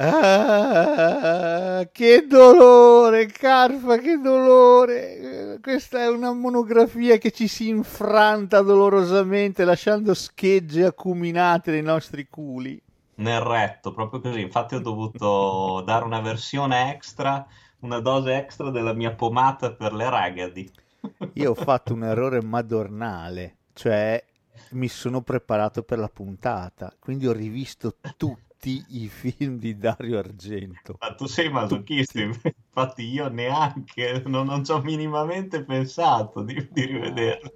Ah, che dolore, Carfa, che dolore. Questa è una monografia che ci si infranta dolorosamente, lasciando schegge acuminate nei nostri culi. nel retto, proprio così. Infatti ho dovuto dare una versione extra, una dose extra della mia pomata per le ragadi. Io ho fatto un errore madornale, cioè mi sono preparato per la puntata, quindi ho rivisto tutti i film di Dario Argento. Ma tu sei masochista, infatti io neanche, non, non ci ho minimamente pensato di, di rivederli.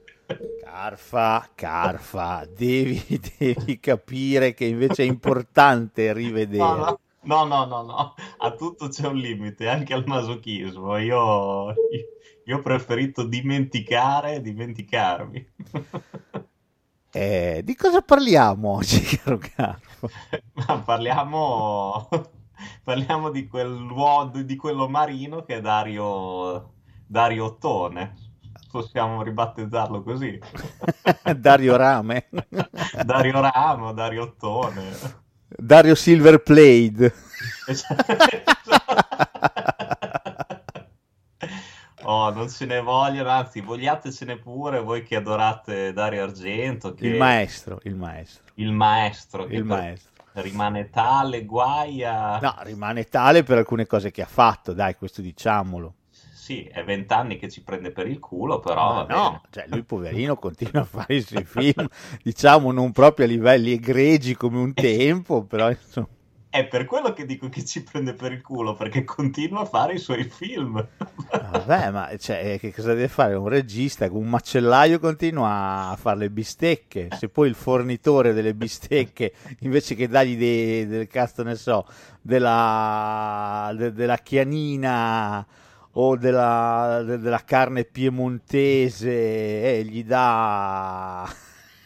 Carfa, Carfa, devi, devi capire che invece è importante rivedere. No, no, no, no, a tutto c'è un limite, anche al masochismo. Io, io ho preferito dimenticare, dimenticarmi. Eh, di cosa parliamo oggi, caro Carfa? Ma parliamo, parliamo di, quell'uomo, di quello marino che è Dario, Dario Ottone. Possiamo ribattezzarlo così. Dario Rame. Dario Ramo, Dario Ottone. Dario Silverplate. Oh, non ce ne vogliono, anzi, vogliatecene pure voi che adorate Dario Argento. Che... Il maestro, il maestro. Il maestro. Il maestro. Rimane tale, guaia. No, rimane tale per alcune cose che ha fatto, dai, questo diciamolo. Sì, è vent'anni che ci prende per il culo, però... No, cioè lui poverino continua a fare i suoi film, diciamo non proprio a livelli egregi come un tempo, però insomma... È per quello che dico che ci prende per il culo, perché continua a fare i suoi film. Vabbè, ma cioè, che cosa deve fare un regista? Un macellaio continua a fare le bistecche. Se poi il fornitore delle bistecche, invece che dargli dei, del cazzo, ne so, della, de, della chianina o della, de, della carne piemontese, eh, gli dà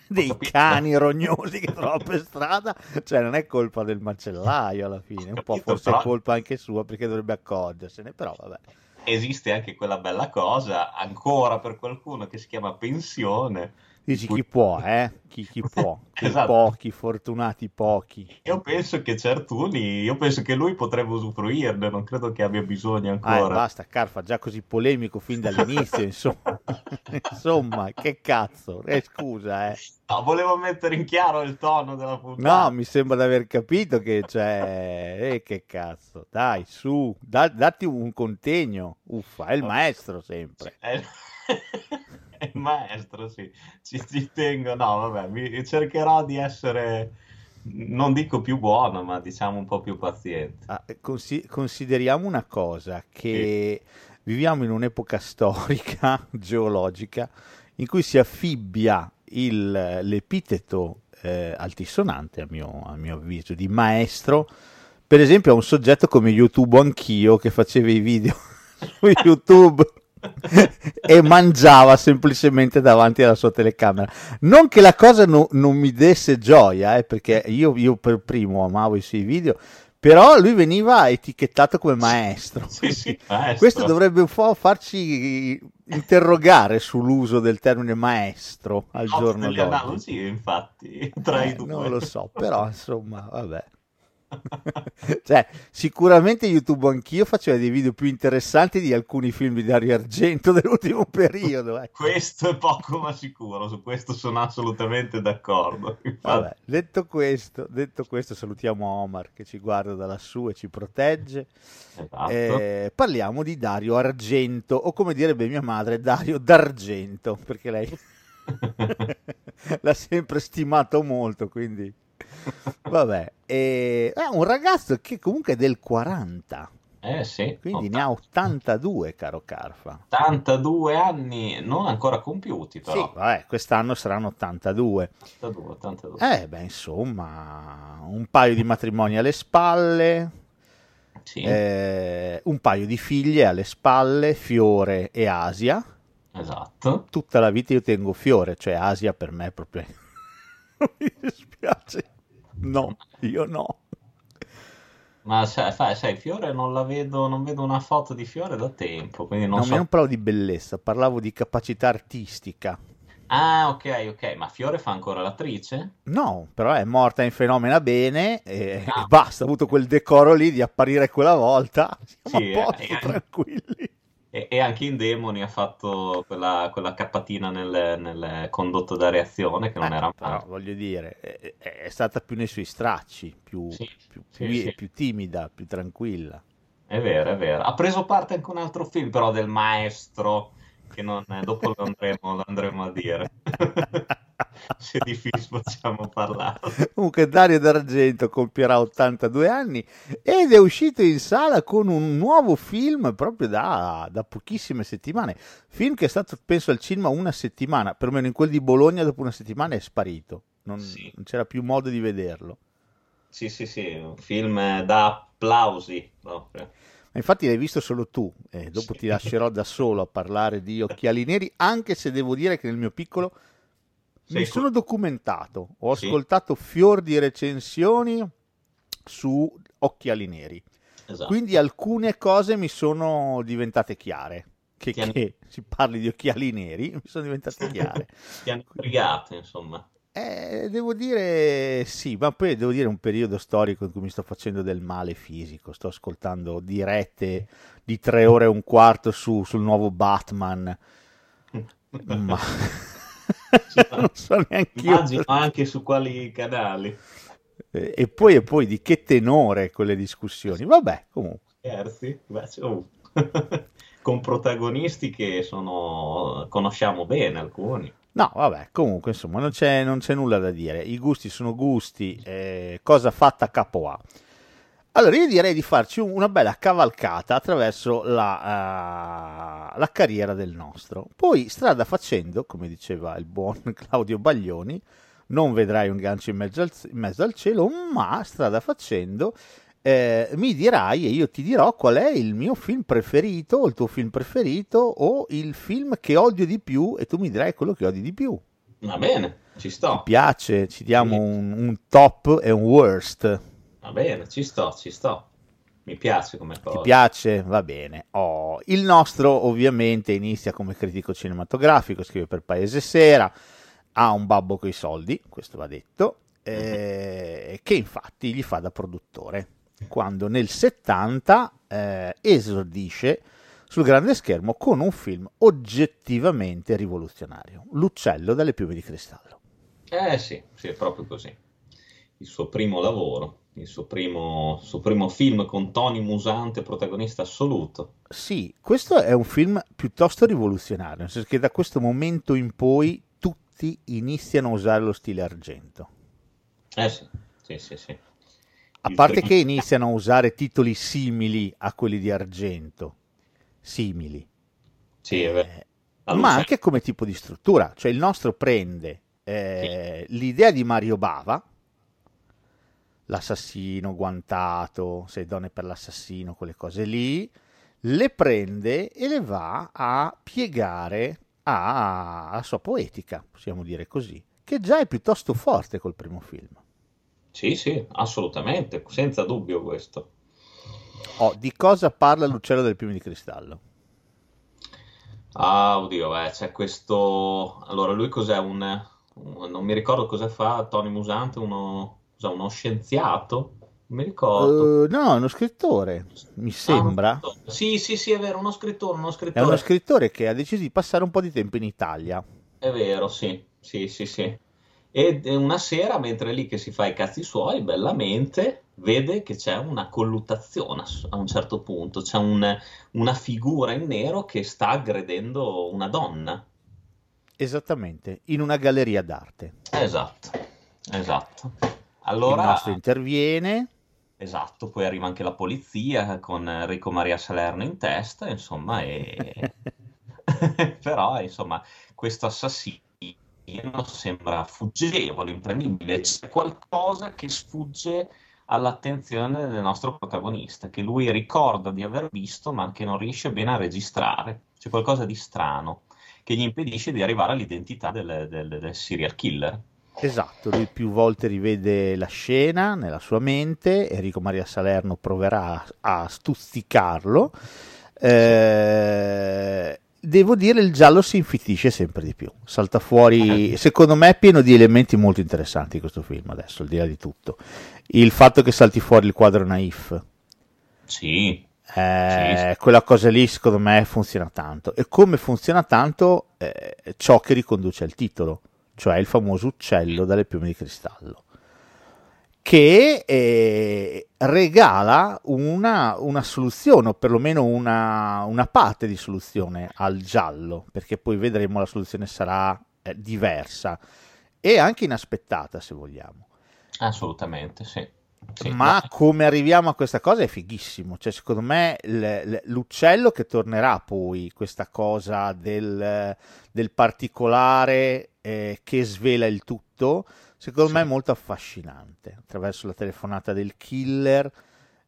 dei cani rognosi che trovano per strada, cioè non è colpa del macellaio alla fine, un po' forse è colpa anche sua perché dovrebbe accorgersene, però vabbè. Esiste anche quella bella cosa, ancora per qualcuno, che si chiama pensione. Dici chi può, eh? Chi, chi può, Esatto. pochi, fortunati pochi. Io penso che certuni, io penso che lui potrebbe usufruirne, non credo che abbia bisogno Ah, eh, ancora. basta, Carfa, già così polemico fin dall'inizio, insomma. insomma, che cazzo, eh, scusa, eh. No, volevo mettere in chiaro il tono della puntata. No, mi sembra di aver capito che c'è. Eh, che cazzo, dai, su, da- datti un contegno. Uffa, è il maestro sempre. È... il maestro, sì. Ci, ci tengo, no, vabbè, mi- cercherò di essere, non dico più buono, ma diciamo un po' più paziente. Ah, consi- consideriamo una cosa, che viviamo in un'epoca storica, geologica, in cui si affibbia il- l'epiteto eh, altisonante, a mio, a mio avviso, di maestro, per esempio a un soggetto come YouTube anch'io, che faceva i video su YouTube e mangiava semplicemente davanti alla sua telecamera. Non che la cosa no- non mi desse gioia, eh, perché io, io per primo amavo i suoi video, però lui veniva etichettato come maestro. Sì, sì, maestro. Questo dovrebbe un po' farci interrogare sull'uso del termine maestro al Ho giorno d'oggi. analogie, infatti, tra Eh, i due. non lo so, però insomma, vabbè. cioè, sicuramente YouTube anch'io faceva dei video più interessanti di alcuni film di Dario Argento dell'ultimo periodo. eh. Questo è poco ma sicuro, su questo sono assolutamente d'accordo. Vabbè, detto questo, detto questo, salutiamo Omar che ci guarda da lassù e ci protegge. esatto. Eh, parliamo di Dario Argento, o come direbbe mia madre, Dario d'Argento, perché lei l'ha sempre stimato molto, quindi vabbè. E- è un ragazzo che comunque è del 40, Eh sì, quindi ne ha 82, caro Carfa. 82 anni non ancora compiuti, Sì, però. vabbè, quest'anno saranno 82. 82, 82. Eh, beh, insomma, un paio di matrimoni alle spalle, Sì, eh, un paio di figlie alle spalle, Fiore e Asia. Esatto. Tutta la vita io tengo Fiore, cioè Asia per me è proprio... dispiace. No, io no. Ma sai, sai, Fiore non la vedo, non vedo una foto di Fiore da tempo, quindi non no, so. non parlavo di bellezza, parlavo di capacità artistica. Ah, ok, ok, ma Fiore fa ancora l'attrice? No, però è morta in fenomena bene e, Ah. e basta, ha avuto quel decoro lì di apparire quella volta. Siamo Sì, a posto, eh, eh. tranquilli. E, e anche in Demoni ha fatto quella, quella cappatina nel, nel condotto da reazione che non Eh, era però male. voglio dire, è, è- è stata più nei suoi stracci, più, Sì, più- sì, più- sì. più timida, più tranquilla. È vero, è vero. Ha preso parte anche un altro film, però del maestro, che non, dopo lo andremo, lo andremo a dire. Se di film possiamo parlare. Comunque Dario D'Argento compierà 82 anni ed è uscito in sala con un nuovo film proprio da, da pochissime settimane. Film che è stato, penso, al cinema una settimana, perlomeno in quel di Bologna dopo una settimana è sparito. Non, Sì. non c'era più modo di vederlo. Sì, sì, sì, un film da applausi proprio. Infatti l'hai visto solo tu, e dopo Sì. ti lascerò da solo a parlare di Occhiali Neri, anche se devo dire che nel mio piccolo Sei mi sono documentato, ho Sì. ascoltato fior di recensioni su Occhiali Neri. Esatto. Quindi alcune cose mi sono diventate chiare. Che, hanno- che si parli di occhiali neri mi sono diventate chiare. Ti hanno intrigato, insomma. Eh, devo dire sì, ma poi devo dire un periodo storico in cui mi sto facendo del male fisico. Sto ascoltando dirette di tre ore e un quarto su- sul nuovo Batman. Ma non so neanche io. Immagino anche su quali canali. E poi, e poi di che tenore quelle discussioni. Vabbè, comunque. Scherzi? C- oh. Con protagonisti che sono... conosciamo bene alcuni. No, vabbè, comunque, insomma, non c'è, non c'è nulla da dire. I gusti sono gusti, eh, cosa fatta capo A. Allora, io direi di farci un- una bella cavalcata attraverso la, eh, la carriera del nostro. Poi, strada facendo, come diceva il buon Claudio Baglioni, non vedrai un gancio in mezzo al, in mezzo al cielo, ma strada facendo eh, mi dirai e io ti dirò qual è il mio film preferito, o il tuo film preferito, o il film che odio di più, e tu mi dirai quello che odi di più. Va bene, ci Ti sto. piace? Ci diamo un, un top e un worst. Va bene, ci sto, ci sto. Mi piace come Ti cosa. piace? Va bene. Oh, il nostro ovviamente inizia come critico cinematografico, scrive per Paese Sera, ha un babbo coi soldi, questo va detto, eh, che infatti gli fa da produttore, quando nel 70 eh, esordisce sul grande schermo con un film oggettivamente rivoluzionario, L'uccello dalle piume di cristallo. Eh sì, sì, è proprio così. Il suo primo lavoro, il suo primo, suo primo film con Tony Musante protagonista assoluto. Sì, questo è un film piuttosto rivoluzionario, nel senso che da questo momento in poi tutti iniziano a usare lo stile argento. Eh sì, sì, sì, sì. A parte che iniziano a usare titoli simili a quelli di argento, simili, Sì. Eh, ma anche come tipo di struttura, cioè il nostro prende eh, l'idea di Mario Bava, l'assassino guantato, sei donne per l'assassino, quelle cose lì, le prende e le va a piegare alla sua poetica, possiamo dire così, che già è piuttosto forte col primo film. Sì, sì, assolutamente, senza dubbio questo. Oh, di cosa parla l'uccello del piume di cristallo? Ah, oddio, eh, c'è questo... Allora, lui cos'è? Un... un- Non mi ricordo cosa fa Tony Musante, uno... cos'è, uno scienziato? Non mi ricordo. Eh, no, è uno scrittore, mi sembra. Ah, uno scrittore. Sì, sì, sì, è vero, uno scrittore, uno È scrittore. uno scrittore che ha deciso di passare un po' di tempo in Italia. È vero, sì, sì, sì, sì. E una sera, mentre è lì che si fa i cazzi suoi, bellamente, vede che c'è una colluttazione a un certo punto, c'è un- una figura in nero che sta aggredendo una donna. Esattamente, in una galleria d'arte. Esatto, esatto. Il Allora, nostro interviene, esatto, poi arriva anche la polizia con Enrico Maria Salerno in testa, insomma, e... però, insomma, questo assassino sembra fuggevole, imprendibile, c'è qualcosa che sfugge all'attenzione del nostro protagonista, che lui ricorda di aver visto, ma che non riesce bene a registrare. C'è qualcosa di strano, che gli impedisce di arrivare all'identità del, del, del serial killer. Esatto, lui più volte rivede la scena nella sua mente, Enrico Maria Salerno proverà a, a stuzzicarlo. Eh, devo dire il giallo si infittisce sempre di più, salta fuori, secondo me è pieno di elementi molto interessanti questo film adesso, al di là di tutto. Il fatto che salti fuori il quadro naif. Sì. Eh, sì. Quella cosa lì secondo me funziona tanto. E come funziona tanto eh, ciò che riconduce al titolo cioè il famoso uccello dalle piume di cristallo, che eh, regala una, una, soluzione, o perlomeno una, una, parte di soluzione al giallo, perché poi vedremo la soluzione sarà eh, diversa e anche inaspettata, se vogliamo. Assolutamente, sì. Sì, ma no. come arriviamo a questa cosa è fighissimo. Cioè, secondo me l'uccello che tornerà poi, questa cosa del, del particolare eh, che svela il tutto, secondo sì. me è molto affascinante. Attraverso la telefonata del killer,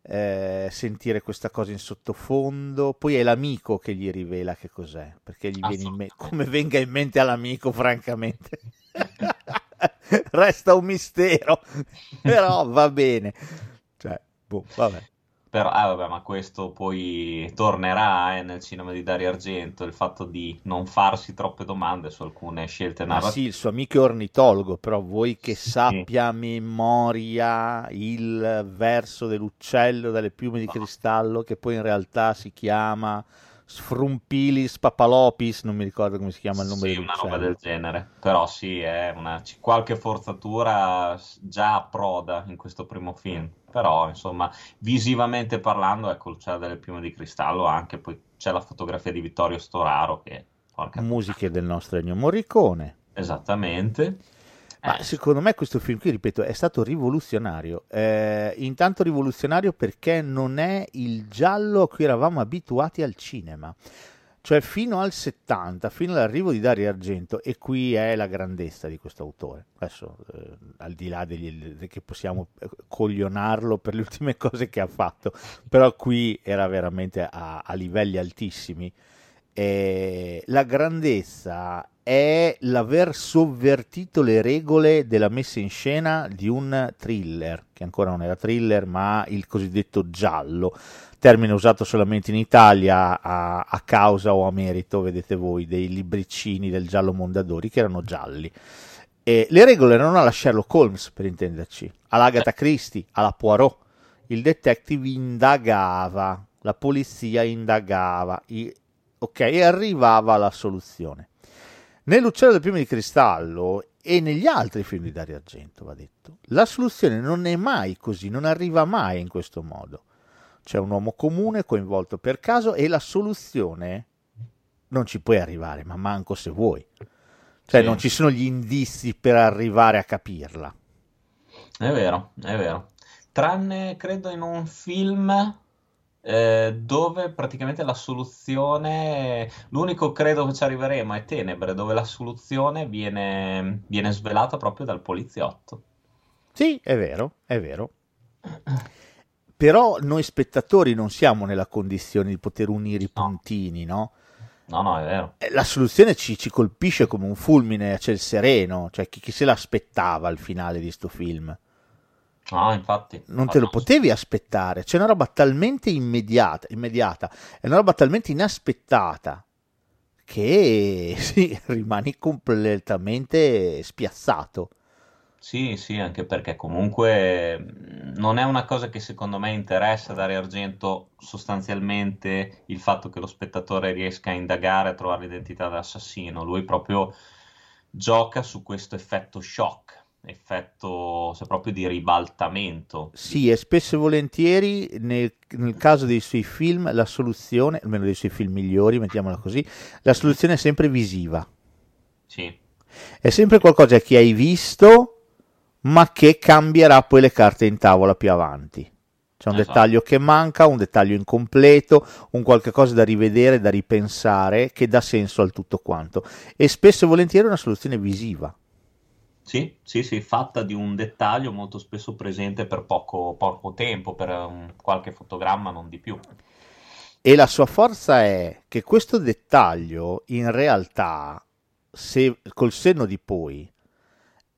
eh, sentire questa cosa in sottofondo. Poi è l'amico che gli rivela che cos'è, perché gli viene in mente, come venga in mente all'amico, francamente. resta un mistero, però va bene. Cioè, boh, vabbè. Però, ah, vabbè, ma questo poi tornerà eh, nel cinema di Dario Argento, il fatto di non farsi troppe domande su alcune scelte narrative. sì, il suo amico è ornitologo, però vuoi che sappia a memoria il verso dell'uccello dalle piume di no. cristallo, che poi in realtà si chiama Sfrumpilis Papalopis, non mi ricordo come si chiama il nome sì, una roba del genere, però sì, è una, qualche forzatura già approda in questo primo film, però insomma, visivamente parlando, ecco, c'è delle piume di cristallo anche, poi c'è la fotografia di Vittorio Storaro che... Musiche del nostro Ennio Morricone. Esattamente. Ma eh. secondo me questo film qui, ripeto, è stato rivoluzionario. Eh, intanto rivoluzionario perché non è il giallo a cui eravamo abituati al cinema. Cioè fino al 70, fino all'arrivo di Dario Argento, e qui è la grandezza di questo autore. Adesso, eh, al di là degli, che possiamo eh, coglionarlo per le ultime cose che ha fatto, però qui era veramente a, a livelli altissimi. Eh, la grandezza è l'aver sovvertito le regole della messa in scena di un thriller, che ancora non era thriller, ma il cosiddetto giallo, termine usato solamente in Italia a, a causa o a merito, vedete voi, dei libricini del giallo Mondadori che erano gialli. E le regole erano alla Sherlock Holmes, per intenderci, all'Agatha Christie, alla Poirot. Il detective indagava, la polizia indagava, ok, e arrivava alla soluzione. Nell'Uccello del Primo di Cristallo e negli altri film di Dario Argento, va detto, la soluzione non è mai così, non arriva mai in questo modo. C'è un uomo comune coinvolto per caso e la soluzione non ci puoi arrivare, ma manco se vuoi. Cioè sì. non ci sono gli indizi per arrivare a capirla. È vero, è vero. Tranne, credo, in un film eh, dove praticamente la soluzione, l'unico credo che ci arriveremo è Tenebre, dove la soluzione viene, viene svelata proprio dal poliziotto. Sì, è vero, è vero. Però noi spettatori non siamo nella condizione di poter unire i puntini, no? No, no, è vero. Eh, la soluzione ci, ci colpisce come un fulmine a ciel sereno, cioè chi, chi se l'aspettava al finale di sto film? No, infatti. Non te lo potevi aspettare. C'è una roba talmente immediata, immediata, è una roba talmente inaspettata che sì, rimani completamente spiazzato. Sì, sì, anche perché comunque mm, non è una cosa che secondo me interessa dare argento sostanzialmente il fatto che lo spettatore riesca a indagare a trovare l'identità dell'assassino. Lui proprio gioca su questo effetto shock effetto se proprio di ribaltamento. Sì, e spesso e volentieri nel, nel, caso dei suoi film la soluzione, almeno dei suoi film migliori, mettiamola così, la soluzione è sempre visiva. Sì. È sempre qualcosa che hai visto, ma che cambierà poi le carte in tavola più avanti. C'è un esatto. dettaglio che manca, un dettaglio incompleto, un qualche cosa da rivedere, da ripensare, che dà senso al tutto quanto. E spesso e volentieri una soluzione visiva. Sì, sì, sì, fatta di un dettaglio molto spesso presente per poco, poco tempo, per un, qualche fotogramma, non di più. E E la sua forza è che questo dettaglio in realtà, se, col senno di poi,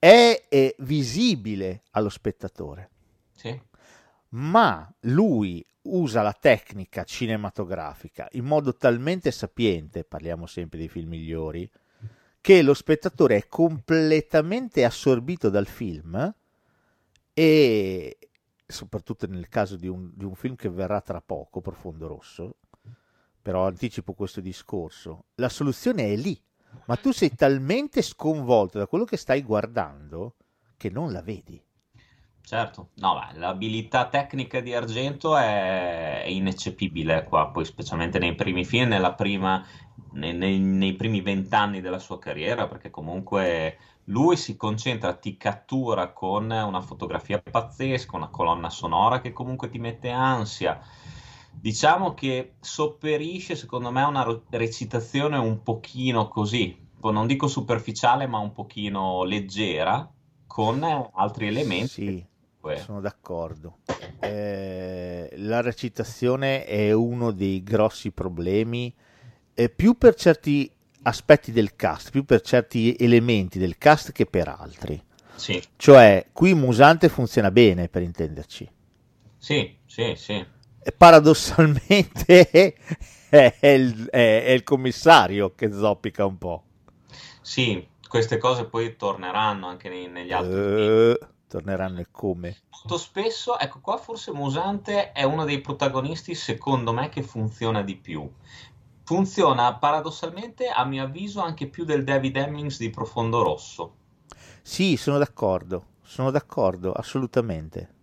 è, è visibile allo spettatore. Sì. Ma lui usa la tecnica cinematografica in modo talmente sapiente, parliamo sempre dei film migliori, che lo spettatore è completamente assorbito dal film e soprattutto nel caso di un, di un film che verrà tra poco, Profondo Rosso, però anticipo questo discorso, la soluzione è lì, ma tu sei talmente sconvolto da quello che stai guardando che non la vedi. Certo, no, beh, l'abilità tecnica di Argento è, è ineccepibile qua, poi specialmente nei primi film, prima, nei, nei, nei primi vent'anni della sua carriera, perché comunque lui si concentra, ti cattura con una fotografia pazzesca, una colonna sonora che comunque ti mette ansia. Diciamo che sopperisce, secondo me, a una recitazione un pochino così, non dico superficiale, ma un pochino leggera, con altri elementi. Sì, sono d'accordo. Eh, la recitazione è uno dei grossi problemi, eh, più per certi aspetti del cast, più per certi elementi del cast che per altri. Sì. Cioè, qui Musante funziona bene, per intenderci. Sì, sì, sì. Paradossalmente è il, è, è il commissario che zoppica un po'. Sì, queste cose poi torneranno anche nei, negli altri uh, Torneranno e come? Molto spesso, ecco qua forse Musante è uno dei protagonisti secondo me che funziona di più. Funziona paradossalmente, a mio avviso, anche più del David Hemmings di Profondo Rosso. Sì, sono d'accordo, sono d'accordo, assolutamente.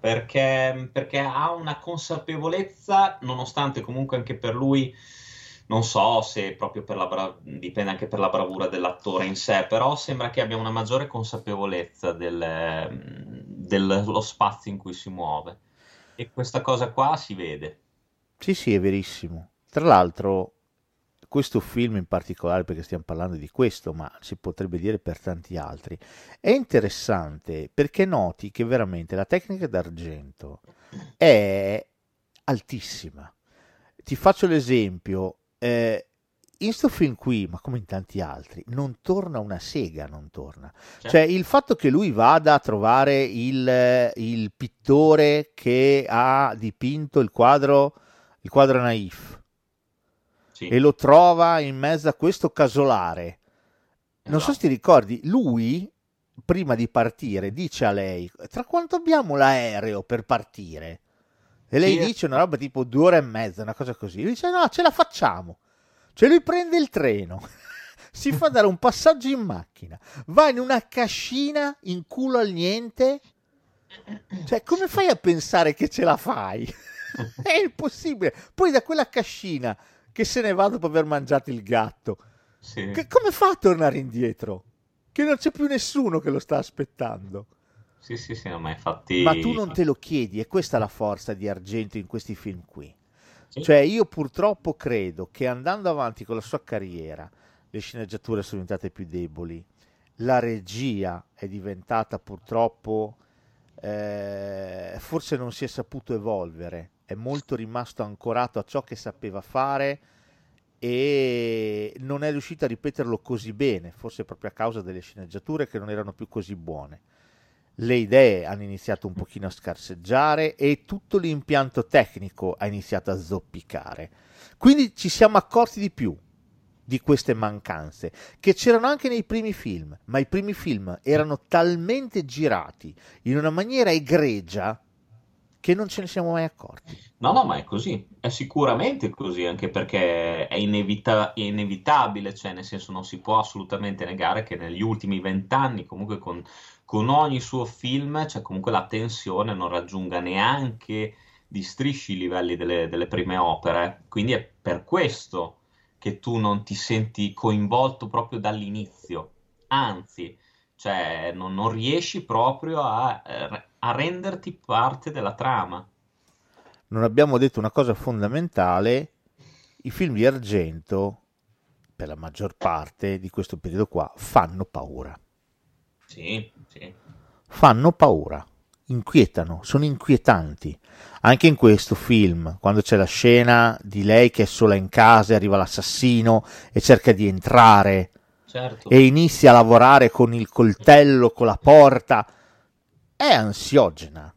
Perché, perché ha una consapevolezza, nonostante comunque anche per lui non so se proprio per la bra- dipende anche per la bravura dell'attore in sé, però sembra che abbia una maggiore consapevolezza del, dello spazio in cui si muove. E questa cosa qua si vede. Sì, sì, è verissimo. Tra l'altro, questo film in particolare, perché stiamo parlando di questo, ma si potrebbe dire per tanti altri, è interessante perché noti che veramente la tecnica d'argento è altissima. Ti faccio l'esempio, eh, in sto film qui, ma come in tanti altri, non torna una sega, non torna. Certo. Cioè il fatto che lui vada a trovare il, il pittore che ha dipinto il quadro, il quadro naif, sì. e lo trova in mezzo a questo casolare. Non so se ti ricordi, lui prima di partire dice a lei, tra quanto abbiamo l'aereo per partire? E lei sì. dice una roba tipo due ore e mezza, una cosa così. Lui dice: No, ce la facciamo. Cioè, lui prende il treno, si fa dare un passaggio in macchina, va in una cascina in culo al niente. Cioè, come fai a pensare che ce la fai? È impossibile. Poi da quella cascina che se ne va dopo aver mangiato il gatto, sì. che, come fa a tornare indietro? Che non c'è più nessuno che lo sta aspettando. Sì, sì, sì, no, ma infatti... Ma tu non te lo chiedi, e questa è la forza di Argento in questi film qui. Sì. Cioè, io purtroppo credo che andando avanti con la sua carriera, le sceneggiature sono diventate più deboli, la regia è diventata purtroppo... Eh, forse non si è saputo evolvere, è molto rimasto ancorato a ciò che sapeva fare e non è riuscito a ripeterlo così bene, forse proprio a causa delle sceneggiature che non erano più così buone le idee hanno iniziato un pochino a scarseggiare e tutto l'impianto tecnico ha iniziato a zoppicare. Quindi ci siamo accorti di più di queste mancanze, che c'erano anche nei primi film, ma i primi film erano talmente girati in una maniera egregia che non ce ne siamo mai accorti. No, no, ma è così, è sicuramente così, anche perché è, inevita- inevitabile, cioè nel senso non si può assolutamente negare che negli ultimi vent'anni, comunque con con ogni suo film cioè comunque la tensione non raggiunga neanche di strisci i livelli delle, delle prime opere, quindi è per questo che tu non ti senti coinvolto proprio dall'inizio, anzi, cioè non, non riesci proprio a, a renderti parte della trama. Non abbiamo detto una cosa fondamentale, i film di Argento, per la maggior parte di questo periodo qua, fanno paura. Sì, sì. Fanno paura. inquietano, sono inquietanti. Anche in questo film, quando c'è la scena di lei che è sola in casa arriva l'assassino e cerca di entrare Certo. e inizia a lavorare con il coltello, con la porta, è ansiogena.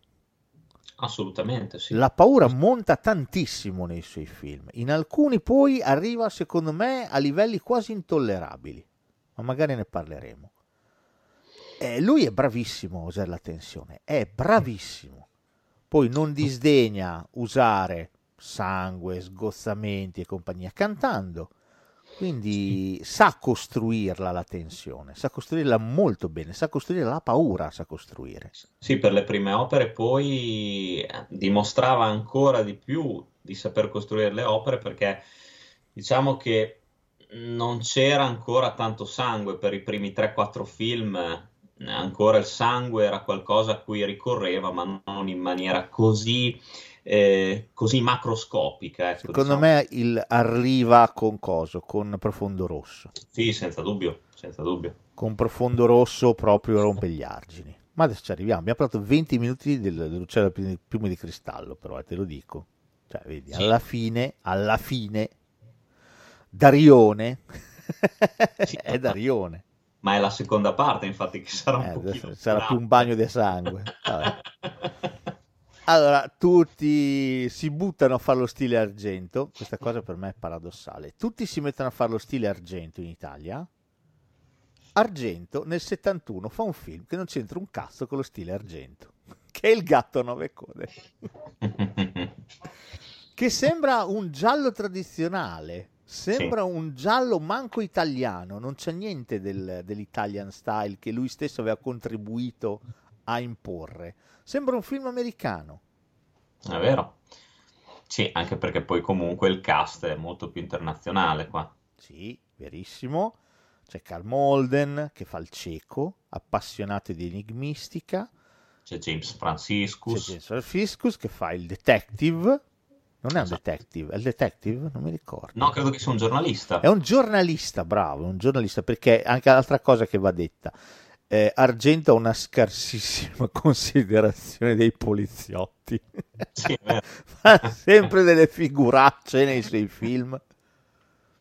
Assolutamente, sì. La paura monta tantissimo nei suoi film. In alcuni poi arriva, secondo me, a livelli quasi intollerabili. Ma magari ne parleremo. Eh, lui è bravissimo a usare la tensione, è bravissimo. Poi non disdegna usare sangue, sgozzamenti e compagnia cantando. Quindi sa costruirla la tensione, sa costruirla molto bene, sa costruire la paura, sa costruire. Sì, per le prime opere poi eh, dimostrava ancora di più di saper costruire le opere perché diciamo che non c'era ancora tanto sangue per i primi 3-4 film, eh, ancora il sangue era qualcosa a cui ricorreva, ma non in maniera così, eh, così macroscopica. Ecco, Secondo diciamo. me il arriva con coso, con profondo rosso. Sì, senza dubbio, senza dubbio. Con profondo rosso proprio rompe gli argini. Ma adesso ci arriviamo. Abbiamo parlato 20 minuti del, dell'uccello piume di cristallo, però eh, te lo dico. Cioè, vedi, Sì. alla fine, alla fine, Darione Sì. è Darione. Ma è la seconda parte, infatti, che sarà Eh, un sarà più un bagno di sangue. Vabbè. Allora, tutti si buttano a fare lo stile argento. Questa cosa per me è paradossale. Tutti si mettono a fare lo stile argento in Italia. Argento nel 71 fa un film che non c'entra un cazzo con lo stile argento, che è Il gatto a nove code, che sembra un giallo tradizionale. Sembra un giallo manco italiano, non c'è niente del- dell'Italian style che lui stesso aveva contribuito a imporre. Sembra un film americano. È vero. Sì, anche perché poi comunque il cast è molto più internazionale qua. Sì, verissimo. C'è Carl Molden che fa il cieco, appassionato di enigmistica. C'è James C'è Franciscus. Jason Fiscus che fa il detective. Non è un Esatto. detective, è il detective? Non mi ricordo. No, credo che sia un giornalista. È un giornalista, bravo, è un giornalista, perché anche l'altra cosa che va detta. Eh, Argento ha una scarsissima considerazione dei poliziotti. Sì. Fa sempre delle figuracce nei suoi film.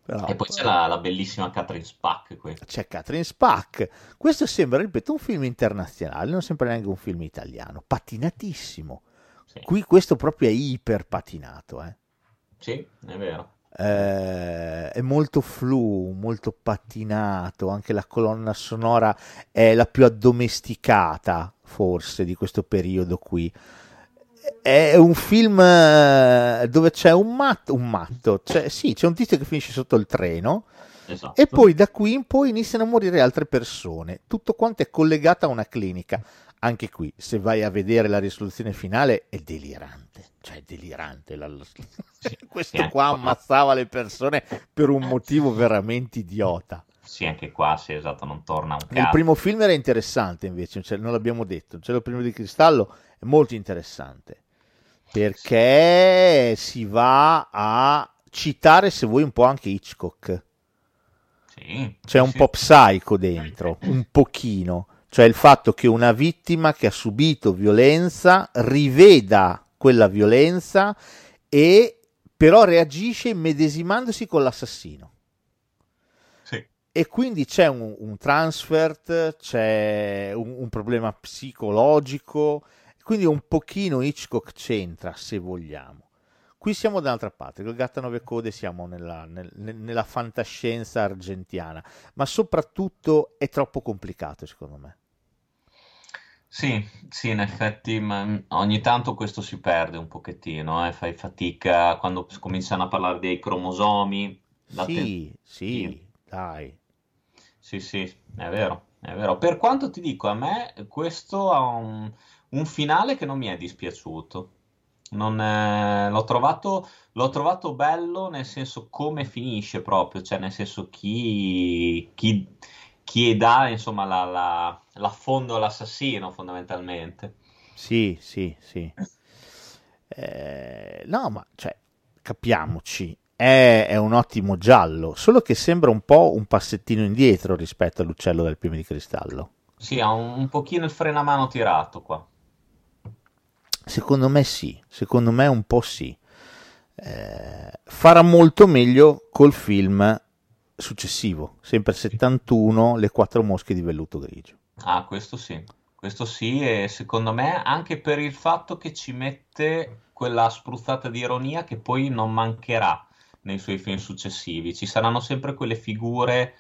Però, E poi c'è la, la bellissima Catherine Spack qui. c'è Catherine Spack. Questo sembra, ripeto, un film internazionale, non sembra neanche un film italiano. Patinatissimo. Sì, Qui questo proprio è iper patinato, eh. Sì, è vero. Eh, è molto flu, molto patinato, anche la colonna sonora è la più addomesticata forse di questo periodo qui. È un film eh, dove c'è un matto, un matto, cioè, sì, c'è un tizio che finisce sotto il treno Esatto. e poi da qui in poi iniziano a morire altre persone. Tutto quanto è collegato a una clinica. Anche qui, se vai a vedere la risoluzione finale, è delirante. Cioè, è delirante. la- Questo qua ammazzava le persone per un motivo veramente idiota. Sì, anche qua, sì, esatto, non torna un Nel caso. primo film era interessante invece, cioè, non l'abbiamo detto. Il cielo primo di cristallo è molto interessante perché si va a citare, se vuoi, un po' anche Hitchcock. Sì, C'è un sì. po' psycho dentro, un pochino. Cioè il fatto che una vittima che ha subito violenza riveda quella violenza e però reagisce immedesimandosi con l'assassino. Sì. E quindi c'è un, un transfert, c'è un, un problema psicologico, quindi un pochino Hitchcock c'entra, se vogliamo. Qui siamo dall'altra parte, con il gatto a nove code siamo nella, nel- nel- nella fantascienza argentiana, ma soprattutto è troppo complicato secondo me. Sì, sì, in effetti, ma ogni tanto questo si perde un pochettino, eh, Fai fatica quando cominciano a parlare dei cromosomi. Sì, sì, dai. Sì, sì, è vero, è vero. Per quanto ti dico, a me questo ha un, un finale che non mi è dispiaciuto. Non, eh, l'ho trovato, l'ho trovato bello nel senso come finisce proprio, cioè nel senso chi, chi, chi dà insomma la, la, l'affondo all'assassino fondamentalmente. Sì, sì, sì. Eh, no, ma cioè, capiamoci, è, è un ottimo giallo, solo che sembra un po' un passettino indietro rispetto all'uccello del piume di cristallo. Sì, ha un, un pochino il frenamano tirato qua. Secondo me sì, secondo me un po' sì. Eh, farà molto meglio col film successivo, sempre 71, Le quattro mosche di velluto grigio. Ah, questo sì, questo sì, e secondo me anche per il fatto che ci mette quella spruzzata di ironia che poi non mancherà nei suoi film successivi. Ci saranno sempre quelle figure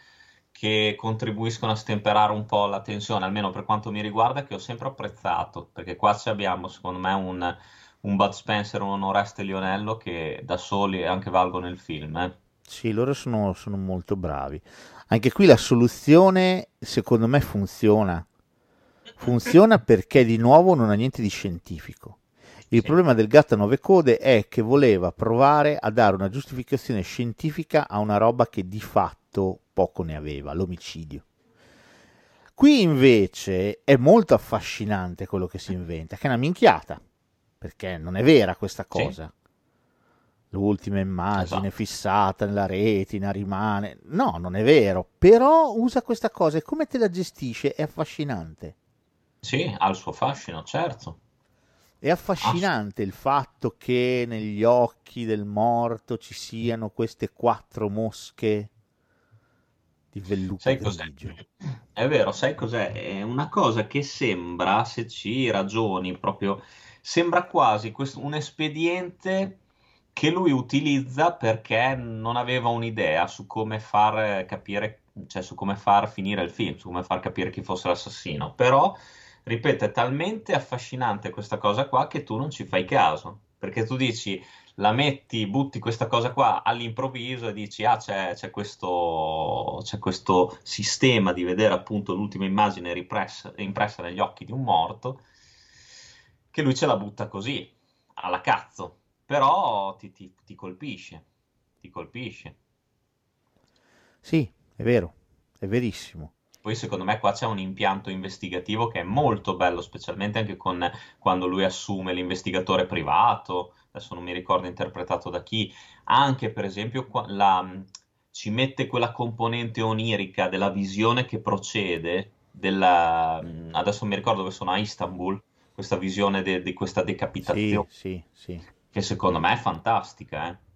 che contribuiscono a stemperare un po' la tensione, almeno per quanto mi riguarda, che ho sempre apprezzato, perché qua abbiamo, secondo me, un, un Bud Spencer, un Oreste Lionello che da soli anche valgono il film. Eh. Sì, loro sono, sono molto bravi. Anche qui la soluzione, secondo me, funziona. Funziona perché di nuovo non ha niente di scientifico. Il sì. problema del gatto a nove code è che voleva provare a dare una giustificazione scientifica a una roba che di fatto poco ne aveva, l'omicidio. Qui invece è molto affascinante quello che si inventa, che è una minchiata, perché non è vera questa cosa. Sì. L'ultima immagine esatto. fissata nella retina rimane. No, non è vero, però usa questa cosa e come te la gestisce è affascinante. Sì, ha il suo fascino, certo. È affascinante il fatto che negli occhi del morto ci siano queste quattro mosche di velluto sai grigio. È vero, sai cos'è? È una cosa che sembra, se ci ragioni proprio, sembra quasi questo, un espediente che lui utilizza perché non aveva un'idea su come far capire, cioè su come far finire il film, su come far capire chi fosse l'assassino. Però ripeto, è talmente affascinante questa cosa qua che tu non ci fai caso, perché tu dici, la metti, butti questa cosa qua all'improvviso e dici, ah, c'è, c'è, questo, c'è questo, sistema di vedere appunto l'ultima immagine ripressa, impressa negli occhi di un morto, che lui ce la butta così, alla cazzo, però ti, ti, ti colpisce, ti colpisce. Sì, è vero, è verissimo. Poi secondo me qua c'è un impianto investigativo che è molto bello, specialmente anche con, quando lui assume l'investigatore privato, adesso non mi ricordo interpretato da chi, anche per esempio la, ci mette quella componente onirica della visione che procede, della, adesso mi ricordo dove sono a Istanbul, questa visione di questa decapitazione, sì, sì, sì. che secondo me è fantastica. Eh.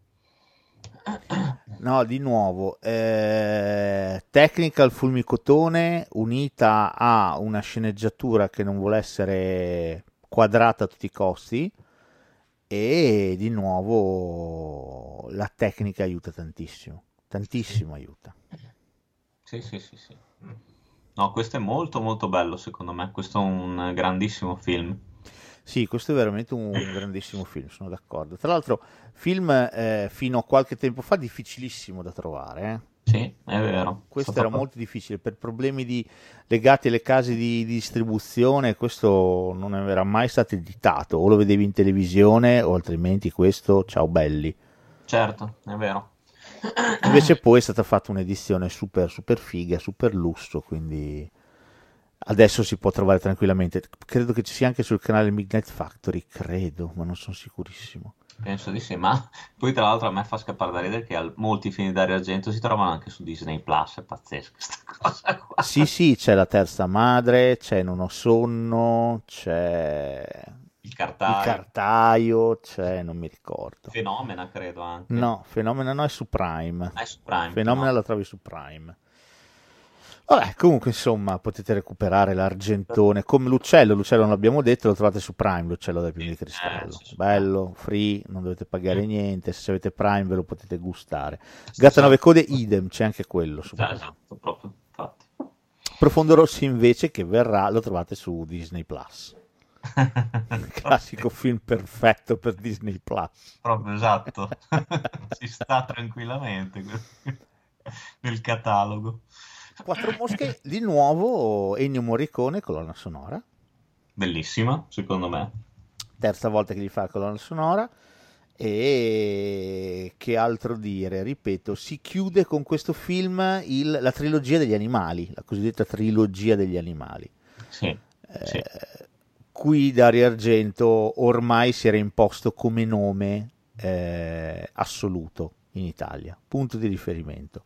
No, di nuovo, eh, technical fulmicotone unita a una sceneggiatura che non vuole essere quadrata a tutti i costi e di nuovo la tecnica aiuta tantissimo, tantissimo aiuta. Sì, sì, sì, sì. No, questo è molto molto bello secondo me, questo è un grandissimo film. Sì, questo è veramente un grandissimo film, sono d'accordo. Tra l'altro, film eh, fino a qualche tempo fa difficilissimo da trovare. Eh? Sì, è vero. Questo era fatto... molto difficile per problemi di, legati alle case di, di, distribuzione. Questo non era mai stato editato, o lo vedevi in televisione, o altrimenti questo, ciao belli. Certo, è vero. Invece poi è stata fatta un'edizione super, super figa, super lusso, quindi adesso si può trovare tranquillamente. Credo che ci sia anche sul canale Midnight Factory, credo, ma non sono sicurissimo. Penso di sì, ma poi tra l'altro a me fa scappare da ridere che molti film di Dario Argento si trovano anche su Disney Plus, è pazzesca questa cosa qua. Sì, sì, c'è la terza madre, c'è Non ho sonno, c'è il cartaio, il cartaio c'è, non mi ricordo. Fenomena credo anche. No, Fenomena no, è su Prime. Ah, è su Prime. Fenomena no. la trovi su Prime. Vabbè, comunque insomma potete recuperare l'argentone come l'uccello, l'uccello non l'abbiamo detto, lo trovate su Prime, l'uccello dai piumi di cristallo. Bello, free, non dovete pagare niente, se avete Prime ve lo potete gustare. Gatta 9 code idem, c'è anche quello su Prime. Esatto, proprio, infatti. Profondo Rosso invece che verrà, lo trovate su Disney Plus. classico film perfetto per Disney Plus. Proprio esatto. Ci sta tranquillamente nel catalogo. Quattro mosche, di nuovo Ennio Morricone, colonna sonora. Bellissima, secondo me. Terza volta che gli fa colonna sonora. E che altro dire? Ripeto, si chiude con questo film il, la trilogia degli animali, la cosiddetta trilogia degli animali. Sì, eh, sì. Qui Dario Argento ormai si era imposto come nome eh, assoluto in Italia, punto di riferimento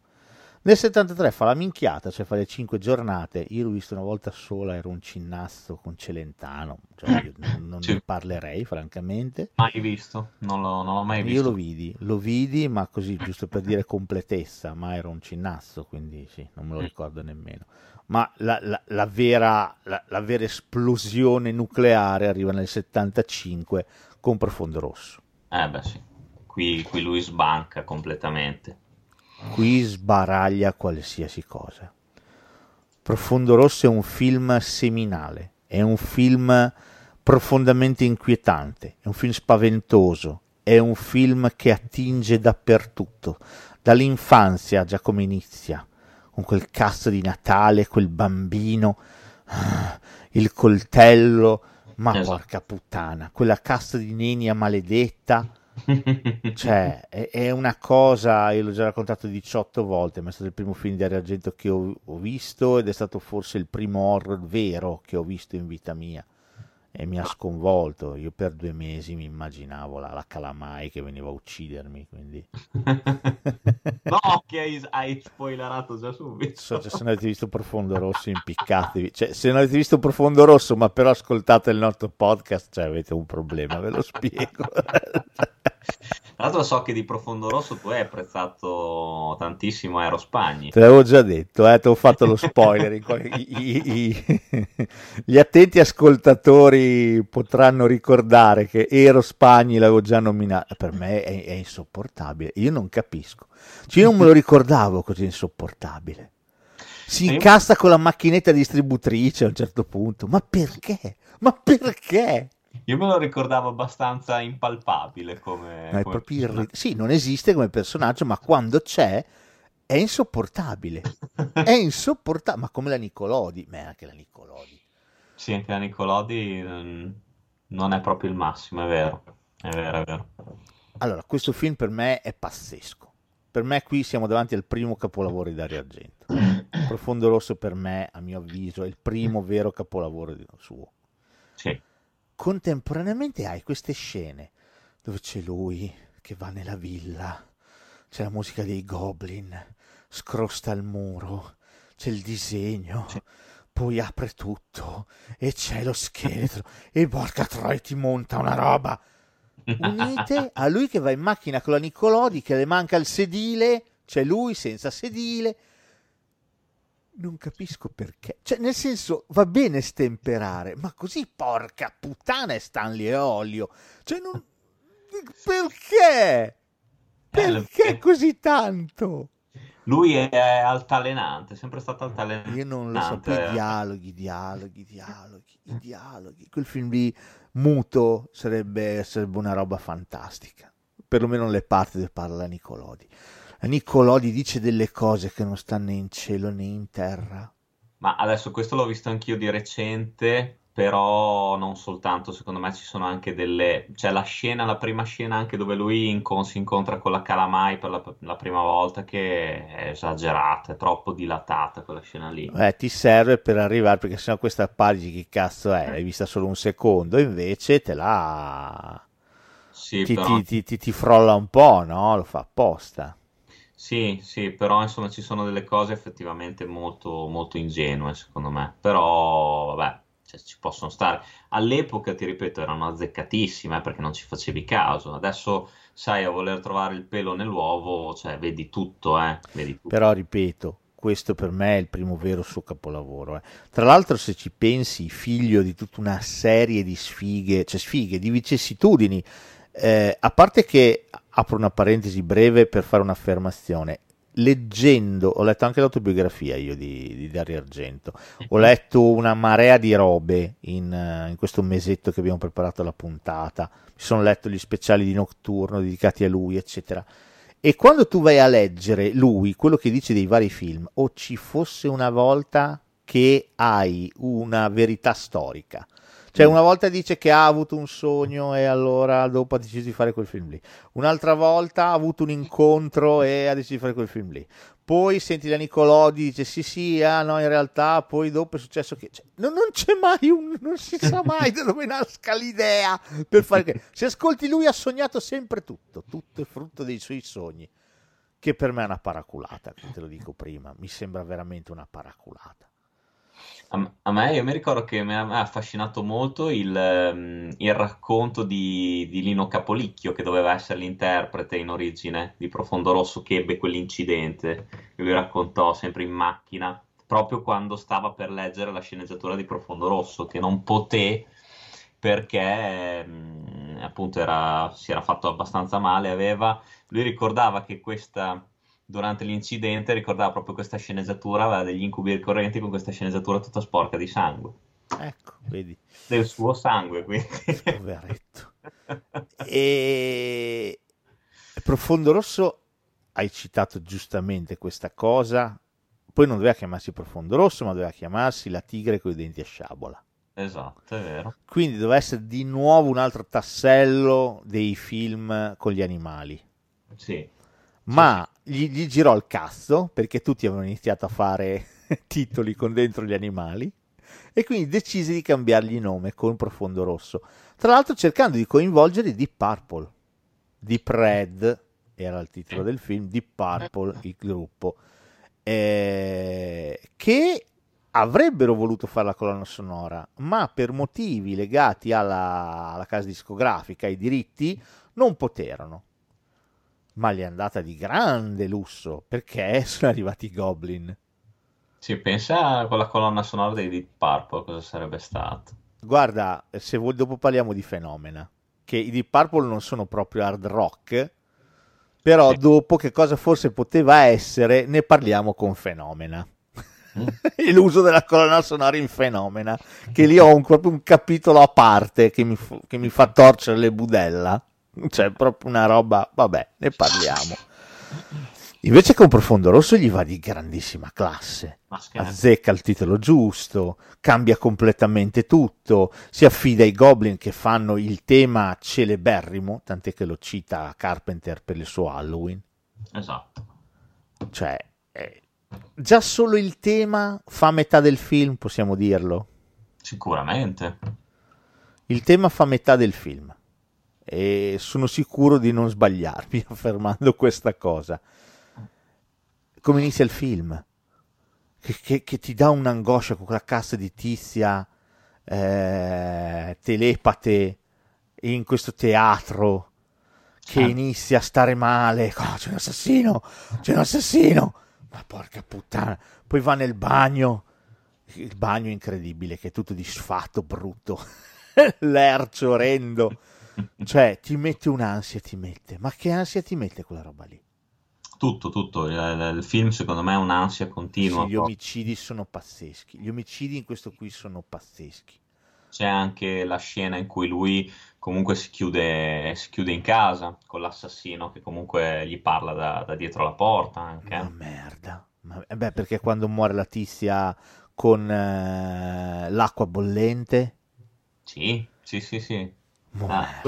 Nel 73 fa la minchiata, cioè fa le 5 giornate. Io l'ho visto una volta sola, ero un cinnastro con Celentano, cioè io non, non Sì. ne parlerei francamente. Mai visto, non l'ho, non l'ho mai visto. Io lo vidi, lo vidi, ma così giusto per dire completezza, ma era un cinnastro, quindi sì, non me lo Mm. ricordo nemmeno. Ma la, la- la vera, la vera esplosione nucleare arriva nel 75 con Profondo Rosso. Eh beh sì, qui, qui lui sbanca completamente. Qui sbaraglia qualsiasi cosa. Profondo Rosso è un film seminale, è un film profondamente inquietante, è un film spaventoso, è un film che attinge dappertutto, dall'infanzia già come inizia, con quel cazzo di Natale, quel bambino, il coltello, ma Esatto. porca puttana, quella cassa di nenia maledetta, cioè, è, è una cosa, io l'ho già raccontato 18 volte, ma è stato il primo film di Dario Argento che ho, ho visto ed è stato forse il primo horror vero che ho visto in vita mia e mi ha sconvolto. Io per due mesi mi immaginavo la, la calamai che veniva a uccidermi, quindi no, che hai, hai spoilerato già subito. so, cioè, se non avete visto Profondo Rosso impiccatevi, cioè, se non avete visto Profondo Rosso ma però ascoltate il nostro podcast, cioè avete un problema, ve lo spiego. Tra l'altro so che di Profondo Rosso tu hai apprezzato tantissimo Aerospagni. Te l'avevo già detto, eh, ti ho fatto lo spoiler. i- i- i- gli attenti ascoltatori potranno ricordare che Ero Spagni l'avevo già nominato. Per me è, è insopportabile. Io non capisco. Cioè, io non me lo ricordavo così insopportabile. Si incasta con la macchinetta distributrice a un certo punto. Ma perché? Ma perché? Io me lo ricordavo abbastanza impalpabile come... Ma è come proprio irri-. Sì, non esiste come personaggio, ma quando c'è è insopportabile. È insopportabile, ma come la Nicolodi, ma anche la Nicolodi. Sì, anche la Nicolodi mm, non è proprio il massimo, è vero. È vero, è vero. Allora, questo film per me è pazzesco. Per me qui siamo davanti al primo capolavoro di Dario Argento. Profondo Rosso per me, a mio avviso, è il primo vero capolavoro di- suo. Sì. Contemporaneamente hai queste scene dove c'è lui che va nella villa, c'è la musica dei goblin, scrosta il muro, c'è il disegno, Sì. poi apre tutto e c'è lo scheletro e porca troia ti monta una roba. Unite a lui che va in macchina con la Nicolodi che le manca il sedile, c'è lui senza sedile. Non capisco perché. Cioè, nel senso, va bene stemperare, ma così porca puttana è Stanley e Olio. Cioè, non... Perché? Perché Eh, così tanto? Lui è altalenante, è sempre stato altalenante. Io non lo so, poi i dialoghi, dialoghi, dialoghi, i dialoghi. Quel film lì muto sarebbe, sarebbe una roba fantastica. Perlomeno le parti dove parla la Nicolodi. La Nicolodi dice delle cose che non stanno né in cielo né in terra. Ma adesso questo l'ho visto anch'io di recente, però non soltanto, secondo me ci sono anche delle... C'è la scena, la prima scena anche dove lui incon- si incontra con la Calamai per la, la prima volta che è esagerata, è troppo dilatata quella scena lì. Eh, ti serve per arrivare, perché sennò questa pagina che cazzo è? L'hai vista solo un secondo, invece te la... Sì, Ti, però... ti- ti- ti- ti frolla un po', no? Lo fa apposta. Sì, sì, però insomma ci sono delle cose effettivamente molto, molto ingenue secondo me, però vabbè, cioè, ci possono stare. All'epoca, ti ripeto, erano azzeccatissime eh, perché non ci facevi caso. Adesso, sai, a voler trovare il pelo nell'uovo, cioè vedi tutto, eh, vedi tutto. Però ripeto, questo per me è il primo vero suo capolavoro. eh. Tra l'altro, se ci pensi, figlio di tutta una serie di sfighe, cioè sfighe, di vicissitudini, eh, a parte che apro una parentesi breve per fare un'affermazione. Leggendo, ho letto anche l'autobiografia io di, di Dario Argento, ho letto una marea di robe in, eh, in questo mesetto che abbiamo preparato la puntata, mi sono letto gli speciali di Notturno dedicati a lui, eccetera. E quando tu vai a leggere lui, quello che dice dei vari film, o ci fosse una volta che hai una verità storica. Cioè, una volta dice che ha avuto un sogno e allora dopo ha deciso di fare quel film lì. Un'altra volta ha avuto un incontro e ha deciso di fare quel film lì. Poi senti la Nicolodi dice sì sì, ah no, in realtà poi dopo è successo che... cioè, non, non c'è mai un... non si sa mai da dove nasca l'idea per fare che... Se ascolti lui ha sognato sempre tutto, tutto è frutto dei suoi sogni. che per me è una paraculata, te lo dico prima, mi sembra veramente una paraculata. A, me, io mi ricordo che mi ha affascinato molto il, ehm, il racconto di, di Lino Capolicchio, che doveva essere l'interprete in origine di Profondo Rosso, che ebbe quell'incidente, che lui raccontò sempre in macchina, proprio quando stava per leggere la sceneggiatura di Profondo Rosso, che non poté perché mh, mm, appunto era, si era fatto abbastanza male, aveva, lui ricordava che questa durante l'incidente ricordava proprio questa sceneggiatura, aveva degli incubi ricorrenti con questa sceneggiatura tutta sporca di sangue. Ecco, vedi. Del suo sangue, quindi. Poveretto. e Profondo Rosso, hai citato giustamente questa cosa, poi non doveva chiamarsi Profondo Rosso, ma doveva chiamarsi La tigre con i denti a sciabola. Esatto, è vero. Quindi doveva essere di nuovo un altro tassello dei film con gli animali. Sì ma gli, gli girò il cazzo perché tutti avevano iniziato a fare titoli con dentro gli animali e quindi decise di cambiargli nome con Profondo Rosso. Tra l'altro cercando di coinvolgere Deep Purple. Deep Red era il titolo del film, Deep Purple il gruppo, eh, che avrebbero voluto fare la colonna sonora, ma per motivi legati alla, alla casa discografica, ai diritti, non poterono ma gli è andata di grande lusso perché sono arrivati i Goblin. Si pensa con la colonna sonora dei Deep Purple cosa sarebbe stato. Guarda, se vuoi dopo parliamo di Fenomena, che i Deep Purple non sono proprio hard rock, però sì. dopo che cosa forse poteva essere ne parliamo con Fenomena. Mm. e l'uso della colonna sonora in Fenomena, che lì ho un, proprio un capitolo a parte che mi, che mi fa torcere le budella cioè proprio una roba, vabbè, ne parliamo. Invece con Profondo Rosso gli va di grandissima classe, azzecca il titolo giusto, cambia completamente tutto, si affida ai Goblin che fanno il tema celeberrimo, tant'è che lo cita Carpenter per il suo Halloween. Esatto. Cioè, eh, già solo il tema fa metà del film, possiamo dirlo? Sicuramente. Il tema fa metà del film e sono sicuro di non sbagliarmi affermando questa cosa. Come inizia il film? Che, che, che ti dà un'angoscia con quella cassa di tizia eh, telepate in questo teatro che ah. inizia a stare male. Oh, c'è un assassino, c'è un assassino. Ma porca puttana. Poi va nel bagno. Il bagno incredibile, che è tutto disfatto, brutto. Lercio, orrendo cioè, ti mette un'ansia, ti mette. Ma che ansia ti mette quella roba lì? Tutto, tutto. Il, il film secondo me è un'ansia continua. Sì, gli omicidi sono pazzeschi. Gli omicidi in questo qui sono pazzeschi. C'è anche la scena in cui lui comunque si chiude, si chiude in casa con l'assassino che comunque gli parla da, da dietro la porta. Anche. Ma merda. Ma, eh beh, perché quando muore la tizia con eh, l'acqua bollente? Sì, sì, sì, sì. Ah,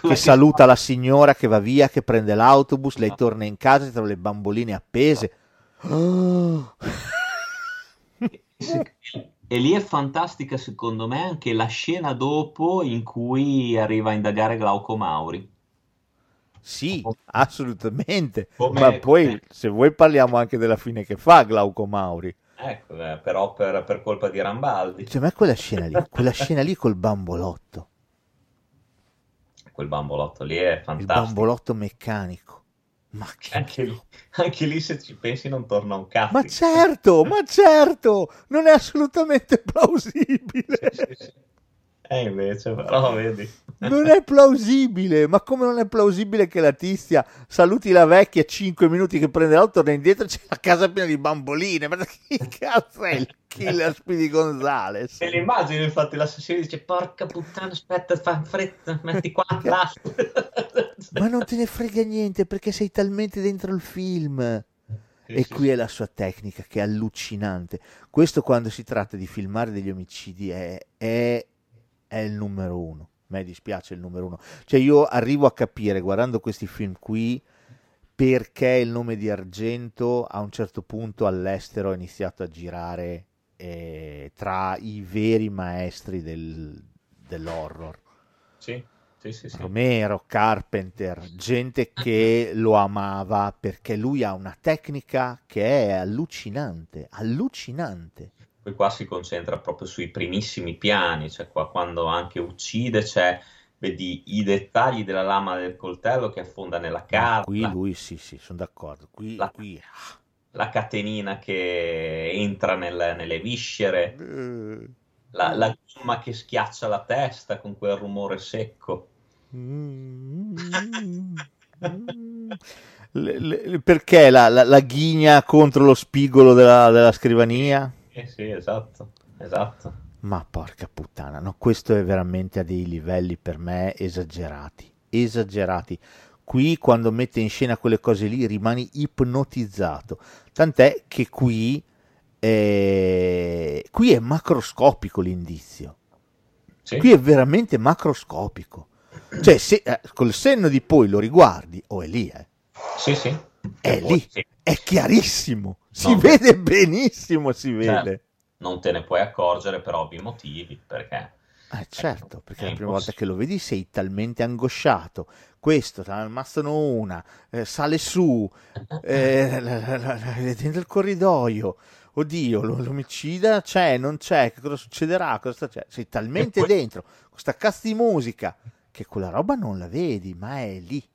che saluta la signora che va via, che prende l'autobus, lei torna in casa tra le bamboline appese. E lì è fantastica secondo me anche la scena dopo in cui arriva a indagare Glauco Mauri. Sì, assolutamente. Come... Ma poi se vuoi parliamo anche della fine che fa Glauco Mauri. Ecco, eh, però per, per, colpa di Rambaldi. Cioè, ma quella scena lì, quella scena lì col bambolotto quel bambolotto lì è fantastico. Il bambolotto meccanico. Ma che... anche, lì, anche lì se ci pensi non torna un cazzo. Ma certo, ma certo, non è assolutamente plausibile. Sì, sì, sì. E invece, però, vedi. Non è plausibile, ma come non è plausibile che la tizia saluti la vecchia 5 minuti che prende l'auto, torna indietro c'è la casa piena di bamboline? Ma chi cazzo è il killer Speedy Gonzales? E l'immagine, infatti, l'assassino dice, porca puttana, aspetta, fa fretta, metti qua Ma non te ne frega niente perché sei talmente dentro il film. e qui è la sua tecnica che è allucinante. Questo quando si tratta di filmare degli omicidi è, è è il numero uno. A me dispiace il numero uno. Cioè io arrivo a capire guardando questi film qui perché il nome di Argento a un certo punto all'estero ha iniziato a girare eh, tra i veri maestri del, dell'horror. Sì. Sì, sì, sì. Romero, Carpenter, gente che lo amava perché lui ha una tecnica che è allucinante, allucinante. Poi qua si concentra proprio sui primissimi piani, cioè qua quando anche uccide c'è, vedi i dettagli della lama del coltello che affonda nella carta, qui lui sì, sì, sono d'accordo. Qui, la, qui la catenina che entra nel- nelle viscere, Eh, la, la gomma che schiaccia la testa con quel rumore secco. mm, le- le- perché la, la- la ghigna contro lo spigolo della, della scrivania? Eh sì, esatto, esatto. Ma porca puttana, no, questo è veramente a dei livelli per me esagerati, esagerati. Qui quando mette in scena quelle cose lì rimani ipnotizzato. Tant'è che qui, eh, qui è macroscopico l'indizio. Sì, Qui è veramente macroscopico. Cioè, se eh, col senno di poi lo riguardi, o è lì, eh, sì, sì. è lì, sì, è chiarissimo, si no, vede benissimo, si cioè, vede. non te ne puoi accorgere per ovvi motivi, perché Eh certo, perché è la prima volta che lo vedi sei talmente angosciato. Questo, te ne ammazzano una, eh, sale su, eh, dentro il corridoio. Oddio, lo- l'omicida c'è, non c'è, che cosa succederà? Cosa sta- cioè, sei talmente poi- dentro questa cazzo di musica che quella roba non la vedi, ma è lì,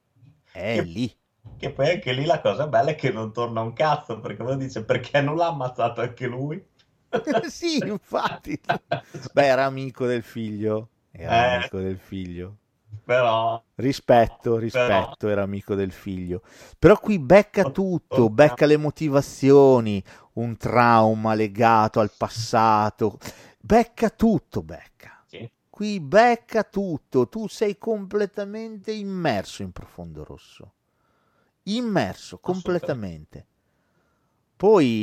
è Che, lì. Che poi anche lì la cosa bella è che non torna un cazzo, perché uno dice perché non l'ha ammazzato anche lui? Sì, infatti. Beh, era amico del figlio, era Eh, amico del figlio. però, Rispetto, però, rispetto, era amico del figlio. Però qui becca tutto, becca le motivazioni, un trauma legato al passato, becca tutto, becca. sì, Qui becca tutto, tu sei completamente immerso in Profondo Rosso. Immerso, completamente.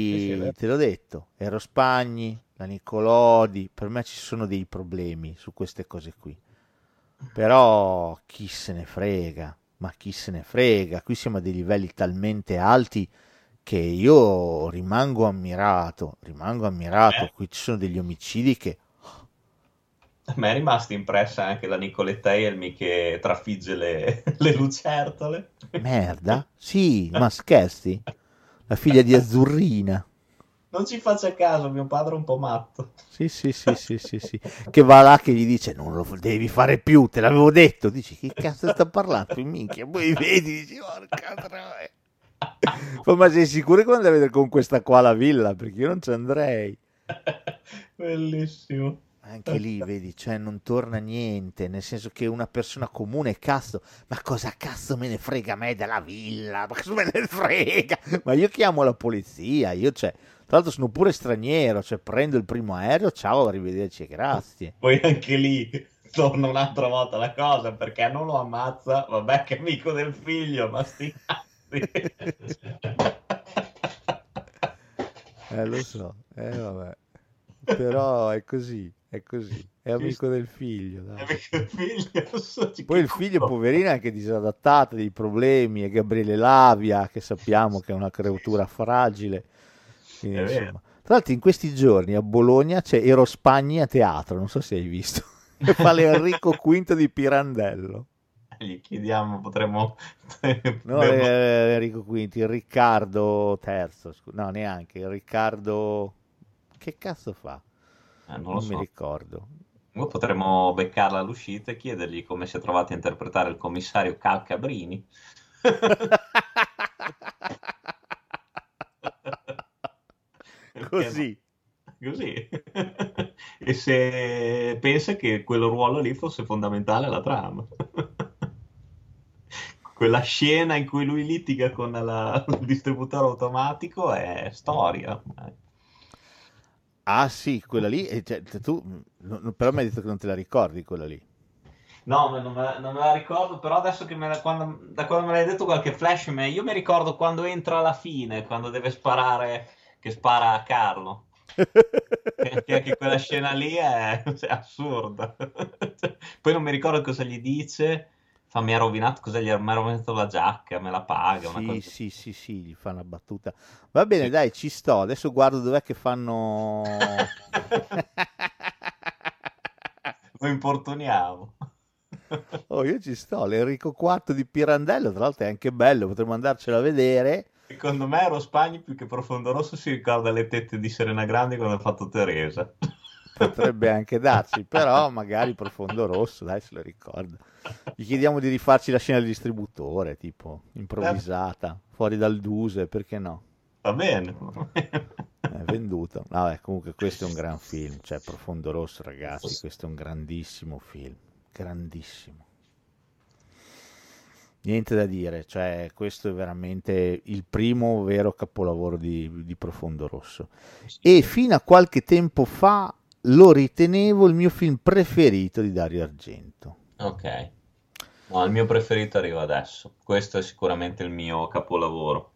Sì, sì, Poi, vero. te l'ho detto, Ero Spagni, la Nicolodi, per me ci sono dei problemi su queste cose qui. Però chi se ne frega, ma chi se ne frega, qui siamo a dei livelli talmente alti che io rimango ammirato, rimango ammirato, Eh, qui ci sono degli omicidi che... a me è rimasta impressa anche la Nicoletta Elmi che trafigge le, le lucertole. Merda? Sì, ma scherzi? La figlia di Azzurrina. Non ci faccia caso, mio padre è un po' matto. Sì, sì, sì, sì, sì, sì. Che va là che gli dice non lo devi fare più, te l'avevo detto. Dici che cazzo sta parlando? Minchia, poi vedi, dici porca troia. Ma sei sicuro che andare a vedere con questa qua la villa? Perché io non ci andrei. Bellissimo. Anche lì, vedi, cioè non torna niente, nel senso che una persona comune cazzo, ma cosa cazzo me ne frega a me della villa? Ma cosa me ne frega? Ma io chiamo la polizia, io cioè, tra l'altro sono pure straniero, cioè prendo il primo aereo, ciao, arrivederci e grazie. Poi anche lì torna un'altra volta la cosa, perché non lo ammazza, vabbè che amico del figlio, ma sti cazzi. Eh, lo so, eh vabbè. Però è così, è così, è amico del figlio, È dai. amico del figlio, so, Poi il figlio, poverino, è anche disadattato, dei problemi, è Gabriele Lavia, che sappiamo che è una creatura fragile. Quindi, insomma. Tra l'altro in questi giorni a Bologna c'è Ero Spagni a teatro, non so se hai visto, che fa l'Enrico V di Pirandello. Gli chiediamo, potremmo... No, eh, Enrico il Riccardo III, scu- no neanche, il Riccardo... Che cazzo fa? Eh, non lo Non mi so. ricordo. Noi potremmo beccarla all'uscita e chiedergli come si è trovato a interpretare il commissario Calcabrini. Così. Così. e se pensa che quel ruolo lì fosse fondamentale alla trama. Quella scena in cui lui litiga con la- il distributore automatico è storia. ormai. Ah sì, quella lì, eh, cioè, tu, no, no, però mi hai detto che non te la ricordi quella lì. No, non me, la- non me la ricordo, però adesso che me la- quando, da quando me l'hai detto qualche flash, me- io mi ricordo quando entra alla fine, quando deve sparare, che spara a Carlo. Che anche quella scena lì è, cioè, assurda. Cioè, Poi non mi ricordo cosa gli dice, fa mi ha rovinato, cosa gli ha mi ha rovinato la giacca, me la paga, Sì, cosa sì, sì, sì, gli fa una battuta. Va bene, Sì. dai, ci sto. Adesso guardo dov'è che fanno... Lo importuniamo. Oh, io ci sto, l'Enrico IV di Pirandello, tra l'altro è anche bello, potremmo andarcelo a vedere. Secondo me Ero Spagni più che Profondo Rosso si ricorda le tette di Serena Grandi quando ha fatto Teresa. Potrebbe anche darsi, però magari Profondo Rosso, dai, se lo ricorda. Gli chiediamo di rifarci la scena del distributore, tipo, improvvisata, fuori dal Duse, perché no? Va bene. È venduto. Vabbè, comunque questo è un gran film, cioè Profondo Rosso, ragazzi, questo è un grandissimo film, grandissimo. Niente da dire, cioè questo è veramente il primo vero capolavoro di, di Profondo Rosso. E fino a qualche tempo fa lo ritenevo il mio film preferito di Dario Argento. Ok. No, il mio preferito arriva adesso. Questo è sicuramente il mio capolavoro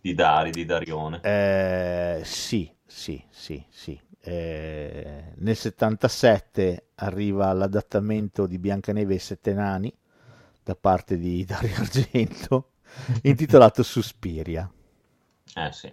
di Dari, di Darione. Eh, sì, sì, sì, sì. Eh, nel 77 arriva l'adattamento di Biancaneve e Sette Nani da parte di Dario Argento, intitolato Suspiria. Eh sì,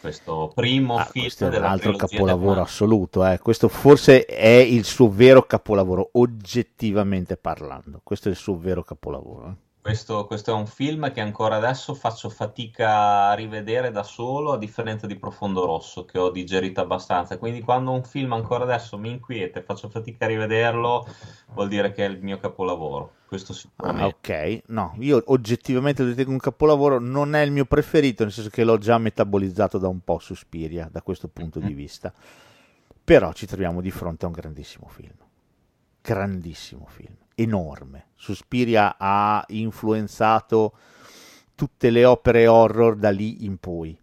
questo primo Ah, film questo è un altro capolavoro assoluto. eh. Questo forse è il suo vero capolavoro, oggettivamente parlando. Questo è il suo vero capolavoro. Questo, questo è un film che ancora adesso faccio fatica a rivedere da solo, a differenza di Profondo Rosso, che ho digerito abbastanza. Quindi quando un film ancora adesso mi inquieta e faccio fatica a rivederlo, vuol dire che è il mio capolavoro. Questo Ah, sicuramente. ok, no, io oggettivamente lo ritengo un capolavoro, non è il mio preferito, nel senso che l'ho già metabolizzato da un po' Suspiria, da questo punto di vista. Però ci troviamo di fronte a un grandissimo film. Grandissimo film, enorme. Suspiria ha influenzato tutte le opere horror da lì in poi.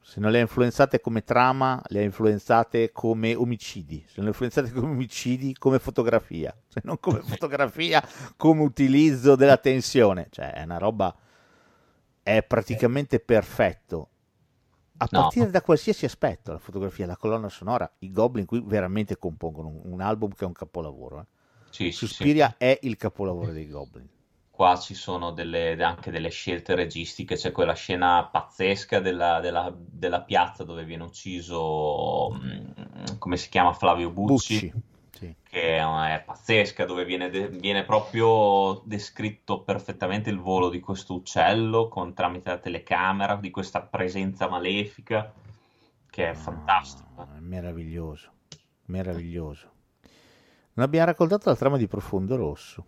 Se non le ha influenzate come trama, le ha influenzate come omicidi. Se non le ha influenzate come omicidi, come fotografia. Se non come fotografia, come utilizzo della tensione. Cioè, è una roba... È praticamente perfetto. A No. partire da qualsiasi aspetto, la fotografia, la colonna sonora, i Goblin qui veramente compongono un, un album che è un capolavoro. eh. Sì, sì, sì. Suspiria è il capolavoro dei Goblin. Qua ci sono delle- anche delle scelte registiche, c'è quella scena pazzesca della, della- della piazza dove viene ucciso, mm, come si chiama, Flavio Bucci, Bucci. Sì. che è, pazzesca, dove viene, de- viene proprio descritto perfettamente il volo di questo uccello con, tramite la telecamera, di questa presenza malefica, che è fantastica. Ah, è meraviglioso, meraviglioso. Non abbiamo raccontato la trama di Profondo Rosso.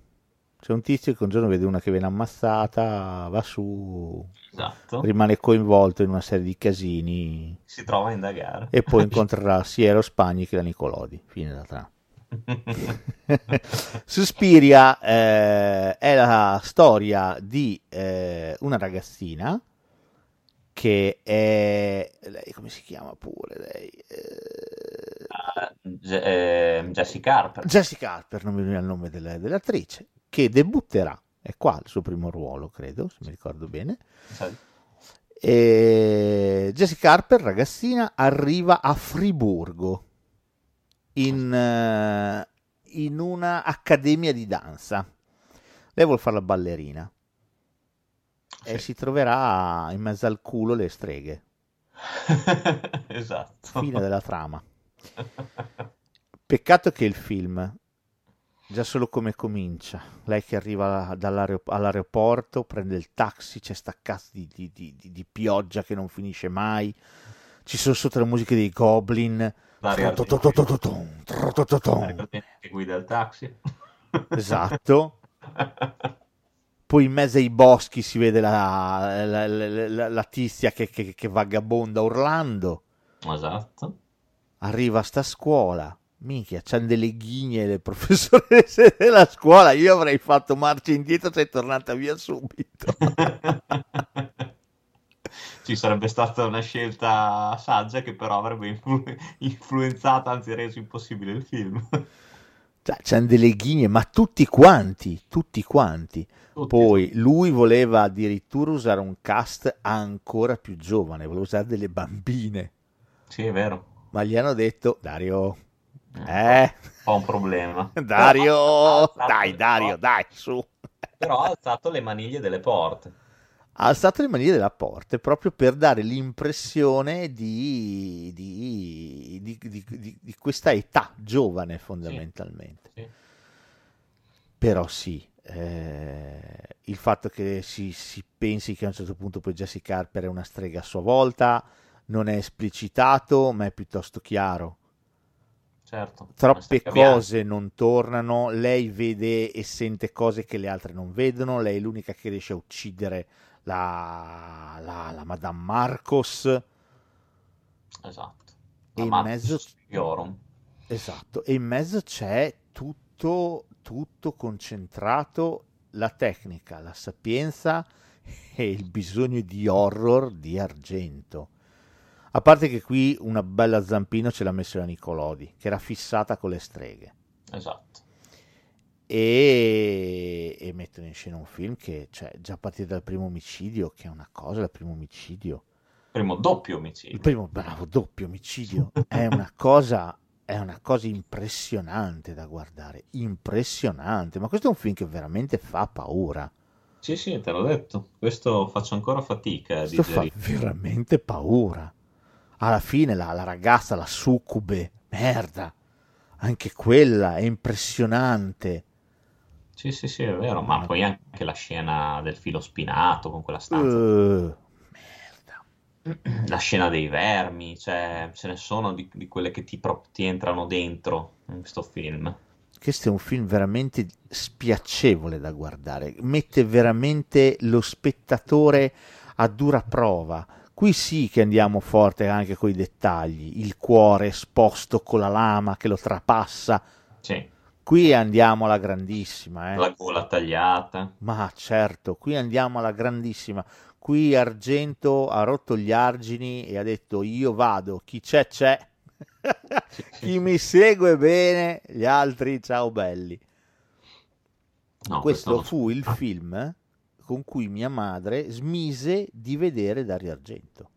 C'è un tizio che un giorno vede una che viene ammazzata, va su, Esatto, rimane coinvolto in una serie di casini si trova a indagare. e poi incontrerà sia Ero Spagni che la Nicolodi. Fine della trama. Suspiria eh, è la storia di eh, una ragazzina che è lei come si chiama pure lei Eh, eh, Jessica Harper. Jessica Harper non mi viene il nome della- dell'attrice che debutterà è qua il suo primo ruolo credo se mi ricordo bene e Jessica Harper ragazzina arriva a Friburgo in, eh, in una accademia di danza lei vuole fare la ballerina e Sì. si troverà in mezzo al culo le streghe Esatto. fine della trama Peccato che il film, già solo come comincia, lei che arriva all'aeroporto, prende il taxi, c'è sta cazzo di, di- di- di- pioggia che non finisce mai, ci sono sotto le musiche dei Goblin, che guida il taxi? esatto, poi in mezzo ai boschi si vede la, la- la- la- la tizia che, che- che vagabonda urlando, Esatto. Arriva a sta scuola, minchia, c'hanno delle ghigne le professoresse della scuola, io avrei fatto marcia indietro, sei tornata via subito. Ci sarebbe stata una scelta saggia che però avrebbe influ- influenzato, anzi reso impossibile il film. Cioè, c'hanno delle ghigne, ma tutti quanti, tutti quanti. Tutti. Poi lui voleva addirittura usare un cast ancora più giovane, voleva usare delle bambine, Sì, è vero. Ma gli hanno detto, Dario, eh, Un po' un problema. Dario, dai Dario, porte- dai, su. Però ha alzato le maniglie delle porte. ha alzato le maniglie della porta proprio per dare l'impressione di, di, di- di- questa età giovane fondamentalmente. Sì. Però sì, eh, il fatto che si, si, pensi che a un certo punto poi Jessica Harper è una strega a sua volta non è esplicitato, ma è piuttosto chiaro. Certo, Troppe cose non tornano, lei vede e sente cose che le altre non vedono, lei è l'unica che riesce a uccidere la, la, la Madame Marcos. Esatto. e in mezzo... Esatto, e in mezzo c'è tutto, tutto concentrato, la tecnica, la sapienza e il bisogno di horror di Argento a parte che qui una bella zampino ce l'ha messa la Nicolodi, che era fissata con le streghe. Esatto. E, e mettono in scena un film che, cioè, già a partire dal primo omicidio, che è una cosa, il primo omicidio. Primo doppio omicidio. Il primo, bravo, doppio omicidio. è una cosa è una cosa impressionante da guardare, impressionante, ma questo è un film che veramente fa paura. Sì, sì, te l'ho detto, questo faccio ancora fatica a questo fa veramente paura alla fine la, la ragazza, la succube, merda, anche quella è impressionante. Sì, sì, sì, è vero, ma poi anche la scena del filo spinato con quella stanza. Uh, merda. La scena dei vermi, cioè ce ne sono di, di quelle che ti, pro- ti, entrano dentro in questo film. Questo è un film veramente spiacevole da guardare, mette veramente lo spettatore a dura prova Qui sì che andiamo forte anche con i dettagli, il cuore esposto con la lama che lo trapassa. Sì. Qui andiamo alla grandissima. Eh. La gola tagliata. Ma certo, qui andiamo alla grandissima. Qui Argento ha rotto gli argini e ha detto io vado, chi c'è c'è. chi mi segue bene, gli altri ciao belli. No, questo, questo fu il film eh? Con cui mia madre smise di vedere Dario Argento.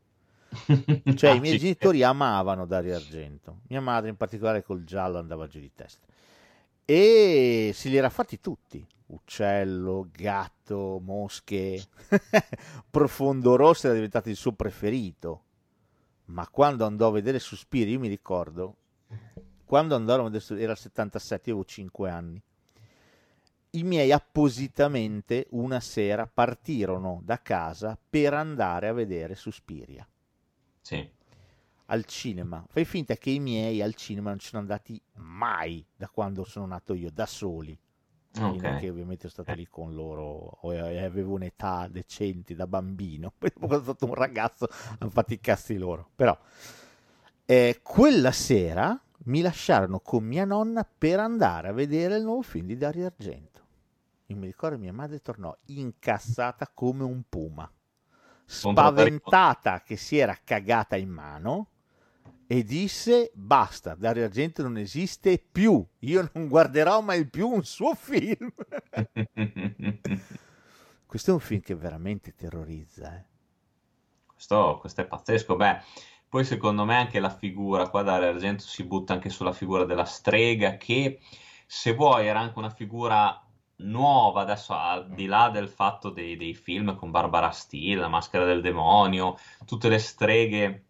Cioè ah, i miei sì. genitori amavano Dario Argento, mia madre in particolare col giallo andava giù di testa. E se li era fatti tutti, uccello, gatto, mosche, profondo rosso era diventato il suo preferito. Ma quando andò a vedere Suspiri, io mi ricordo, quando andò a vedere, era il 77, io avevo 5 anni i miei appositamente una sera partirono da casa per andare a vedere Suspiria. Sì. Al cinema. Fai finta che i miei al cinema non ci sono andati mai da quando sono nato io, da soli. Okay. Che ovviamente sono stato lì con loro e avevo un'età decente da bambino. Poi dopo quando sono stato un ragazzo hanno fatto i cazzi loro. Però eh, quella sera mi lasciarono con mia nonna per andare a vedere il nuovo film di Dario Argento. Io mi ricordo mia madre tornò incassata come un puma, spaventata che si era cagata in mano e disse basta, Dario Argento non esiste più, io non guarderò mai più un suo film. questo è un film che veramente terrorizza. Eh. Questo, questo, è pazzesco. Beh, poi secondo me anche la figura, qua Dario Argento si butta anche sulla figura della strega che se vuoi era anche una figura nuova, adesso al di là del fatto dei, dei film con Barbara Steele, La maschera del demonio, tutte le streghe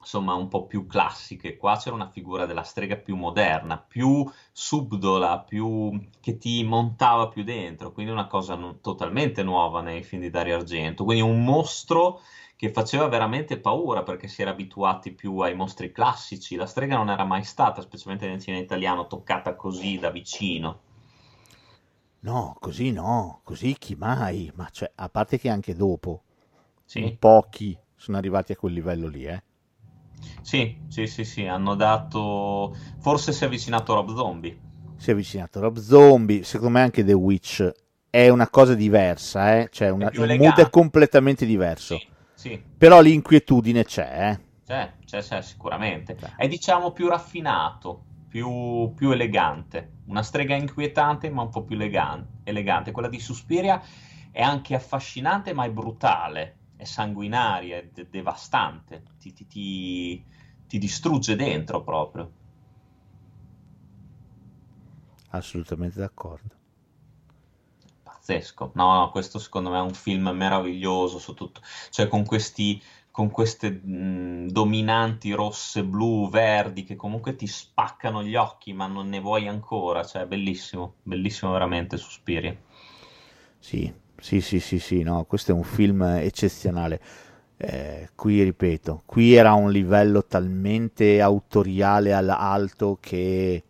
insomma un po' più classiche. Qua c'era una figura della strega più moderna, più subdola, più che ti montava più dentro, quindi una cosa non, totalmente nuova nei film di Dario Argento. Quindi un mostro che faceva veramente paura perché si era abituati più ai mostri classici. La strega non era mai stata, specialmente nel cinema italiano, toccata così da vicino. No, così no, così chi mai? Ma cioè, a parte che anche dopo, sì. pochi sono arrivati a quel livello lì, eh? Sì, sì, sì, sì, hanno dato... Forse si è avvicinato Rob Zombie. Si è avvicinato Rob Zombie, secondo me anche The Witch è una cosa diversa, eh? Cioè una... il mood è completamente diverso. Sì, sì. Però l'inquietudine c'è, eh? C'è, c'è, c'è sicuramente. È diciamo più raffinato, più, più elegante. Una strega inquietante, ma un po' più elegante. Quella di Suspiria è anche affascinante, ma è brutale, è sanguinaria, è de- devastante. Ti, ti, ti, ti distrugge dentro proprio. Assolutamente d'accordo pazzesco. No, no, questo secondo me è un film meraviglioso, su tutto, cioè con questi con queste mh, dominanti rosse, blu, verdi che comunque ti spaccano gli occhi, ma non ne vuoi ancora. Cioè, bellissimo, bellissimo veramente Suspiria. Sì, sì, sì, sì, sì, no, questo è un film eccezionale. Eh, qui ripeto, qui era un livello talmente autoriale all'alto che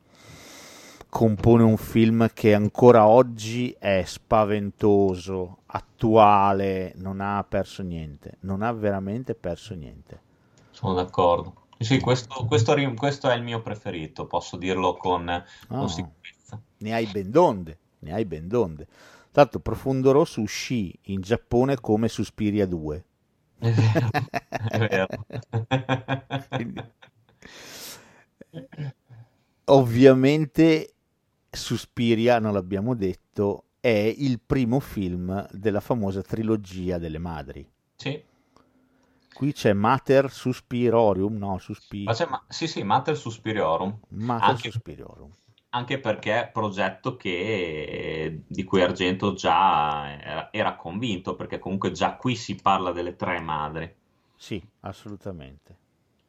compone un film che ancora oggi è spaventoso, attuale, non ha perso niente, non ha veramente perso niente. Sono d'accordo. Sì, questo, questo, questo è il mio preferito, posso dirlo con, con Oh, sicurezza. ne hai ben donde, ne hai ben donde. Tanto Profondo Rosso uscì in Giappone come Suspiria 2. È vero, è vero. Quindi, ovviamente Suspiria, non l'abbiamo detto, è il primo film della famosa trilogia delle madri. Sì, Qui c'è Mater Suspirorium, no, Suspi... ma c'è, ma, sì, sì, Mater Suspiriorum, Mater anche, Suspiriorum. anche perché è progetto che, di cui Argento già era, era convinto, perché comunque già qui si parla delle tre madri. Sì, assolutamente.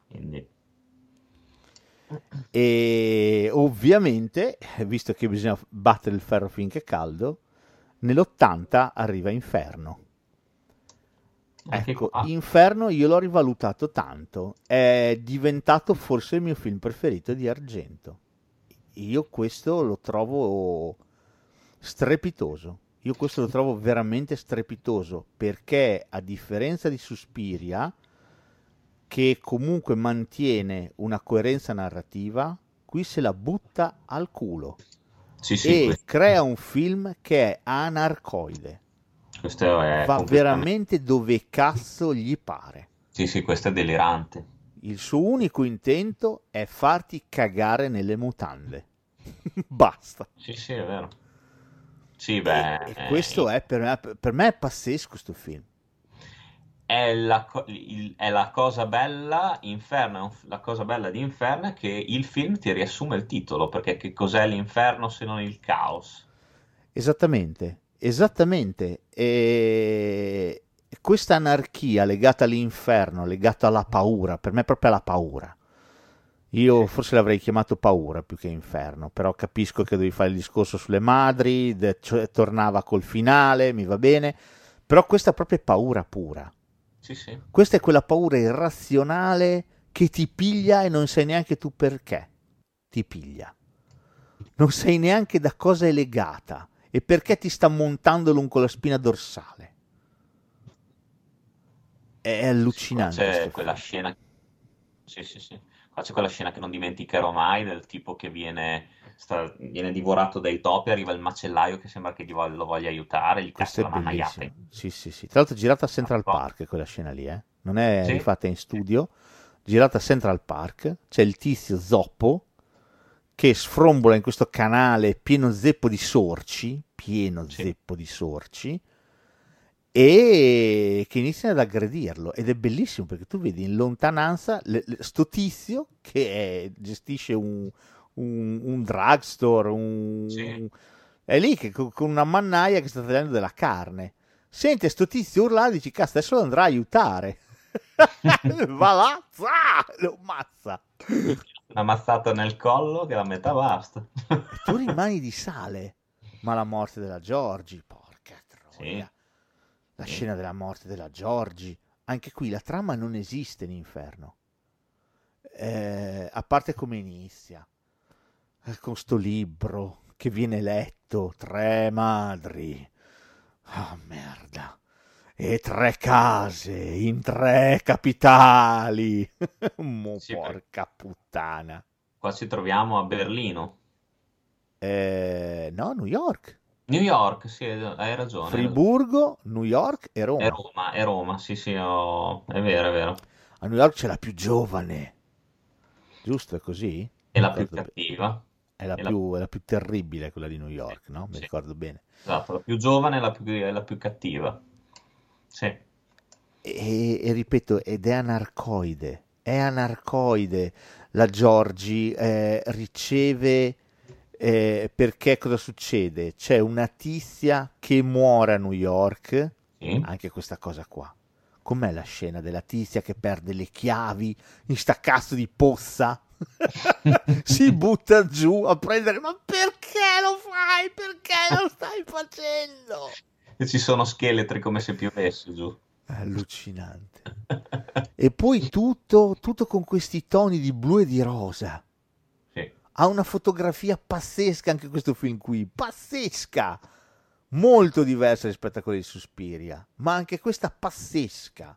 Quindi, E ovviamente, visto che bisogna battere il ferro finché è caldo, nell'80 arriva Inferno. Ecco, qua. Inferno io l'ho rivalutato tanto, è diventato forse il mio film preferito di Argento. Io questo lo trovo strepitoso. Io questo lo trovo veramente strepitoso perché a differenza di Suspiria, che comunque mantiene una coerenza narrativa, qui se la butta al culo Sì, sì, e questo, crea un film che è anarcoide. questo è Va veramente dove cazzo gli pare. Sì, sì, questo è delirante. Il suo unico intento è farti cagare nelle mutande. Basta. Sì, sì, è vero. Sì, E, beh, e questo è per me, per me è pazzesco questo film. È la, co- il- è la cosa bella, Inferno, la cosa bella di Inferno è che il film ti riassume il titolo, perché che cos'è l'inferno se non il caos? Esattamente, esattamente. E questa anarchia legata all'inferno, legata alla paura, per me è proprio la paura. Io forse l'avrei chiamato paura più che inferno, però capisco che devi fare il discorso sulle madri, de- cioè, tornava col finale, mi va bene, però questa è proprio paura pura. Sì, sì, Questa è quella paura irrazionale che ti piglia e non sai neanche tu perché ti piglia. Non sai neanche da cosa è legata e perché ti sta montando lungo la spina dorsale. È Sì, allucinante c'è questo quella film. scena, sì, sì, sì. Qua c'è quella scena che non dimenticherò mai, del tipo che viene, sta- viene divorato dai topi, arriva il macellaio che sembra che gli vo- lo voglia aiutare, gli Questo è la bellissimo. Sì, sì, sì. Tra l'altro è girata a Central No. Park quella scena lì, eh? Non è Sì, rifatta in studio, girata a Central Park. C'è il tizio Zoppo che sfrombola in questo canale pieno zeppo di sorci, pieno sì. zeppo di sorci, e che iniziano ad aggredirlo. Ed è bellissimo perché tu vedi in lontananza le- le- sto tizio che è- gestisce un, un, un drugstore, un, Sì. è lì che co- con una mannaia che sta tagliando della carne. Sente sto tizio urlare e dici, cazzo, adesso lo andrà a aiutare. Va là, za, lo ammazza. Una mazzata nel collo che la metà basta. E tu rimani di sale. Ma la morte della Giorgi, porca Sì, troia. La sì. scena della morte della Giorgi. Anche qui la trama non esiste in inferno. Eh, a parte come inizia. Eh, Con sto libro che viene letto. Tre madri. Ah, merda. E tre case in tre capitali. Mo Sì, per- porca puttana. qua ci troviamo a Berlino. Eh, no, New York. New York, sì, hai ragione. Friburgo, New York e Roma. Roma, è Roma, sì, sì, ho- è vero, è vero. A New York c'è la più giovane. Giusto, è così? È la più cattiva. È la È la... più, è la più terribile quella di New York, no? Mi sì, ricordo bene. esatto, la più giovane e la la più cattiva. Sì, E, e ripeto, ed è anarcoide. È anarcoide. La Giorgi eh, riceve eh, perché cosa succede? C'è una tizia che muore a New York, sì, anche questa cosa qua. Com'è la scena della tizia che perde le chiavi in sta cazzo di pozza? si butta giù a prendere, ma perché lo fai? Perché lo stai facendo? E ci sono scheletri come se piovesse giù. Allucinante. e poi tutto, tutto con questi toni di blu e di rosa. Sì. Ha una fotografia pazzesca anche questo film qui, pazzesca, molto diversa rispetto a quella di Suspiria, ma anche questa pazzesca.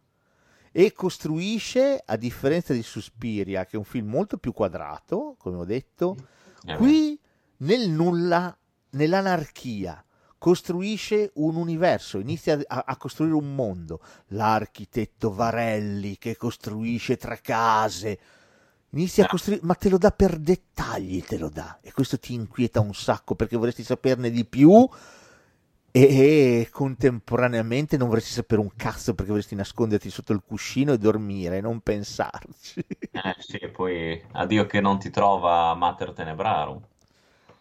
E costruisce, a differenza di Suspiria, che è un film molto più quadrato, come ho detto, Eh qui nel nulla, nell'anarchia, costruisce un universo, inizia a, a costruire un mondo. L'architetto Varelli che costruisce tre case. Inizia a costruire, ma te lo dà per dettagli, te lo dà. E questo ti inquieta un sacco perché vorresti saperne di più e, contemporaneamente non vorresti sapere un cazzo perché vorresti nasconderti sotto il cuscino e dormire, non pensarci. Eh sì, poi addio che non ti trova Mater Tenebrarum.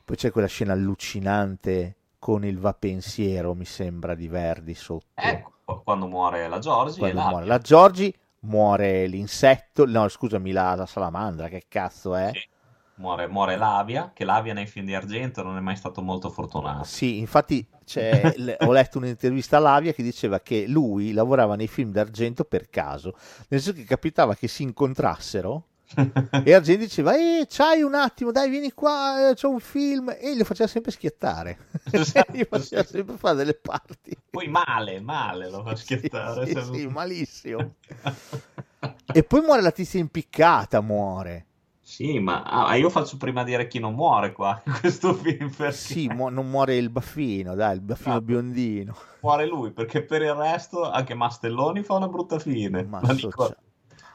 Poi c'è quella scena allucinante con il va pensiero, mi sembra, di Verdi sotto. Ecco, quando muore la Giorgi Quando la... muore la Giorgi, muore l'insetto, no scusami, la, la salamandra, che cazzo è? Sì. Muore, muore Lavia, che Lavia nei film di Argento non è mai stato molto fortunato. Sì, infatti c'è- le- ho letto un'intervista a Lavia che diceva che lui lavorava nei film d'argento per caso, nel senso che capitava che si incontrassero e Argento diceva, eh, c'hai un attimo, dai, vieni qua, eh, c'ho un film, e lo faceva sempre schiattare, Esatto, gli faceva sì. sempre fare delle parti. Poi male, male lo fa Sì, schiettare. sì, se- sì, malissimo. E poi muore la tizia impiccata, muore. Sì, ma ah, io faccio prima dire chi non muore qua in questo film perché Sì, mu- non muore il baffino, dai, il baffino Ah. biondino. muore lui, perché per il resto anche Mastelloni fa una brutta fine. Ma La, Nico-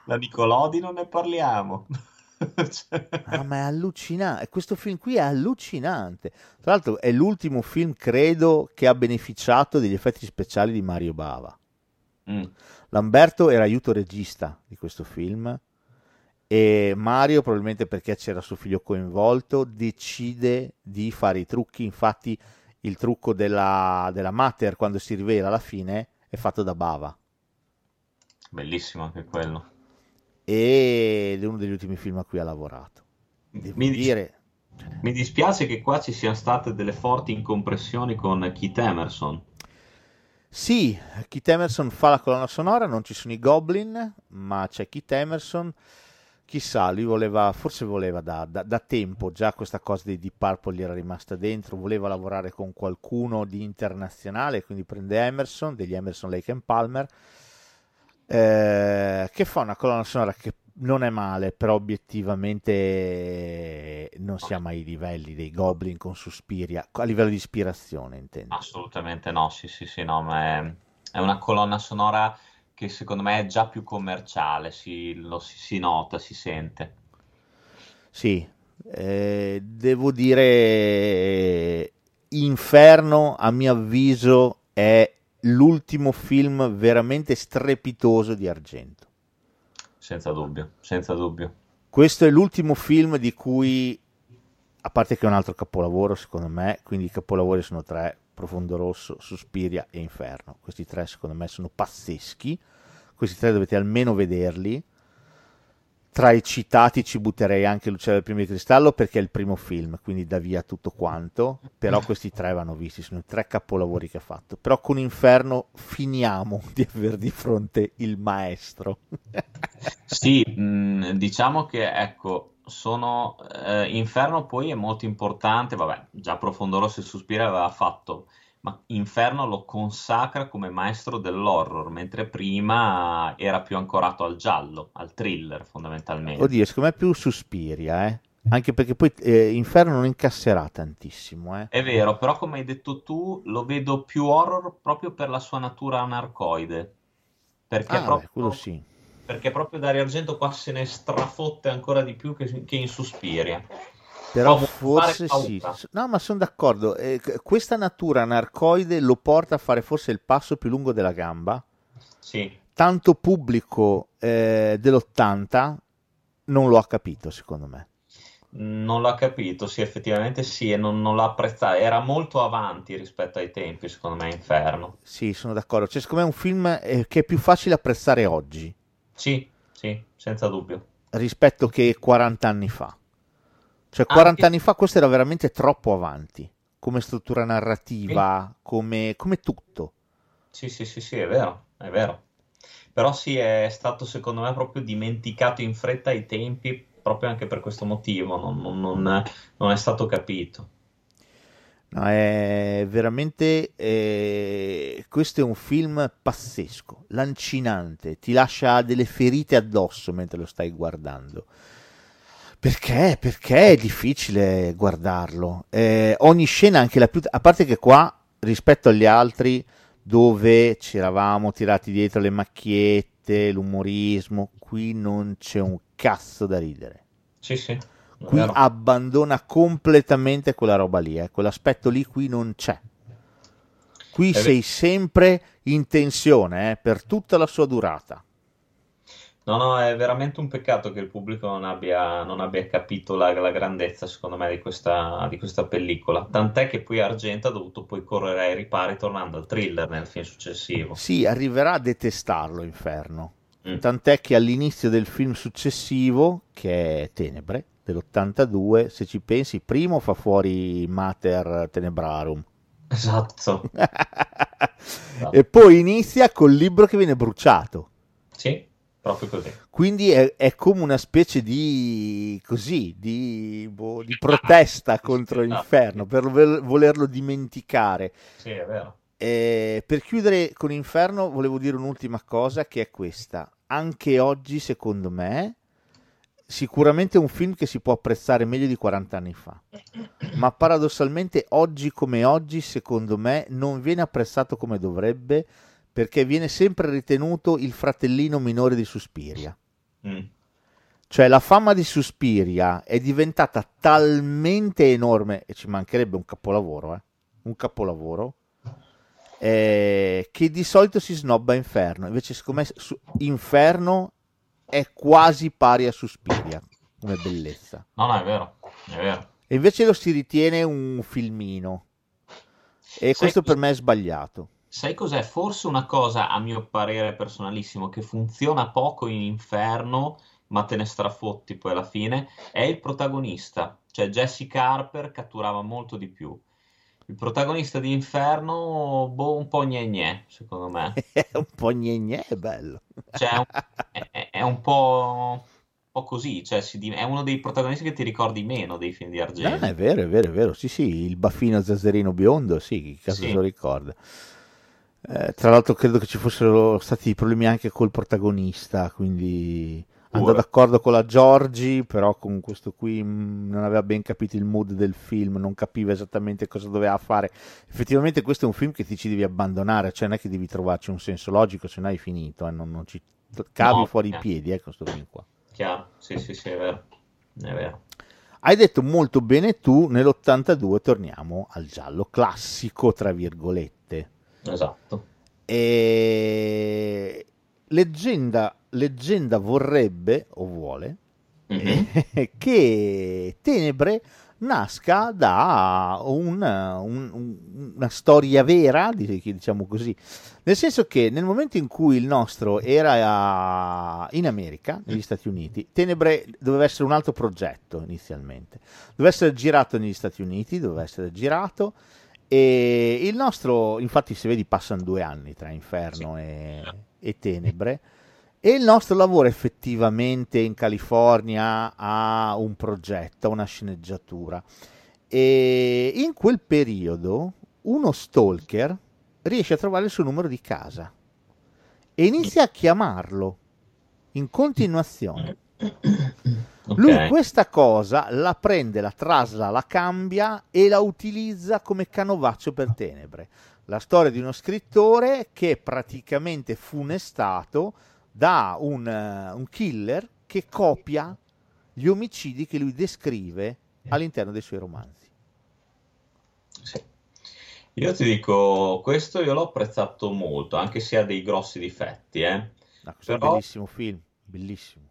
la Nicolodi non ne parliamo. Cioè- Ah, ma è allucinante. Questo film qui è allucinante. Tra l'altro è l'ultimo film, credo, che ha beneficiato degli effetti speciali di Mario Bava. Mm. Lamberto era aiuto regista di questo film e Mario, probabilmente perché c'era suo figlio coinvolto, decide di fare i trucchi. Infatti il trucco della, della Mater quando si rivela alla fine è fatto da Bava. Bellissimo anche quello. Ed è uno degli ultimi film a cui ha lavorato. Devo Mi, dire... mi dispiace che qua ci siano state delle forti incompressioni con Keith Emerson. Sì, Keith Emerson fa la colonna sonora, non ci sono i Goblin, ma c'è Keith Emerson. Chissà, lui voleva, forse voleva da, da- da tempo, già questa cosa di Deep Purple gli era rimasta dentro, voleva lavorare con qualcuno di internazionale, quindi prende Emerson, degli Emerson, Lake and Palmer, eh, che fa una colonna sonora che non è male, però obiettivamente non siamo ai livelli dei Goblin con Suspiria, a livello di ispirazione intendo. Assolutamente no, sì, sì, sì, no, ma è, è una colonna sonora che secondo me è già più commerciale, si, lo, si, si nota, si sente. Sì, eh, devo dire Inferno a mio avviso è l'ultimo film veramente strepitoso di Argento. Senza dubbio, senza dubbio. Questo è l'ultimo film di cui, a parte che è un altro capolavoro secondo me, quindi i capolavori sono tre, Profondo Rosso, Suspiria e Inferno. Questi tre secondo me sono pazzeschi, questi tre dovete almeno vederli. Tra i citati ci butterei anche L'Uccello del Primo di Cristallo perché è il primo film, quindi dà via tutto quanto, però questi tre vanno visti, sono i tre capolavori che ha fatto. Però con Inferno finiamo di avere di fronte il maestro. Sì, mh, diciamo che ecco, sono eh, Inferno poi è molto importante, vabbè, già Profondo Rosso e Suspira aveva fatto, ma Inferno lo consacra come maestro dell'horror, mentre prima era più ancorato al giallo, al thriller fondamentalmente. Oddio, secondo me più Suspiria, eh. Anche perché poi eh, Inferno non incasserà tantissimo, eh. È vero, però come hai detto tu, lo vedo più horror proprio per la sua natura anarcoide. Perché Ah, beh, proprio, quello sì. Perché proprio Dario Argento qua se ne strafotte ancora di più che, che in Suspiria. Però Può forse sì. No, ma sono d'accordo. Eh, questa natura anarcoide lo porta a fare forse il passo più lungo della gamba. Sì, Tanto pubblico eh, dell'80 non lo ha capito, secondo me. Non l'ha capito, sì, effettivamente sì, e non, non l'ha apprezzato. Era molto avanti rispetto ai tempi, secondo me, Inferno. Sì, sono d'accordo. Cioè, secondo me è un film eh, che è più facile apprezzare oggi Sì, sì, senza dubbio. rispetto che 40 anni fa. Cioè, 40 Anche- anni fa questo era veramente troppo avanti, come struttura narrativa, come, come tutto. Sì, sì, sì, sì, è vero, è vero. Però sì, è stato secondo me proprio dimenticato in fretta ai tempi, proprio anche per questo motivo, non, non- non- non è stato capito. No, è veramente. eh, questo è un film pazzesco, lancinante, ti lascia delle ferite addosso mentre lo stai guardando. Perché? Perché è difficile guardarlo. Eh, ogni scena, anche la più. A parte che qua, rispetto agli altri, dove ci eravamo tirati dietro le macchiette, l'umorismo, qui non c'è un cazzo da ridere. Sì, sì, è Qui vero. abbandona completamente quella roba lì, eh. quell'aspetto lì qui non c'è. Qui È ve- sei sempre in tensione eh, per tutta la sua durata. No, no, è veramente un peccato che il pubblico non abbia, non abbia capito la, la grandezza, secondo me, di questa, di questa pellicola. Tant'è che poi Argento ha dovuto poi correre ai ripari tornando al thriller nel film successivo. Sì, arriverà a detestarlo Inferno. Mm. Tant'è che all'inizio del film successivo, che è Tenebre, dell'82, se ci pensi, primo fa fuori Mater Tenebrarum. Esatto, e poi inizia col libro che viene bruciato. sì, proprio così. Quindi è, è come una specie di così, di, boh, di protesta contro l'inferno per voler- volerlo dimenticare. Sì, è vero. Eh, per chiudere con Inferno, volevo dire un'ultima cosa che è questa. Anche oggi, secondo me, sicuramente un film che si può apprezzare meglio di 40 anni fa. Ma paradossalmente, oggi come oggi, secondo me, non viene apprezzato come dovrebbe perché viene sempre ritenuto il fratellino minore di Suspiria. Mm. Cioè la fama di Suspiria è diventata talmente enorme, e ci mancherebbe un capolavoro, eh? un capolavoro, eh, che di solito si snobba Inferno. Invece secondo me Inferno è quasi pari a Suspiria come bellezza. No, no, è vero, è vero. E invece lo si ritiene un filmino. E Sai questo per me è sbagliato. Sai cos'è? Forse una cosa, a mio parere personalissimo, che funziona poco in Inferno, ma te ne strafotti poi alla fine, è il protagonista. Cioè Jessica Harper catturava molto di più. Il protagonista di Inferno, boh, un po' gne gne, secondo me. Un po' gne è bello. Cioè, è- è- un po', un po' così, cioè si è uno dei protagonisti che ti ricordi meno dei film di Argento. è vero, è vero, è vero. Sì, sì, il baffino zazzerino biondo, sì, chi cazzo Sì. se lo ricorda. Eh, tra l'altro credo che ci fossero stati problemi anche col protagonista, quindi andò d'accordo con la Giorgi, però con questo qui mh, non aveva ben capito il mood del film, non capiva esattamente cosa doveva fare. Effettivamente questo è un film che ti ci devi abbandonare, cioè non è che devi trovarci un senso logico, se no hai finito, eh, non, non ci cavi No, fuori i eh. piedi, eh, questo film qua. Chiaro, sì, sì, sì, è vero. È vero. Hai detto molto bene tu, nell'82 torniamo al giallo classico, tra virgolette. Esatto. E... Leggenda, leggenda vorrebbe, o vuole, Mhm. che Tenebre nasca da un- un- un- una storia vera, di- diciamo così, nel senso che nel momento in cui il nostro era in America, negli Stati Uniti, Tenebre doveva essere un altro progetto inizialmente, doveva essere girato negli Stati Uniti, doveva essere girato e il nostro, infatti se vedi passano due anni tra Inferno e, e Tenebre, e il nostro lavoro effettivamente in California ha un progetto, una sceneggiatura. E in quel periodo uno stalker riesce a trovare il suo numero di casa e inizia a chiamarlo in continuazione. Lui Ok. questa cosa la prende, la trasla, la cambia e la utilizza come canovaccio per tenebre. La storia di uno scrittore che praticamente funestato da un, eh, un killer che copia gli omicidi che lui descrive all'interno dei suoi romanzi. Sì. Io ti dico, questo io l'ho apprezzato molto, anche se ha dei grossi difetti, eh. No, questo è un Però- bellissimo film, bellissimo.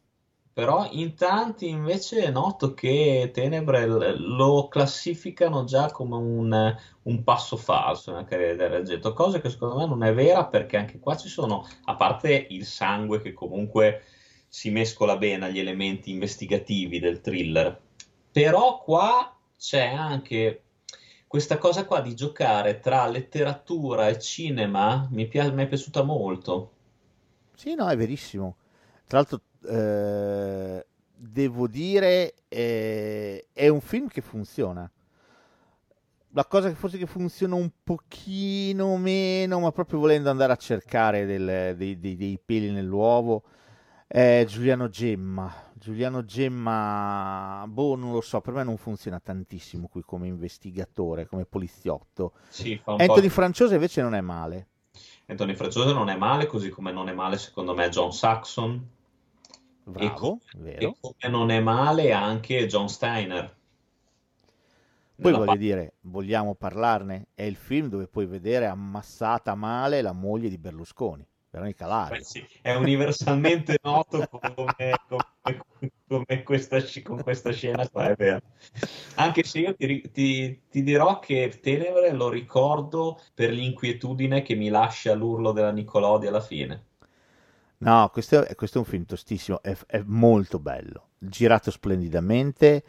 Però in tanti invece noto che Tenebre lo classificano già come un, un passo falso nella carriera del Reggetto, cosa che secondo me non è vera perché anche qua ci sono, a parte il sangue che comunque si mescola bene agli elementi investigativi del thriller, però qua c'è anche questa cosa qua di giocare tra letteratura e cinema, mi, pi- mi è piaciuta molto. Sì, no, è verissimo. Tra l'altro eh, devo dire, eh, è un film che funziona. La cosa che forse che funziona un pochino meno, ma proprio volendo andare a cercare del, dei, dei, dei peli nell'uovo, è Giuliano Gemma. Giuliano Gemma, boh, non lo so, per me non funziona tantissimo qui come investigatore, come poliziotto. Sì, Anthony Franciosa invece non è male. Anthony Franciosa non è male, così come non è male secondo me John Saxon Bravo, e, vero. e come non è male anche John Steiner. Poi voglio parte... dire, vogliamo parlarne? È il film dove puoi vedere ammassata male la moglie di Berlusconi, Veronica Largo. Sì, è universalmente noto come, come, come questa, con questa scena qua, è vero. Anche se io ti, ti, ti, dirò che Tenebre lo ricordo per l'inquietudine che mi lascia l'urlo della Nicolodi alla fine. No, questo è, questo è, un film tostissimo, è, è, molto bello, girato splendidamente,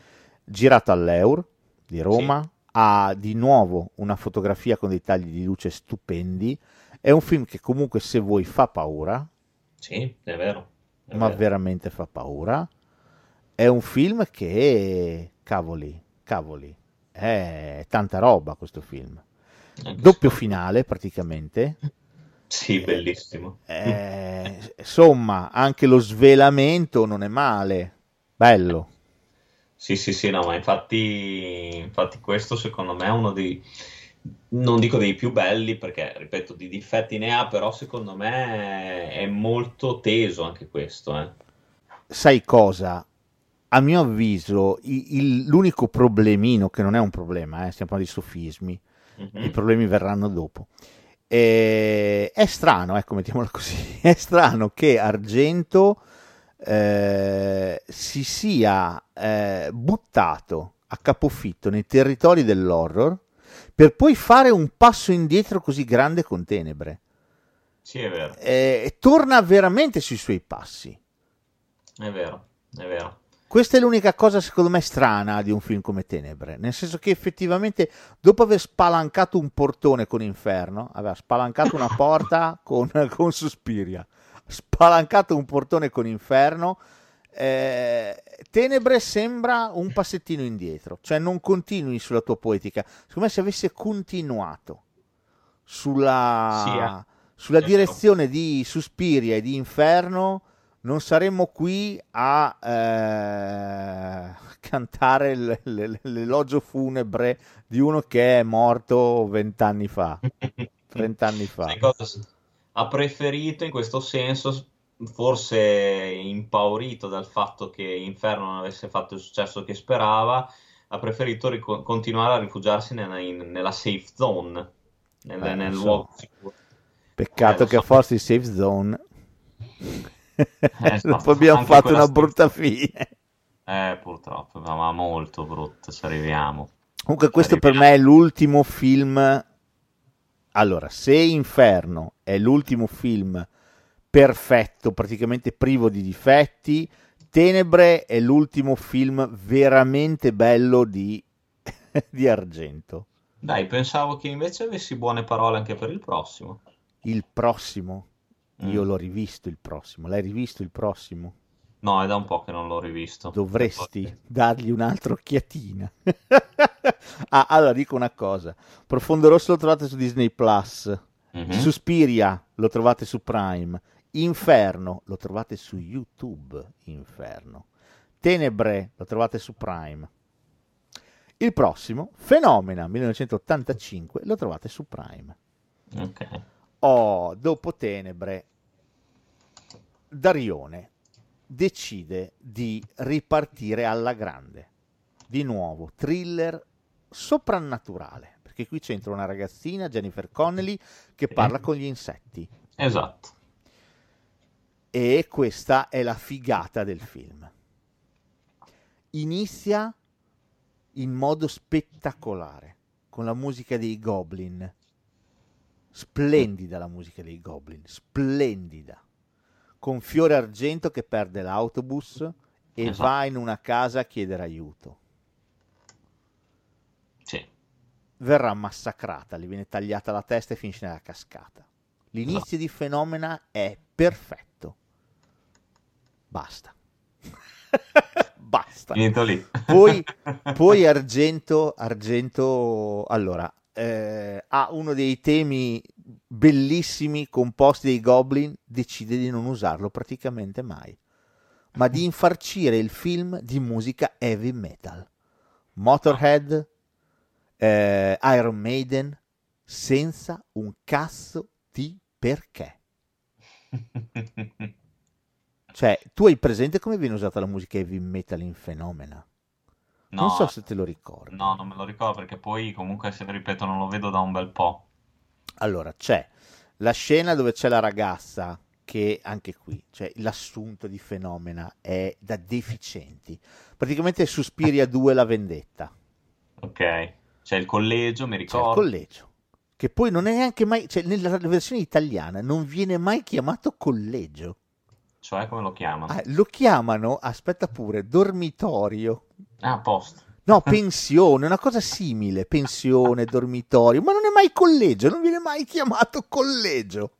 girato all'Eur di Roma, sì. ha di nuovo una fotografia con dei tagli di luce stupendi, è un film che comunque se vuoi fa paura. Sì, è vero. È ma vero. veramente fa paura. È un film che, cavoli, cavoli, è tanta roba questo film. Anche Doppio finale praticamente. Sì, bellissimo. Eh, insomma, anche lo svelamento non è male. Bello. Sì, sì, sì, no, ma infatti, infatti questo secondo me è uno dei, non dico dei più belli perché, ripeto, di difetti ne ha, però secondo me è molto teso anche questo. Eh. Sai cosa? A mio avviso, il, il, l'unico problemino, che non è un problema, eh, stiamo parlando di sofismi, mm-hmm. i problemi verranno dopo e è strano, ecco, mettiamola così, è strano che Argento eh, si sia eh, buttato a capofitto nei territori dell'horror per poi fare un passo indietro così grande con Tenebre. Sì, è vero. Eh, torna veramente sui suoi passi. È vero, è vero. Questa è l'unica cosa secondo me strana di un film come Tenebre, nel senso che effettivamente dopo aver spalancato un portone con Inferno, aveva spalancato una porta con, con Suspiria, spalancato un portone con Inferno, eh, Tenebre sembra un passettino indietro, cioè non continui sulla tua poetica, secondo me se avesse continuato sulla, sì, eh. sulla direzione di Suspiria e di Inferno non saremmo qui a eh, cantare l- l- l'elogio funebre di uno che è morto vent'anni fa, trent'anni fa. Ha preferito in questo senso, forse impaurito dal fatto che Inferno non avesse fatto il successo che sperava, ha preferito ric- continuare a rifugiarsi nella, in, nella safe zone, nel, eh, nel so. luogo sicuro. Peccato eh, che so. forse il safe zone eh, Dopo abbiamo fatto una brutta fine. Eh, purtroppo, ma molto brutta, ci arriviamo. Comunque questo arriviamo. per me è l'ultimo film... Allora, se Inferno è l'ultimo film perfetto, praticamente privo di difetti, Tenebre è l'ultimo film veramente bello di, di Argento. Dai, pensavo che invece avessi buone parole anche per il prossimo. Il prossimo? Io mm. l'ho rivisto il prossimo. L'hai rivisto il prossimo? No, è da un po' che non l'ho rivisto. Dovresti dargli un'altra occhiatina. ah, allora dico una cosa. Profondo Rosso lo trovate su Disney Plus. Mm-hmm. Suspiria lo trovate su Prime. Inferno lo trovate su YouTube. Inferno. Tenebre lo trovate su Prime. Il prossimo, Fenomena 1985, lo trovate su Prime. Ok. Oh, dopo Tenebre, Darione decide di ripartire alla grande. Di nuovo, thriller soprannaturale, perché qui c'entra una ragazzina, Jennifer Connelly, che parla con gli insetti. Esatto. E questa è la figata del film. inizia in modo spettacolare con la musica dei Goblin. Splendida la musica dei Goblin, splendida. Con Fiore Argento che perde l'autobus e Esatto. va in una casa a chiedere aiuto. Sì. Verrà massacrata, gli viene tagliata la testa e finisce nella cascata. L'inizio Esatto. di Fenomena è perfetto. Basta. Basta. Finito lì. Poi, poi Argento, Argento allora, eh, ha uno dei temi bellissimi composti dei Goblin, decide di non usarlo praticamente mai, ma di infarcire il film di musica heavy metal. Motorhead, eh, Iron Maiden, senza un cazzo di perché. Cioè, tu hai presente come viene usata la musica heavy metal in Fenomena? No, non so se te lo ricordi. no, non me lo ricordo perché poi comunque, se ripeto, non lo vedo da un bel po'. Allora, c'è la scena dove c'è la ragazza che anche qui, cioè l'assunto di Fenomena è da deficienti. Praticamente Suspiria 2 la vendetta. Ok. C'è il collegio, mi C'è il ricordo. collegio. Che poi non è neanche mai, cioè nella versione italiana non viene mai chiamato collegio. Cioè, come lo chiamano? Ah, lo chiamano, aspetta pure, dormitorio. Ah, posto. No, pensione, una cosa simile, pensione, dormitorio, ma non è mai collegio, non viene mai chiamato collegio.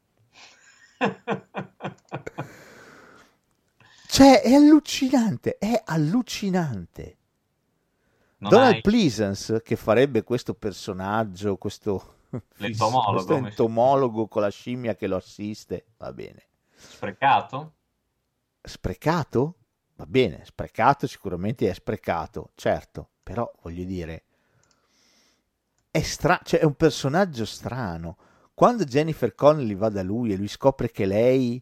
Cioè, è allucinante, è allucinante. Non Donald hai Pleasance, che farebbe questo personaggio, questo, L'entomologo, questo entomologo con la scimmia che lo assiste, va bene. sprecato? Sprecato? Va bene, sprecato sicuramente è sprecato, certo, però voglio dire, è, stra- cioè, è un personaggio strano. Quando Jennifer Connelly va da lui e lui scopre che lei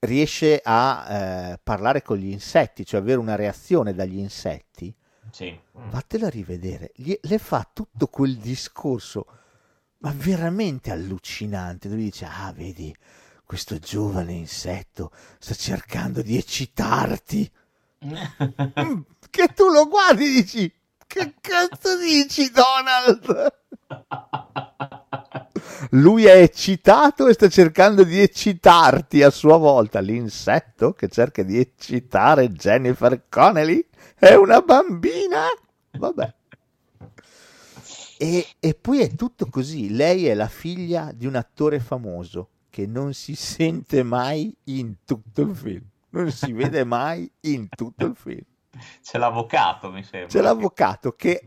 riesce a eh, parlare con gli insetti, cioè avere una reazione dagli insetti, Sì. Mm. vattela a rivedere, Gli- le fa tutto quel discorso, ma veramente allucinante, dove dice, ah, vedi, questo giovane insetto sta cercando di eccitarti. Mm, che tu lo guardi e dici, che cazzo dici, Donald? Lui è eccitato e sta cercando di eccitarti a sua volta. L'insetto che cerca di eccitare Jennifer Connelly è una bambina. Vabbè. E, e poi è tutto così. Lei è la figlia di un attore famoso che non si sente mai in tutto il film. Non si vede mai in tutto il film. C'è l'avvocato, mi sembra. C'è l'avvocato che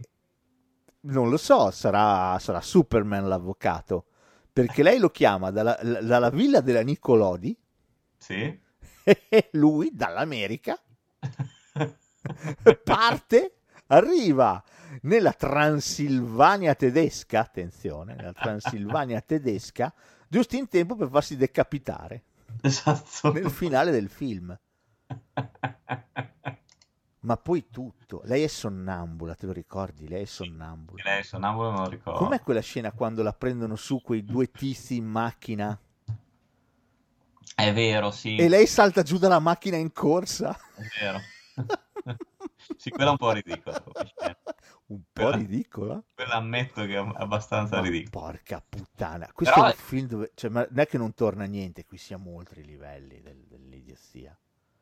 non lo so, sarà, sarà Superman l'avvocato. Perché lei lo chiama dalla, dalla villa della Nicolodi Sì. e lui dall'America parte, arriva nella Transilvania tedesca, attenzione, nella Transilvania tedesca, giusto in tempo per farsi decapitare Esatto. nel finale del film. Ma poi tutto, lei è sonnambula, te lo ricordi? Lei è sonnambula. Lei sonnambulo non lo ricordo. Com'è quella scena quando la prendono su quei due tizi in macchina È vero, sì. e lei salta giù dalla macchina in corsa? È vero. sì, quella è un po' ridicola. Un po' Quella- ridicola. Quella ammetto che è abbastanza Ma ridicola. porca puttana, questo Però è un film dove, cioè, ma non è che non torna niente, qui siamo oltre i livelli del- dell'idiozia.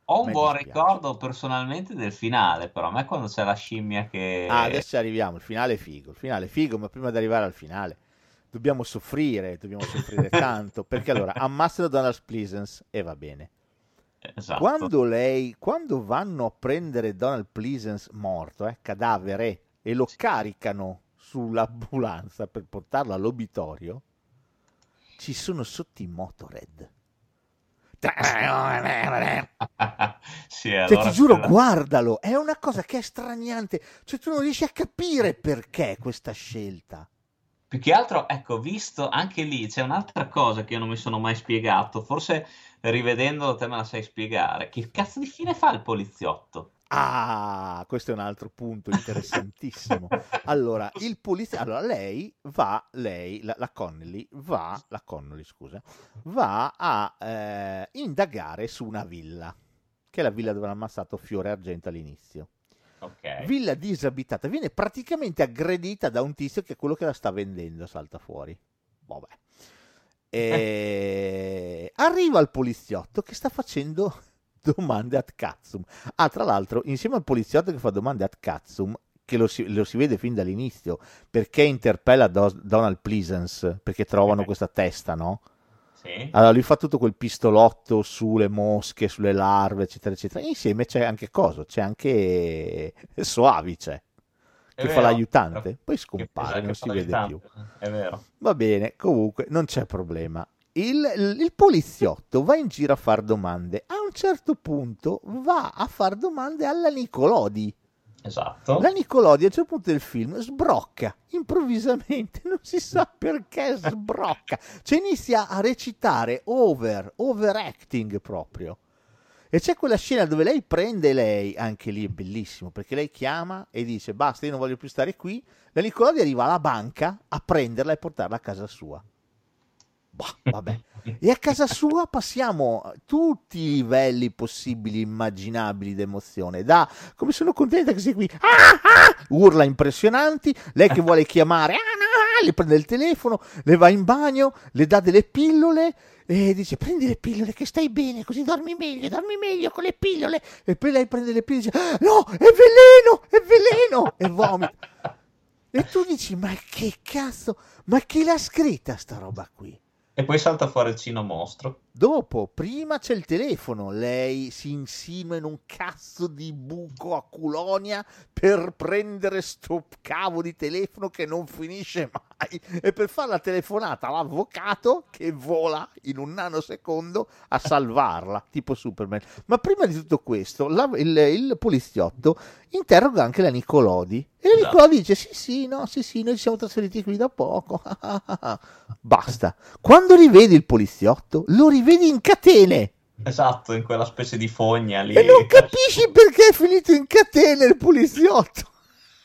Ho un buon dispiace. ricordo personalmente del finale, però a me quando c'è la scimmia che... Ah, adesso arriviamo, il finale è figo, il finale è figo, ma prima di arrivare al finale dobbiamo soffrire, dobbiamo soffrire tanto, perché allora ammassano Donald Pleasance e va bene. Esatto. Quando lei, quando vanno a prendere Donald Pleasance morto, eh, cadavere, e lo caricano sull'ambulanza per portarlo all'obitorio, ci sono sotto i Motorhead. sì, Cioè, allora ti giuro, quella- guardalo, è una cosa che è straniante. Cioè, tu non riesci a capire perché questa scelta. Più che altro, ecco, visto anche lì c'è un'altra cosa che io non mi sono mai spiegato, forse rivedendolo te me la sai spiegare. Che cazzo di fine fa il poliziotto? Ah, questo è un altro punto interessantissimo. Allora, il poliziotto, allora lei va, lei, la, la Connelly va, la Connelly, scusa, va a eh, indagare su una villa, che è la villa dove hanno ammazzato Fiore Argento all'inizio. Ok. Villa disabitata, viene praticamente aggredita da un tizio che è quello che la sta vendendo, salta fuori. Vabbè. E... Arriva il poliziotto che sta facendo domande ad Katsum. Ah, tra l'altro, insieme al poliziotto che fa domande ad Katsum, che lo si, lo si vede fin dall'inizio, perché interpella Do- Donald Pleasance, perché trovano questa testa, no? Sì. Allora lui fa tutto quel pistolotto sulle mosche, sulle larve, eccetera, eccetera. Insieme c'è anche cosa? C'è anche Soavice, che fa l'aiutante, poi Che- scompare, non si vede più. È vero. Va bene, comunque non c'è problema. Il, il- poliziotto va in giro a fare domande. A un certo punto va a fare domande alla Nicolodi. Esatto. La Nicolodi a un certo punto del film sbrocca improvvisamente, non si sa perché sbrocca. Cioè inizia a recitare over, overacting proprio. E c'è quella scena dove lei prende lei, anche lì è bellissimo, perché lei chiama e dice basta, io non voglio più stare qui. La Nicolodi arriva alla banca a prenderla e portarla a casa sua. Bah, vabbè. E a casa sua passiamo tutti i livelli possibili, immaginabili di emozione. Da come sono contenta che sei qui, ah, ah, urla impressionanti. Lei che vuole chiamare, ah, ah, le prende il telefono, le va in bagno, le dà delle pillole e dice: Prendi le pillole che stai bene, così dormi meglio, dormi meglio con le pillole. E poi lei prende le pillole e dice: "Ah, No, è veleno, è veleno! E vomita. E tu dici: Ma che cazzo, ma chi l'ha scritta sta roba qui? E poi salta fuori il Cino Mostro. Dopo, prima c'è il telefono, lei si insinua in un cazzo di buco a Culonia per prendere sto cavo di telefono che non finisce mai e per fare la telefonata all'avvocato che vola in un nanosecondo a salvarla, tipo Superman. Ma prima di tutto questo, la- il, il poliziotto interroga anche la Nicolodi e la Esatto. Nicolodi dice sì sì, no, sì sì, noi ci siamo trasferiti qui da poco. Basta. Quando rivedi il poliziotto, lo rivedi in catene. Esatto, in quella specie di fogna lì. E non capisci perché è finito in catene il poliziotto.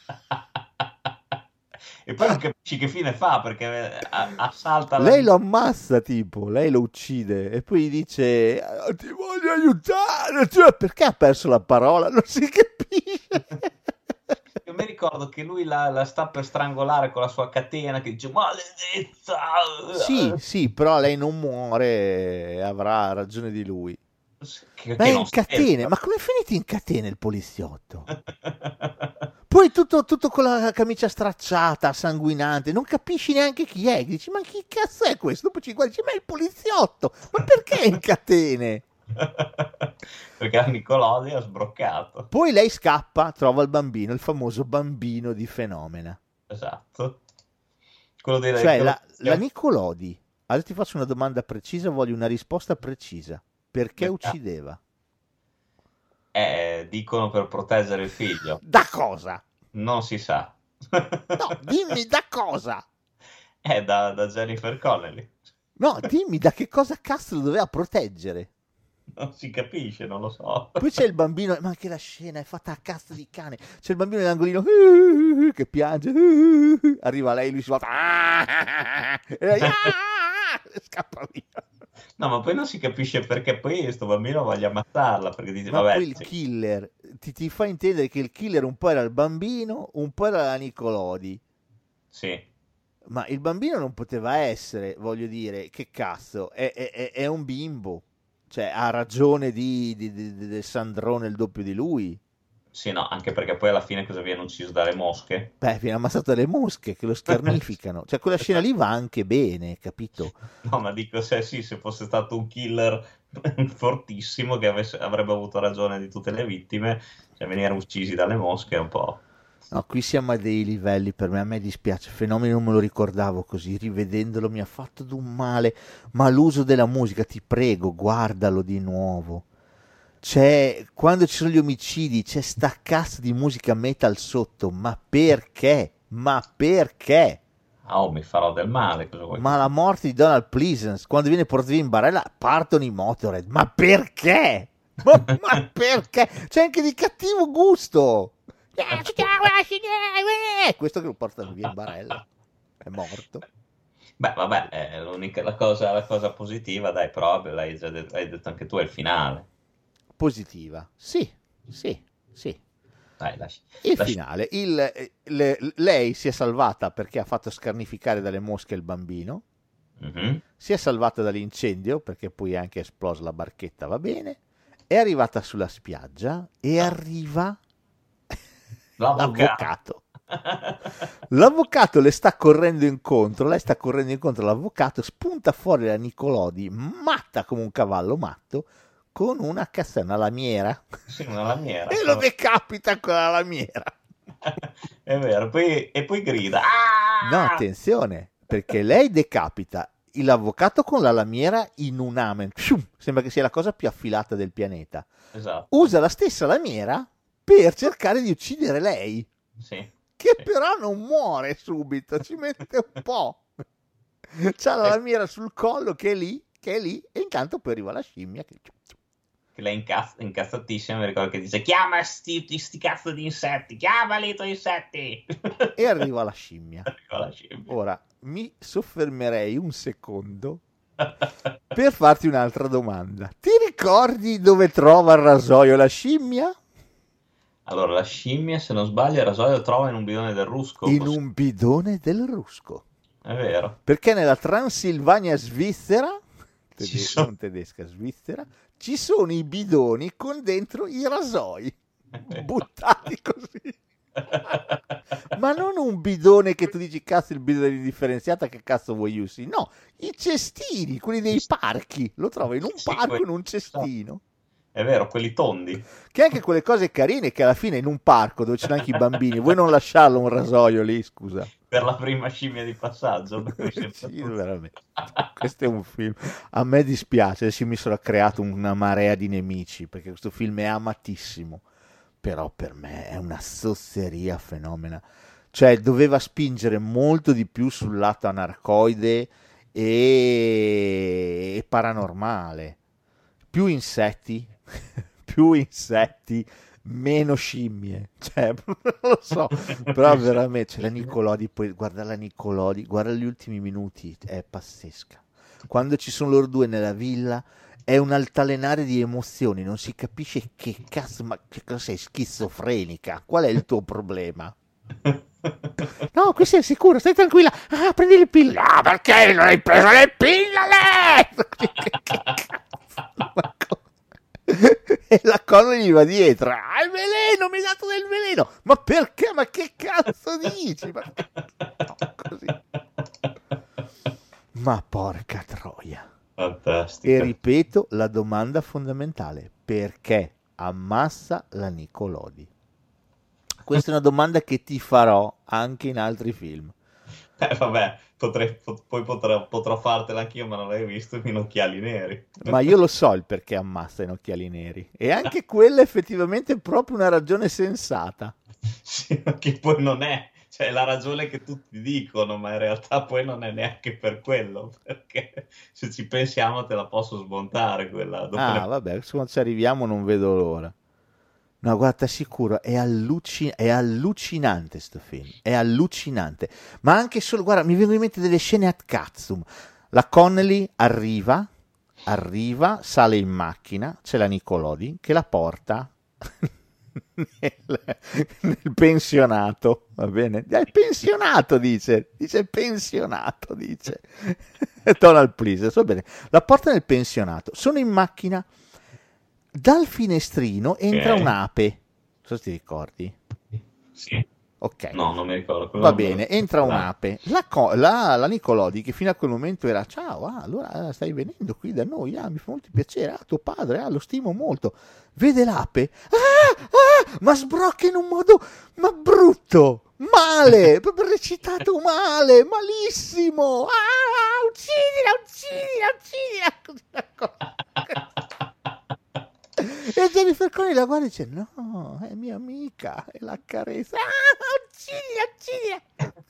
E poi non capisci che fine fa perché eh, assalta la... Lei lo ammazza, tipo, lei lo uccide e poi dice: "Ah, Ti voglio aiutare. Cioè, perché ha perso la parola? Non si capisce. Io mi ricordo che lui la, la sta per strangolare con la sua catena che dice maledetta. Sì, sì, però lei non muore, avrà ragione di lui. Che, Ma che in catene, scherza. ma come è finito in catene il poliziotto? Poi tutto, tutto con la camicia stracciata, sanguinante, non capisci neanche chi è. Dici, ma chi cazzo è questo? Dopo ci guardi, dici, ma è il poliziotto, ma perché è in catene? perché la Nicolodi ha sbroccato. Poi lei scappa, trova il bambino, il famoso bambino di Fenomena. Esatto. Quello dei Cioè, la, la Nicolodi, adesso ti faccio una domanda precisa, voglio una risposta precisa. Perché Ah. uccideva? Eh, dicono per proteggere il figlio. Da cosa? Non si sa. No, dimmi da cosa? È da, da Jennifer Connelly. No, dimmi da che cosa cazzo lo doveva proteggere. Non si capisce, non lo so. Poi c'è il bambino, ma anche la scena è fatta a cazzo di cane. C'è il bambino nell'angolino che piange. Arriva lei, lui si volta. E lei "Ah!" scappa via. No, ma poi non si capisce perché poi questo bambino voglia ammazzarla. Perché dice, Ma vabbè, poi il sì, killer ti, ti fa intendere che il killer un po' era il bambino, un po' era la Nicolodi. sì. Ma il bambino non poteva essere, voglio dire, che cazzo, è, è- è- è un bimbo. Cioè, ha ragione di, di- di- di- Sandrone il doppio di lui. Sì, no, anche perché poi alla fine cosa viene ucciso dalle mosche? Beh, viene ammazzato dalle mosche che lo scarnificano. Cioè, quella scena lì va anche bene, capito? No, ma dico, se sì, se fosse stato un killer fortissimo che avesse- avrebbe avuto ragione di tutte le vittime, cioè venire uccisi dalle mosche è un po'... No, qui siamo a dei livelli per me. A me dispiace, Fenomeno non me lo ricordavo così. Rivedendolo mi ha fatto d'un male. Ma l'uso della musica, ti prego, guardalo di nuovo. C'è quando ci sono gli omicidi, c'è sta cazzo di musica metal sotto. Ma perché? Ma perché? Ah, oh, mi farò del male? Ma la morte di Donald Pleasance, quando viene portato in barella, partono i Motorhead. Ma perché? Ma, ma perché? C'è anche di cattivo gusto. Questo che lo portano via in barella. È morto. Beh, vabbè, è l'unica la cosa, la cosa positiva, dai, però l'hai già detto, hai detto anche tu, è il finale. Positiva. Sì, sì, sì. Dai, lasci. Il lasci- finale, il- eh, le- lei si è salvata perché ha fatto scarnificare dalle mosche il bambino, Mhm. si è salvata dall'incendio perché poi è anche esplosa la barchetta, va bene, è arrivata sulla spiaggia e arriva L'avvocato. l'avvocato. Le sta correndo incontro, lei sta correndo incontro all'avvocato, spunta fuori la Nicolodi, matta come un cavallo matto, con una cassa, una lamiera, Sì, una lamiera. e lo decapita con la lamiera. È vero, poi, e poi grida. "Ah!" No, attenzione, perché lei decapita l'avvocato con la lamiera in un amen. Sembra che sia la cosa più affilata del pianeta. Esatto, Usa la stessa lamiera per cercare di uccidere lei, sì. che Sì. però non muore subito, ci mette un po'. C'ha la Eh. lamiera sul collo che è lì, che è lì, e intanto poi arriva la scimmia che... Che lei incazz- incazzatissima, mi ricordo che dice chiama sti, sti cazzo di insetti, chiamali i tuoi insetti. e arriva la scimmia. Arriva la scimmia. Ora, mi soffermerei un secondo per farti un'altra domanda. Ti ricordi dove trova il rasoio la scimmia? Allora, la scimmia, se non sbaglio, il rasoio lo trova in un bidone del rusco. In Poss- un bidone del rusco. È vero. Perché nella Transilvania svizzera, tede- sono- non tedesca, svizzera, ci sono i bidoni con dentro i rasoi, buttati così. Ma non un bidone che tu dici, cazzo, il bidone indifferenziata, che cazzo vuoi usi? No, i cestini, quelli dei parchi. Lo trovo in un parco, in un cestino. È vero, quelli tondi. Che anche quelle cose carine che alla fine in un parco dove ci sono anche i bambini, vuoi non lasciarlo un rasoio lì, scusa? Per la prima scimmia di passaggio. Sì, veramente. Questo è un film. A me dispiace, adesso mi sono creato una marea di nemici perché questo film è amatissimo. Però per me è una sozzeria fenomena. Cioè, doveva spingere molto di più sul lato anarcoide e, e paranormale. Più insetti, più insetti, meno scimmie. Cioè, non lo so, però veramente c'è la Nicolodi, poi guarda la Nicolodi, guarda gli ultimi minuti, è pazzesca. Quando ci sono loro due nella villa è un altalenare di emozioni, non si capisce che cazzo, ma che cosa sei schizofrenica? Qual è il tuo problema? No, qui sei sicuro, stai tranquilla. Ah, prendi le pillole. No, perché non hai preso le pillole? Che cazzo? Ma e la cosa gli va dietro. Ah, il veleno, mi hai dato del veleno. Ma perché? Ma che cazzo dici? Ma, No, così. Ma porca troia. Fantastico. E ripeto la domanda fondamentale: perché ammassa la Nicolodi? Questa è una domanda che ti farò anche in altri film. Eh, vabbè, potrei- po- poi potrò, potrò fartela anch'io, ma non l'hai visto in occhiali neri. Ma io lo so il perché ammassa in occhiali neri. E anche quella effettivamente è proprio una ragione sensata. Sì, che poi non è, cioè la ragione che tutti dicono, ma in realtà poi non è neanche per quello, perché se ci pensiamo te la posso smontare quella. Dopo Ah, ne- vabbè, quando ci arriviamo non vedo l'ora. No, guarda, sicuro, è, alluci- è allucinante sto film, è allucinante. Ma anche solo, guarda, mi vengono in mente delle scene ad cazzum. La Connelly arriva, arriva, sale in macchina, c'è la Nicolodi che la porta nel, nel pensionato, va bene? È pensionato, dice, dice pensionato, dice. Donald Please, va bene. La porta nel pensionato, sono in macchina, dal finestrino entra Ok. un'ape, non so se ti ricordi. Sì, Ok. no, non mi ricordo. Va bene, entra un'ape. La, co- la, la Nicolodi, che fino a quel momento era ciao, ah, allora eh, stai venendo qui da noi, ah, mi fa molto piacere, ah, tuo padre, ah, lo stimo molto. Vede l'ape, ah, ah, ma sbrocca in un modo, ma brutto, male, proprio recitato male, malissimo. Ah, uccidila, uccidila, uccidila. E Jennifer Connelly la guarda e dice: No, è mia amica. E la carezza. Ah, uccidila,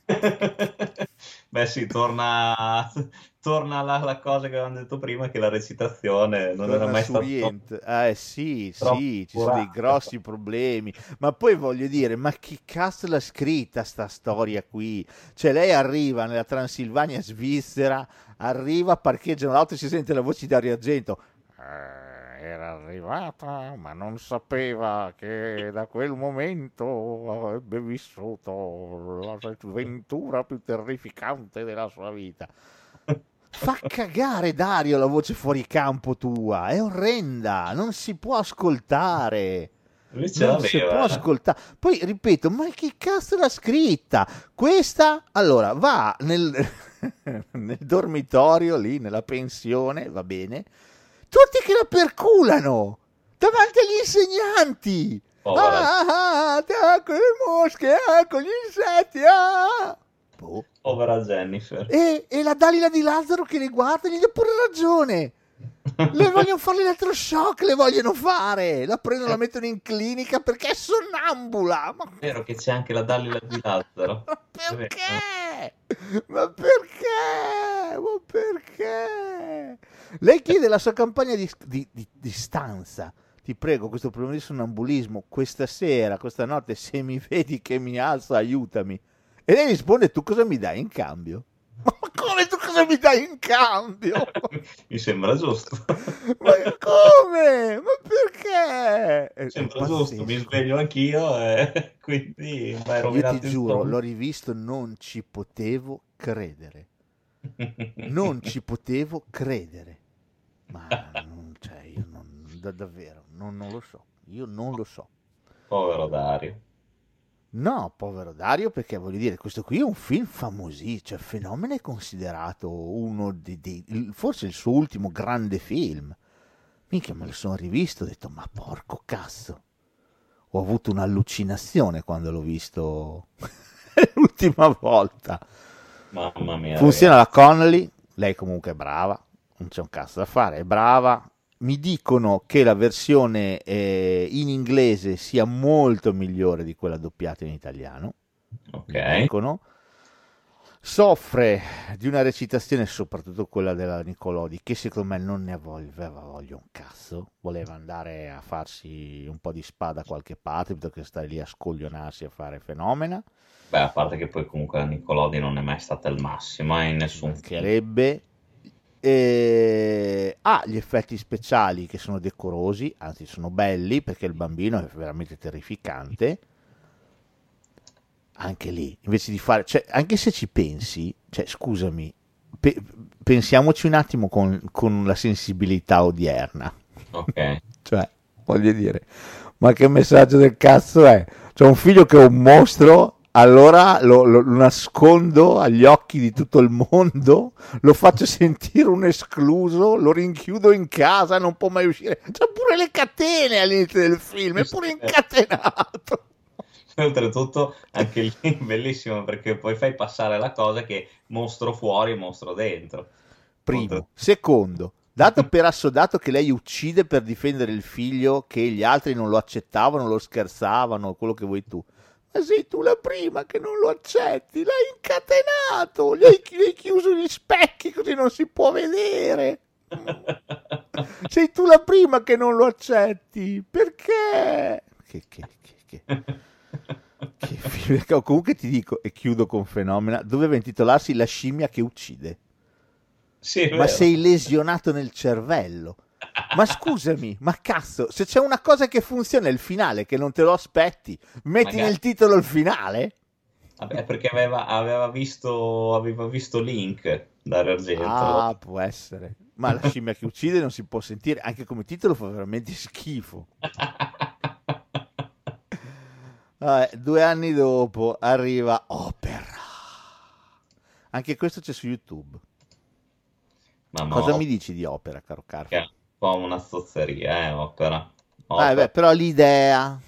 uccidila. Beh sì, torna, torna la, la cosa che avevamo detto prima, che la recitazione non era Torna mai su stata... Orient. Eh sì, sì, ci sono dei grossi problemi. Ma poi voglio dire, ma chi cazzo l'ha scritta sta storia qui? Cioè lei arriva nella Transilvania svizzera, arriva, parcheggiano l'auto e si sente la voce di Dario Argento. "Eh, era arrivata, ma non sapeva che da quel momento avrebbe vissuto l'avventura più terrificante della sua vita. Fa cagare Dario la voce fuori campo tua, è orrenda, non si può ascoltare. Non si può eh. ascoltare. Poi ripeto, ma che cazzo l'ha scritta? Questa, allora, va nel, nel dormitorio lì, nella pensione, va bene. Tutti che la perculano davanti agli insegnanti. Povera. Ah, ah, ah, con le mosche, ah, con gli insetti. Ah. Boh. Povera Jennifer. E, e la Dalila di Lazzaro che le guarda gli dà pure ragione. Le vogliono fare l'elettroshock, le vogliono fare. La prendono, la mettono in clinica perché è sonnambula. Ma È vero che c'è anche la Dalila di Lazzaro. ma perché? Ma perché? Ma perché? Lei chiede la sua campagna di, di- di- di stanza. Ti prego, questo problema di sonnambulismo, questa sera, questa notte, se mi vedi che mi alzo, aiutami. E lei risponde, tu cosa mi dai in cambio? Come tu cosa mi dai in cambio? Mi sembra giusto. Ma come? Ma perché? Mi è sembra giusto, mi pazzesco. sveglio anch'io e quindi vai Io rovinato ti il giuro, l'ho rivisto, non ci potevo credere. Non ci potevo credere. Ma non, cioè, io non, da- davvero, non, non lo so. Io non lo so. Povero Dario. No, povero Dario, perché voglio dire, questo qui è un film famosissimo, cioè Fenomeno è considerato uno dei, dei- forse il suo ultimo grande film. Minchia, me lo sono rivisto, ho detto, ma porco cazzo. Ho avuto un'allucinazione quando l'ho visto l'ultima volta. Mamma mia. Funziona la Connolly, lei comunque è brava, non c'è un cazzo da fare, è brava. Mi dicono che la versione eh, in inglese sia molto migliore di quella doppiata in italiano. Ok. dicono. Soffre di una recitazione, soprattutto quella della Nicolodi, che secondo me non ne aveva voglia un cazzo. Voleva andare a farsi un po' di spada da qualche parte piuttosto che stare lì a scoglionarsi a fare fenomena. Beh, a parte che poi comunque la Nicolodi non è mai stata il massimo eh, in nessun mancherebbe. E... Ha gli effetti speciali che sono decorosi, anzi sono belli perché il bambino è veramente terrificante. Anche lì, invece di fare, cioè, anche se ci pensi, cioè, scusami, pe- pensiamoci un attimo con, con la sensibilità odierna. Ok. Cioè, voglio dire, ma che messaggio del cazzo è? C'ho un figlio che è un mostro, allora lo, lo- lo nascondo agli occhi di tutto il mondo, lo faccio sentire un escluso, lo rinchiudo in casa, non può mai uscire. C'ha pure le catene all'inizio del film, è pure incatenato. Oltretutto, anche lì è bellissimo perché poi fai passare la cosa che mostro fuori, mostro dentro. Primo. Secondo, dato per assodato che lei uccide per difendere il figlio, che gli altri non lo accettavano, lo scherzavano, quello che vuoi tu. Sei tu la prima che non lo accetti, l'hai incatenato, gli hai, gli hai chiuso gli specchi così non si può vedere. Sei tu la prima che non lo accetti, perché? Che, che, che, che, film- Comunque ti dico, e chiudo con Fenomena, doveva intitolarsi La scimmia che uccide Sì, ma vero. sei lesionato nel cervello. Ma scusami, ma cazzo, se c'è una cosa che funziona è il finale, che non te lo aspetti, metti Magari. nel titolo il finale? Vabbè, perché aveva, aveva visto, aveva visto Link Dario Argento. Ah, può essere. Ma la scimmia che uccide non si può sentire, anche come titolo fa veramente schifo. Vabbè, due anni dopo arriva Opera. Anche questo c'è su YouTube. Ma no, Cosa mi dici di Opera, caro Carlo? Po' una zozzeria, eh, opera. Opera. beh, però l'idea,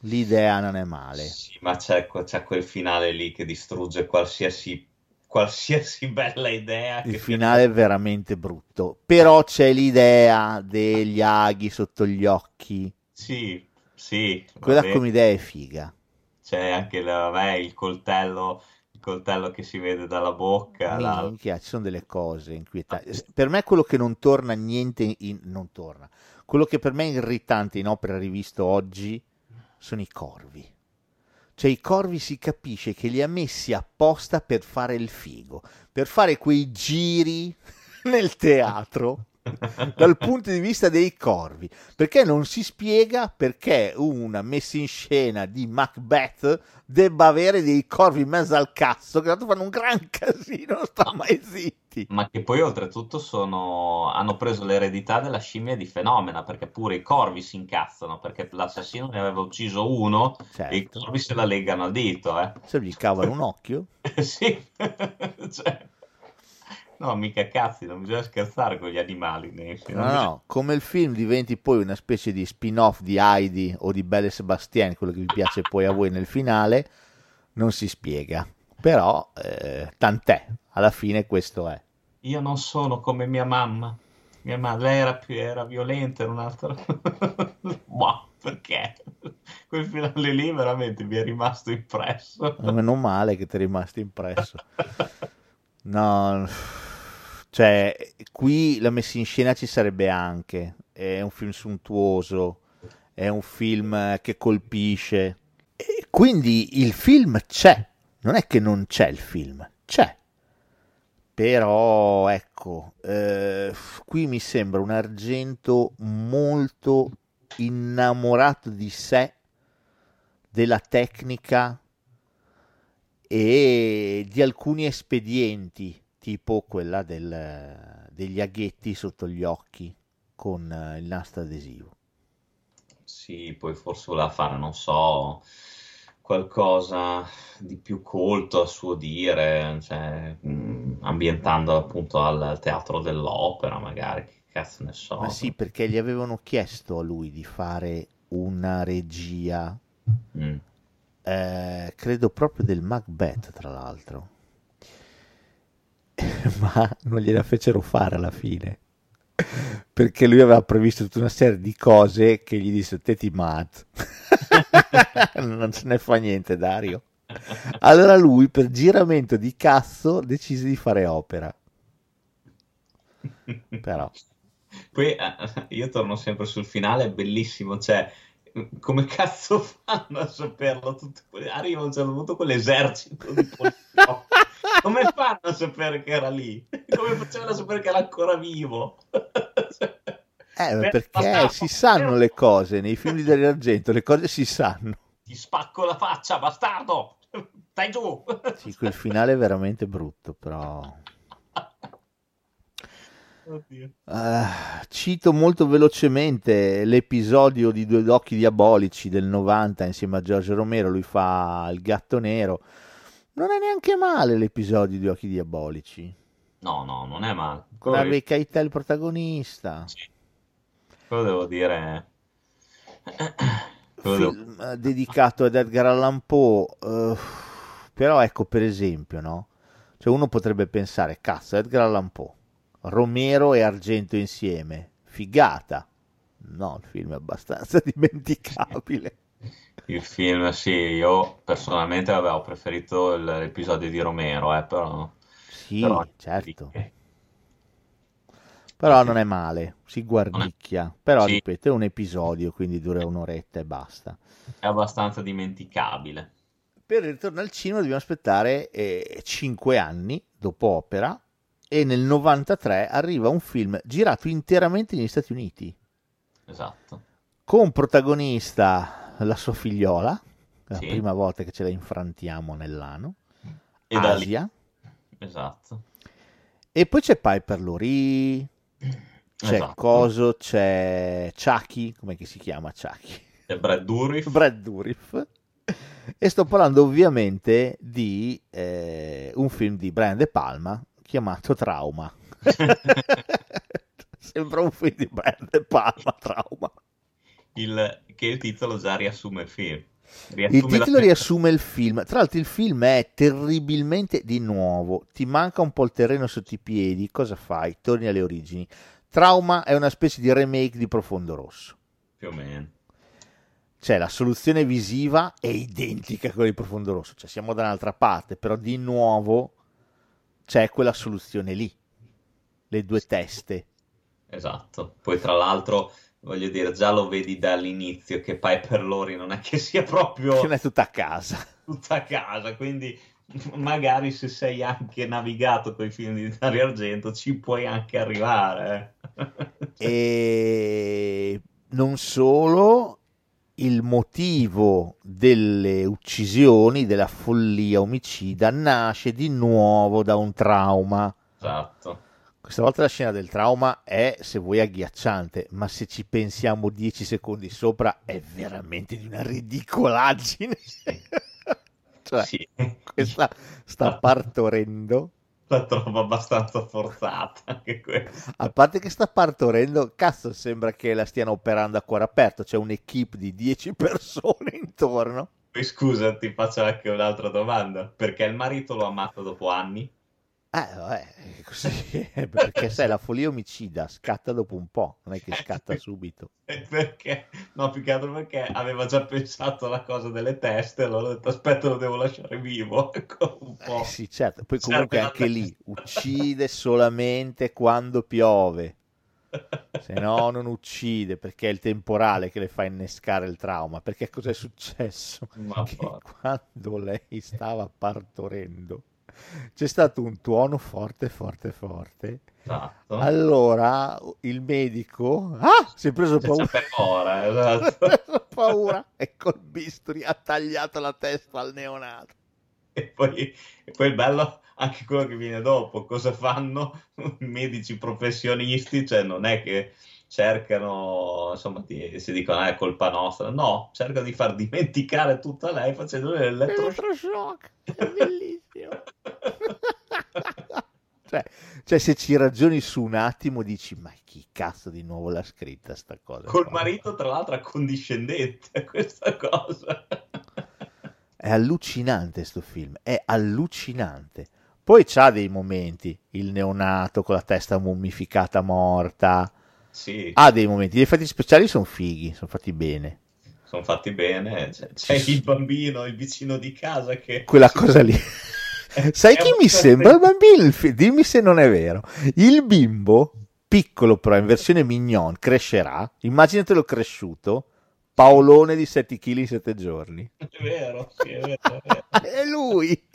l'idea non è male. Sì, ma c'è, c'è quel finale lì che distrugge qualsiasi, qualsiasi bella idea. Il finale è veramente brutto, però c'è l'idea degli aghi sotto gli occhi. Sì, sì. Quella vabbè. come idea è figa. C'è anche la- vabbè, il coltello, coltello che si vede dalla bocca. la- Minchia, ci sono delle cose inquietanti. Per me quello che non torna niente in... non torna. Quello che per me è irritante in opera rivisto oggi sono i corvi. Cioè i corvi si capisce che li ha messi apposta per fare il figo, per fare quei giri nel teatro dal punto di vista dei corvi, perché non si spiega perché una messa in scena di Macbeth debba avere dei corvi in mezzo al cazzo che tanto fanno un gran casino, non sta mai zitti. Ma che poi oltretutto sono... hanno preso l'eredità della scimmia di Fenomena, perché pure i corvi si incazzano, perché l'assassino ne aveva ucciso uno Certo. e i corvi se la legano al dito, eh. Se gli cavano un occhio, sì, cioè... No, mica cazzi, non bisogna scherzare con gli animali film. no, no, come il film diventi poi una specie di spin-off di Heidi o di Belle Sebastien, quello che vi piace poi a voi nel finale, non si spiega. Però, eh, tant'è, alla fine questo è. Io non sono come mia mamma. Mia mamma, lei era più era violenta, era un'altra. Ma perché? Quel finale lì veramente mi è rimasto impresso. Meno male che ti è rimasto impresso. No, cioè, qui la messa in scena ci sarebbe anche. È un film suntuoso, è un film che colpisce. E quindi il film c'è. Non è che non c'è il film, c'è. Però, ecco, eh, qui mi sembra un argento molto innamorato di sé, della tecnica e di alcuni espedienti, tipo quella del- degli aghetti sotto gli occhi con eh, il nastro adesivo. Sì, poi forse voleva fare, non so, qualcosa di più colto a suo dire, cioè, mh, ambientando appunto al, al teatro dell'opera, magari, che cazzo ne so. Ma sì, perché gli avevano chiesto a lui di fare una regia, Mm. eh, credo proprio del Macbeth, tra l'altro. Ma non gliela fecero fare alla fine. Perché lui aveva previsto tutta una serie di cose che gli disse te ti mat. non se ne fa niente Dario. Allora lui per giramento di cazzo decise di fare opera. Però Poi eh, io torno sempre sul finale, bellissimo, cioè, come cazzo fanno a saperlo? Tutti quelli- Arriva a un certo punto quell'esercito di poliziotti. Come fanno a sapere che era lì? Come facevano a sapere che era ancora vivo? eh, ma perché si sanno le cose nei film di Dario Argento, le cose si sanno. Ti spacco la faccia, bastardo! Stai giù! Sì, quel finale è veramente brutto, però Ah, cito molto velocemente l'episodio di Due Occhi Diabolici del 90 insieme a Giorgio Romero, lui fa il gatto nero. Non è neanche male l'episodio di Due Occhi Diabolici. No, no, non è male. Con Quello, Harvey Keitel protagonista. sì. Quello devo dire... Quello devo- Film eh, dedicato ad Edgar Allan Poe. eh, però ecco, per esempio, no? Cioè uno potrebbe pensare, cazzo, Edgar Allan Poe, Romero e Argento insieme. Figata. No, il film è abbastanza dimenticabile. Il film, sì, io personalmente avevo preferito l'episodio di Romero, eh, però... Sì, però- certo. eh, Però non è male, si guardicchia. Però, Sì. ripeto, è un episodio, quindi dura un'oretta e basta. È abbastanza dimenticabile. Per il ritorno al cinema dobbiamo aspettare 5 anni dopo Opera e nel 93 arriva un film girato interamente negli Stati Uniti Esatto. con protagonista la sua figliola, la Sì. prima volta che ce la infrantiamo nell'anno, E. Asia, Esatto. e poi c'è Piper Laurie, c'è Esatto. Coso, c'è Chucky, come si chiama Chucky? E Brad Dourif. Brad Dourif. E sto parlando ovviamente di eh, un film di Brian De Palma chiamato Trauma. Sembra un film di Brian De Palma, Trauma. il... che il titolo già riassume il film. Il Riassume la- titolo riassume il film. Tra l'altro, il film è terribilmente di nuovo. Ti manca un po' il terreno sotto i piedi. Cosa fai? Torni alle origini. Trauma è una specie di remake di Profondo Rosso. Più o meno. Cioè, la soluzione visiva è identica a quella di Profondo Rosso. Cioè, siamo da un'altra parte, però di nuovo c'è quella soluzione lì. Le due teste. Esatto. Poi tra l'altro, voglio dire, già lo vedi dall'inizio che Piper Lori non è che sia proprio Che non è tutta a casa. tutta a casa, quindi magari se sei anche navigato con i film di Dario Argento ci puoi anche arrivare. eh. E non solo, il motivo delle uccisioni, della follia omicida, nasce di nuovo da un trauma. Esatto. Questa volta la scena del trauma è, se vuoi, agghiacciante, ma se ci pensiamo 10 secondi sopra è veramente di una ridicolaggine. cioè, Sì. questa sta partorendo. La trovo abbastanza forzata anche questa. A parte che sta partorendo, cazzo, sembra che la stiano operando a cuore aperto. C'è un'equipe di 10 persone intorno. Poi scusa, ti faccio anche un'altra domanda. Perché il marito lo ammazza dopo anni? Eh, vabbè, così, perché sai, la follia omicida scatta dopo un po', non è che scatta subito. Perché? No, più che altro perché aveva già pensato alla cosa delle teste, allora ho detto aspetta lo devo lasciare vivo. Ecco, un po'. Eh, sì, certo. Poi Serve comunque la anche lì uccide solamente quando piove. Se no, non uccide perché è il temporale che le fa innescare il trauma. Perché cos'è successo? Quando lei stava partorendo c'è stato un tuono forte, forte, forte. Esatto. Allora il medico ah, si è preso C'è paura. sempre ora, Si è esatto. preso paura e col bisturi ha tagliato la testa al neonato. E poi, e poi il bello anche quello che viene dopo, cosa fanno i medici professionisti, cioè non è che cercano, insomma, di, si dicono "Ah, è colpa nostra, no, cercano di far dimenticare tutta lei facendo l'elettroshock. Elettroshock, è bellissimo. cioè, cioè, se ci ragioni su un attimo dici, ma chi cazzo di nuovo l'ha scritta sta cosa? Col qua?" marito, tra l'altro, accondiscendente questa cosa. È allucinante sto film, è allucinante. Poi c'ha dei momenti, il neonato con la testa mummificata morta, Sì, ha dei momenti, gli effetti speciali sono fighi, sono fatti bene. sono fatti bene. C'è, c'è il bambino, il vicino di casa che... Quella cosa lì. Sai chi mi sembra il bambino? Dimmi se non è vero. Il bimbo, piccolo però in versione mignon, crescerà. Immaginatelo cresciuto. Paolone di 7 kg in 7 giorni. È vero, sì, è vero, è vero. È lui.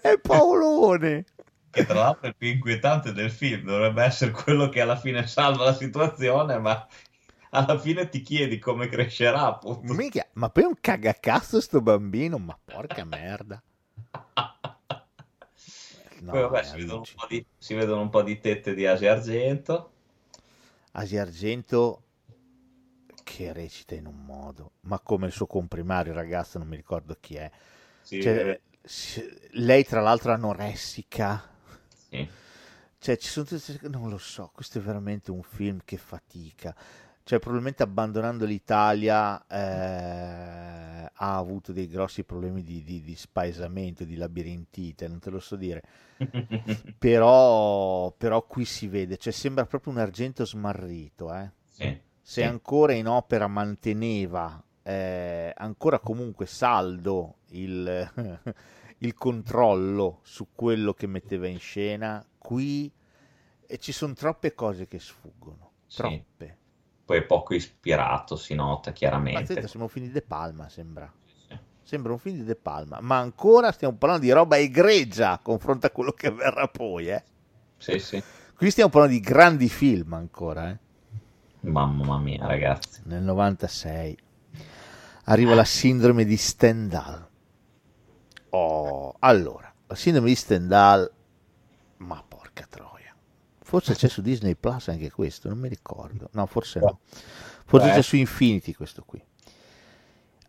è Paolone. Che tra l'altro è il più inquietante del film, dovrebbe essere quello che alla fine salva la situazione, ma alla fine ti chiedi come crescerà, appunto. Minchia, ma poi è un cagacazzo sto bambino, ma porca merda. No, Poi vabbè, si vedono, un allucinante. po' di, si vedono un po' di tette di Asia Argento. Asia Argento che recita in un modo, ma come il suo comprimario, ragazzo, non mi ricordo chi è. Sì, Cioè, eh, lei tra l'altro anoressica. sì. Cioè, ci sono tutte non lo so, questo è veramente un film che fatica. Cioè, probabilmente abbandonando l'Italia eh, ha avuto dei grossi problemi di, di, di spaesamento, di labirintite, non te lo so dire. Però, però qui si vede, cioè sembra proprio un argento smarrito, eh. Sì, Se sì. ancora in opera manteneva eh, ancora comunque saldo il, il controllo su quello che metteva in scena, qui eh, ci sono troppe cose che sfuggono, Sì. Poi è poco ispirato, si nota chiaramente. senta, sembra un film di De Palma, sembra. Sì. Sembra un film di De Palma, ma ancora stiamo parlando di roba egregia confronto a quello che verrà poi, eh. Sì, sì. Qui stiamo parlando di grandi film ancora, eh. Mamma mia, ragazzi. nel 96 arriva la sindrome di Stendhal. Oh, allora, la sindrome di Stendhal, ma porca troia. Forse c'è su Disney Plus anche questo, non mi ricordo. No, forse no. Forse Beh. c'è su Infinity questo qui.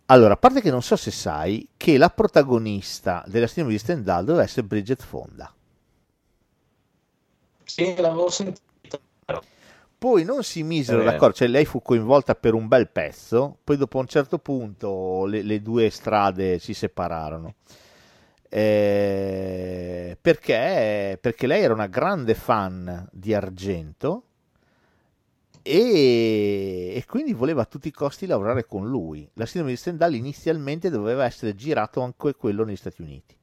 Allora, a parte che non so se sai che la protagonista della sindrome di Stendhal doveva essere Bridget Fonda. Sì, l'avevo sentito. Poi non si misero Eh. d'accordo, cioè lei fu coinvolta per un bel pezzo, poi dopo un certo punto le, le due strade si separarono. Eh, perché? Perché lei era una grande fan di Argento e, e quindi voleva a tutti i costi lavorare con lui. La sindrome di Stendhal inizialmente doveva essere girato anche quello negli Stati Uniti.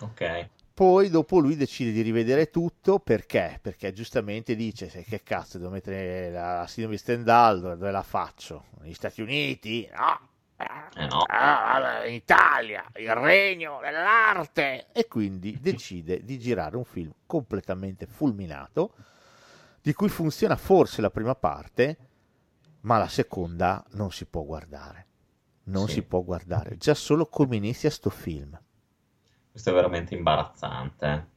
Ok. Poi dopo lui decide di rivedere tutto perché? Perché giustamente dice: "Se- Che cazzo devo mettere la, la sindrome di Stendhal? Dove, dove la faccio? Negli Stati Uniti? No! Eh no. Ah, in Italia, il regno dell'arte. E quindi decide di girare un film completamente fulminato, di cui funziona forse la prima parte, ma la seconda non si può guardare. Non Sì. si può guardare. Già solo come inizia sto film. Questo è veramente imbarazzante.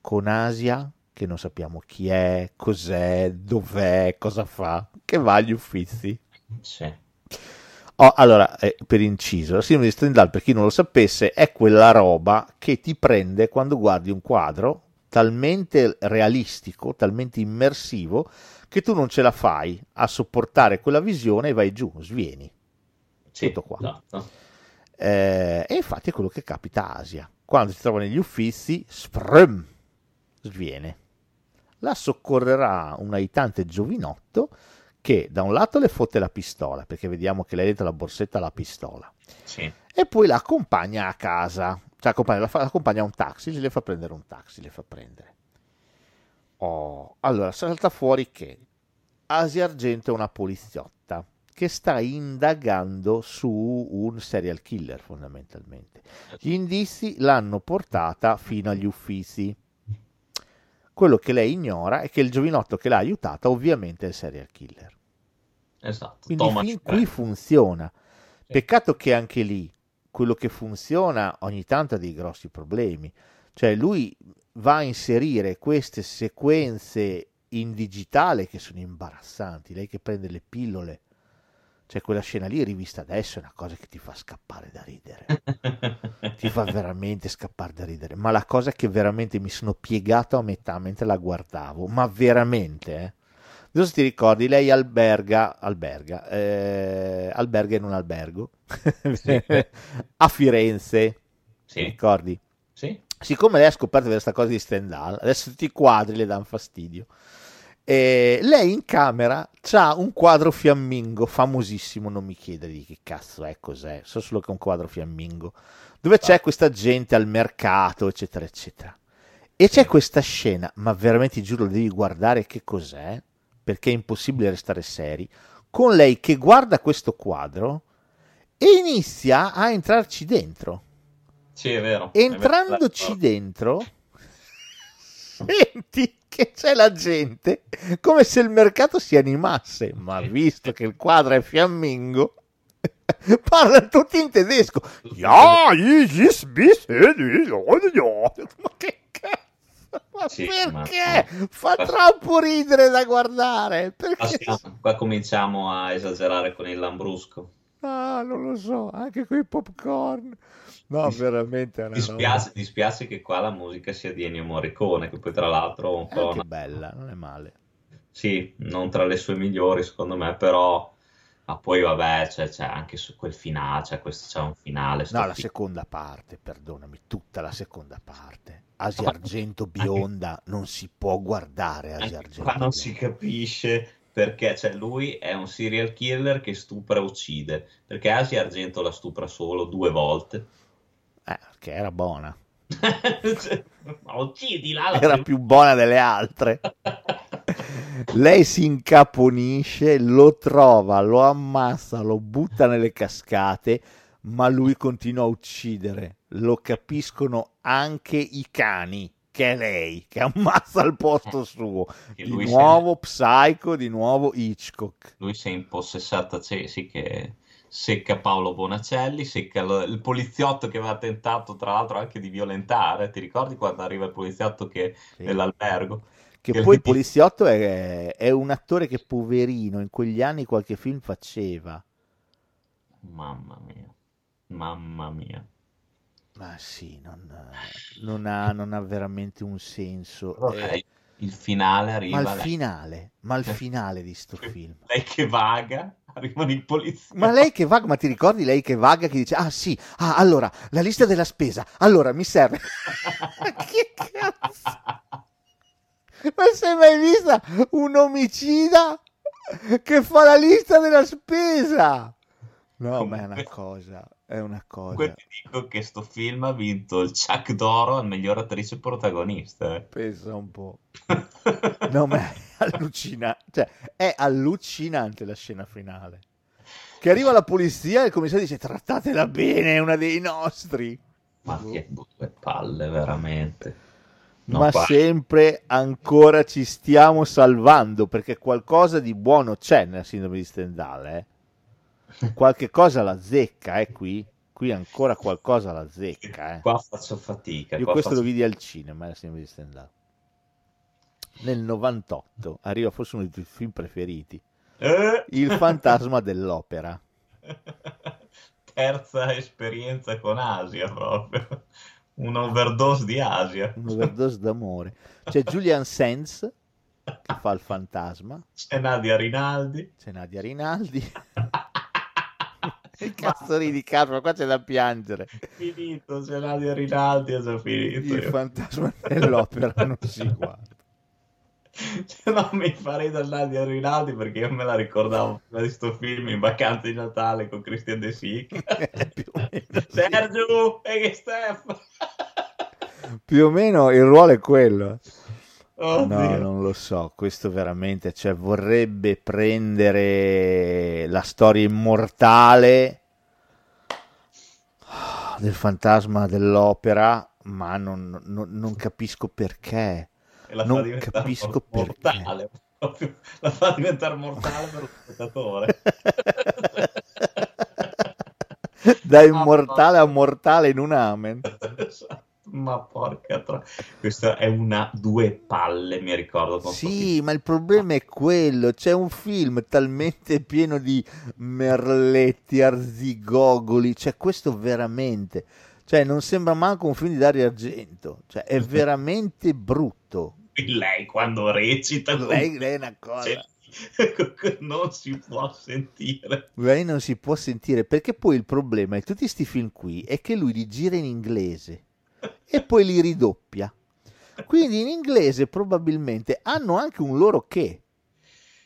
Con Asia, che non sappiamo chi è, cos'è, dov'è, cosa fa, che va agli uffizi. Sì. Oh, allora, eh, per inciso, la sindrome di Stendhal, per chi non lo sapesse, è quella roba che ti prende quando guardi un quadro talmente realistico, talmente immersivo, che tu non ce la fai a sopportare quella visione e vai giù, svieni. Sì, Tutto qua. esatto. Eh, e infatti è quello che capita a Asia. Quando si trova negli uffizi, sprum, sviene. La soccorrerà un aiutante giovinotto che da un lato le fotte la pistola, perché vediamo che lei dentro la borsetta ha la pistola, Sì. e poi la accompagna a casa, cioè accompagna, la fa- accompagna a un taxi, le fa prendere un taxi, le fa prendere. Oh, allora salta fuori che Asia Argento è una poliziotta che sta indagando su un serial killer fondamentalmente. Gli indizi l'hanno portata fino agli uffizi. Quello che lei ignora è che il giovinotto che l'ha aiutata ovviamente è il serial killer. Esatto. Quindi Thomas fin qui funziona. Peccato che anche lì quello che funziona ogni tanto ha dei grossi problemi. Cioè lui va a inserire queste sequenze in digitale che sono imbarazzanti. Lei che prende le pillole. Cioè quella scena lì rivista adesso è una cosa che ti fa scappare da ridere. ti fa veramente scappare da ridere. Ma la cosa che veramente mi sono piegato a metà mentre la guardavo, ma veramente, eh. Non so se ti ricordi, lei alberga, alberga, eh, alberga in un albergo Sì. a Firenze, ti Sì. ricordi? Sì. Siccome lei ha scoperto questa cosa di Stendhal, adesso tutti i quadri le danno fastidio. E lei in camera ha un quadro fiammingo famosissimo, non mi chiedere di che cazzo è, cos'è, so solo che è un quadro fiammingo, dove c'è questa gente al mercato, eccetera, eccetera. E c'è questa scena, ma veramente ti giuro, devi guardare che cos'è, perché è impossibile restare seri, con lei che guarda questo quadro e inizia a entrarci dentro. Sì, è vero. è vero. Entrandoci dentro, senti che c'è la gente come se il mercato si animasse, ma visto che il quadro è fiammingo, parlano tutti in tedesco. Ja, ich bis- Ma che? Ma Sì, perché? ma- Fa ma- troppo ridere da guardare. Qua, Perché? siamo- qua cominciamo a esagerare con il Lambrusco. Ah, non lo so, anche con i popcorn. No, veramente è una. Dispiace, dispiace che qua la musica sia di Ennio Morricone, che poi tra l'altro un È po' anche una- bella, non è male. Sì, non tra le sue migliori secondo me, però... Ma poi vabbè, c'è, c'è anche su quel finale, c'è, questo, c'è un finale. No, la film. seconda parte, perdonami, tutta la seconda parte. Asia Argento bionda, non si può guardare Asia Anche Argento qua non si bionda. capisce perché, cioè lui è un serial killer che stupra e uccide, perché Asia Argento la stupra solo due volte. Eh, che era buona. Cioè, ma uccidila! la Era più buona delle altre. Lei si incaponisce, lo trova, lo ammassa, lo butta nelle cascate, ma lui continua a uccidere. Lo capiscono anche i cani, che è lei, che ammassa al posto suo. Che Di nuovo Psycho, di nuovo Hitchcock. Lui si è impossessata, sì, che secca Paolo Bonacelli, secca lo- il poliziotto che aveva tentato tra l'altro anche di violentare. Ti ricordi quando arriva il poliziotto che Sì. nell'albergo? Che poi il poliziotto è, è un attore che poverino in quegli anni qualche film faceva. Mamma mia, mamma mia. Ma sì, non, non ha, non ha veramente un senso. Vabbè, Eh, il finale arriva, ma il lei, finale, ma il finale di sto film. lei che vaga, arrivano i poliziotti. Ma lei che vaga, ma ti ricordi lei che vaga che dice, ah sì, ah allora, la lista della spesa, allora mi serve. Che cazzo? Ma sei mai vista un omicida che fa la lista della spesa? No, ma è una Comunque- cosa, è una Comunque cosa. ti dico che sto film ha vinto il Chuck d'Oro al miglior attrice protagonista. eh. Pensa un po'. No, ma è allucinante, cioè, è allucinante la scena finale. che arriva la polizia e il commissario dice trattatela bene, è una dei nostri. Ma che due palle, veramente. No, Ma qua- sempre ancora ci stiamo salvando perché qualcosa di buono c'è nella sindrome di Stendhal, eh. Qualche cosa la zecca, eh, qui. Qui ancora qualcosa la zecca, eh. Qua faccio fatica. Io questo faccio- lo vidi al cinema, la sindrome di Stendhal. Nel 98 arriva forse uno dei tuoi film preferiti, Eh! Il fantasma dell'opera. Terza esperienza con Asia proprio. Un overdose di Asia. Un overdose d'amore. C'è Julian Sands che fa il fantasma, C'è Nadia Rinaldi. c'è Nadia Rinaldi. Che cazzo ridi, Carlo? Qua c'è da piangere. Finito, c'è Nadia Rinaldi, è già finito. Il fantasma dell'opera non si guarda. Cioè, no, mi farei da Nadia Rinaldi perché io me la ricordavo prima di sto film in vacanza di Natale con Christian De Sica. Sergio e che Steph. Più o meno il ruolo è quello. Oddio. No, non lo so, questo veramente, cioè vorrebbe prendere la storia immortale del fantasma dell'opera, ma non, non- non capisco perché. E la non fa diventare mortale. proprio. La fa diventare mortale per lo spettatore. Da immortale a mortale in un amen. Esatto. Ma porca tra... Questa è una due palle, mi ricordo. Sì, ma il problema è quello, c'è un film talmente pieno di merletti, arzigogoli, cioè questo veramente, cioè non sembra manco un film di Dario Argento, cioè è veramente brutto. Lei quando recita Lei, lei è una cosa, cioè, non si può sentire. lei non si può sentire, perché poi il problema di tutti questi film qui è che lui li gira in inglese e poi li ridoppia. Quindi in inglese probabilmente hanno anche un loro che,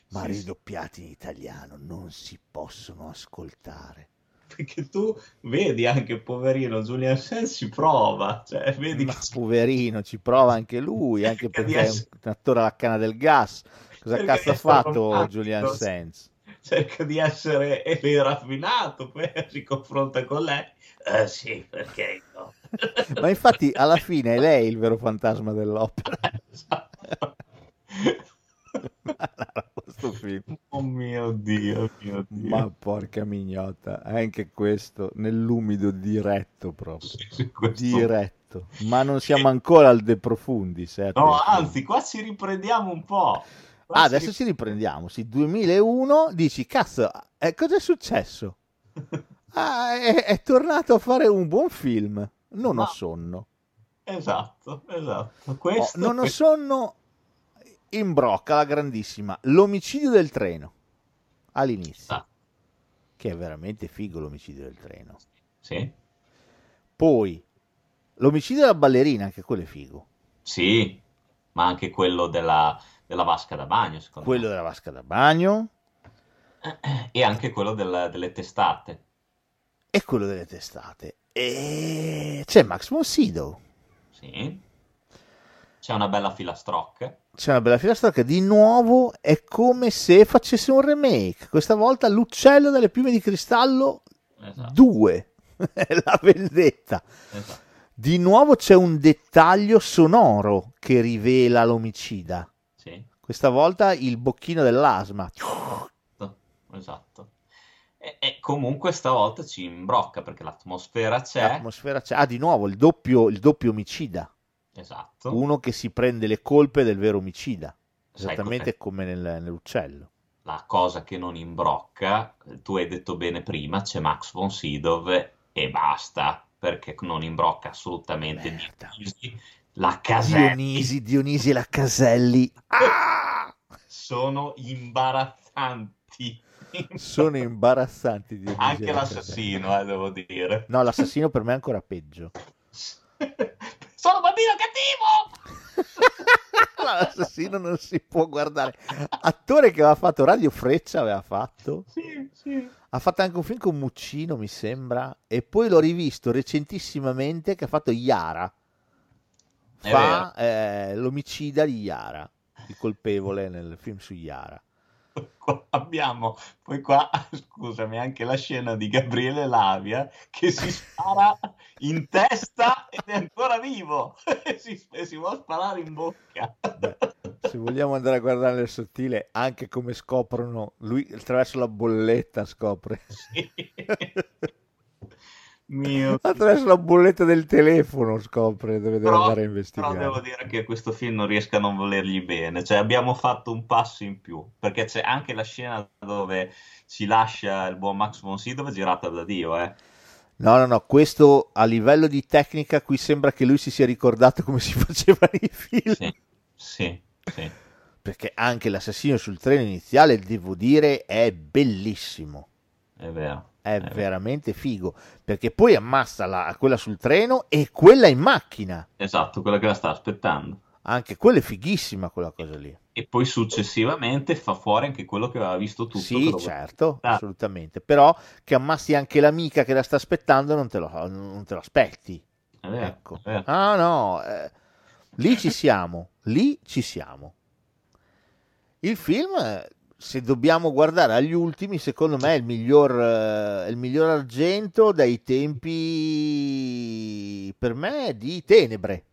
ma Sì, ridoppiati in italiano non si possono ascoltare. Perché tu vedi anche poverino Julian Sands ci prova, cioè vedi Ma che poverino, ci prova anche lui, anche perché è un attore alla canna del gas. Cosa Cerca cazzo ha fatto. Julian Sands? cerca di essere raffinato, poi si confronta con lei. Eh sì, perché no? Ma infatti alla fine è lei il vero fantasma dell'opera. Esatto. Questo film. Oh mio Dio, mio Dio. Ma porca mignotta, anche questo nell'umido diretto proprio. Questo- Diretto. Ma non siamo ancora al De Profundis. eh, No, anzi, qua ci riprendiamo un po'. Qua Ah, ci adesso ci riprendiamo. Sì, 2001 dici, cazzo, eh, cosa è successo? Ah, è, è tornato a fare un buon film. Non ho Ma- sonno. Esatto, esatto. Oh, Questo, non ho sonno in brocca, la grandissima. L'omicidio del treno. All'inizio. Ah, Che è veramente figo l'omicidio del treno. sì, Poi, l'omicidio della ballerina, anche quello è figo. sì, ma anche quello della, della vasca da bagno, secondo Quello della vasca da bagno me. E anche quello del- delle testate. e quello delle testate. E c'è Max Monsido. Sì. C'è una bella filastrocca. C'è una bella filastrocca. Di nuovo è come se facesse un remake. Questa volta l'uccello dalle piume di cristallo Esatto, 2. La vendetta. esatto. Di nuovo c'è un dettaglio sonoro che rivela l'omicida. Sì, Questa volta il bocchino dell'asma. esatto. E, e comunque stavolta ci imbrocca perché l'atmosfera c'è. L'atmosfera c'è. Ah, di nuovo il doppio, il doppio omicida. Esatto. Uno che si prende le colpe del vero omicida. Esattamente cos'è? come nel- nell'uccello. La cosa che non imbrocca, tu hai detto bene prima, c'è Max von Sydow e basta, perché non imbrocca assolutamente Merda. Dionisi. La Caselli Dionisi, Dionisi e la Caselli. Ah! sono imbarazzanti. Sono imbarazzanti. Dionisi Anche la l'assassino, eh, devo dire. No, l'assassino per me è ancora peggio. Sono un bambino cattivo! L'assassino non si può guardare. Attore che aveva fatto Radio Freccia, aveva fatto. Sì, sì. Ha fatto anche un film con Muccino, mi sembra. E poi l'ho rivisto recentissimamente che ha fatto Yara. È Fa eh, l'omicida di Yara, il colpevole nel film su Yara. Qua abbiamo poi qua, scusami, anche la scena di Gabriele Lavia che si spara in testa ed è ancora vivo e si, e si vuole sparare in bocca. Beh, se vogliamo andare a guardare nel sottile, anche come scoprono, lui attraverso la bolletta scopre. Sì. Mio Attraverso la bolletta del telefono scopre dove deve Però, andare a però investigare. devo dire che questo film non riesco a non volergli bene, cioè abbiamo fatto un passo in più, perché c'è anche la scena dove ci lascia il buon Max von Sydow girata da Dio, eh. No, no, no, questo a livello di tecnica qui sembra che lui si sia ricordato come si faceva nei film. Sì, sì, sì. Perché anche l'assassino sul treno iniziale, devo dire, è bellissimo. È vero. È vero. veramente figo. Perché poi ammassa la, quella sul treno e quella in macchina. Esatto, quella che la sta aspettando. Anche quella è fighissima, quella cosa lì. E poi successivamente fa fuori anche quello che aveva visto tutto. Sì, certo, Ah. assolutamente. Però che ammassi anche l'amica che la sta aspettando, non te lo, non te lo aspetti. È vero, Ecco. è vero. Ah no, eh, lì ci siamo, lì ci siamo. Il film, se dobbiamo guardare agli ultimi, secondo me è il miglior, eh, il miglior argento dai tempi, per me, di Tenebre.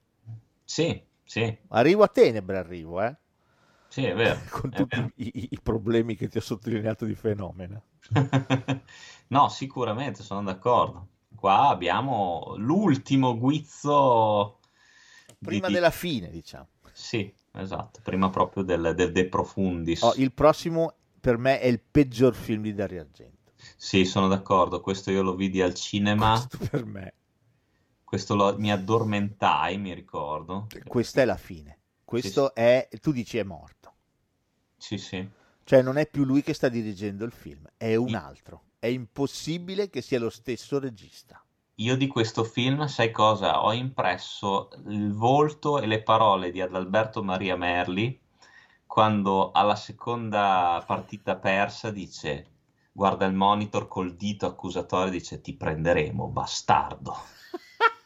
Sì, sì, Arrivo a Tenebre, arrivo, eh, sì, è vero. con è tutti vero. i, i problemi che ti ho sottolineato di fenomeno. No, sicuramente sono d'accordo. Qua abbiamo l'ultimo guizzo Prima di- della fine, diciamo. Sì, esatto, prima proprio del, del De Profundis. Oh, il prossimo per me è il peggior film di Dario Argento. Sì, sono d'accordo, questo io lo vidi al cinema, Questo per me. questo lo- mi addormentai, mi ricordo. Questa è la fine. Questo è, tu dici è morto. Sì, sì. Cioè non è più lui che sta dirigendo il film, è un altro. È impossibile che sia lo stesso regista. Io di questo film, sai cosa? Ho impresso il volto e le parole di Adalberto Maria Merli quando alla seconda partita persa dice, guarda il monitor col dito accusatorio e dice ti prenderemo, bastardo.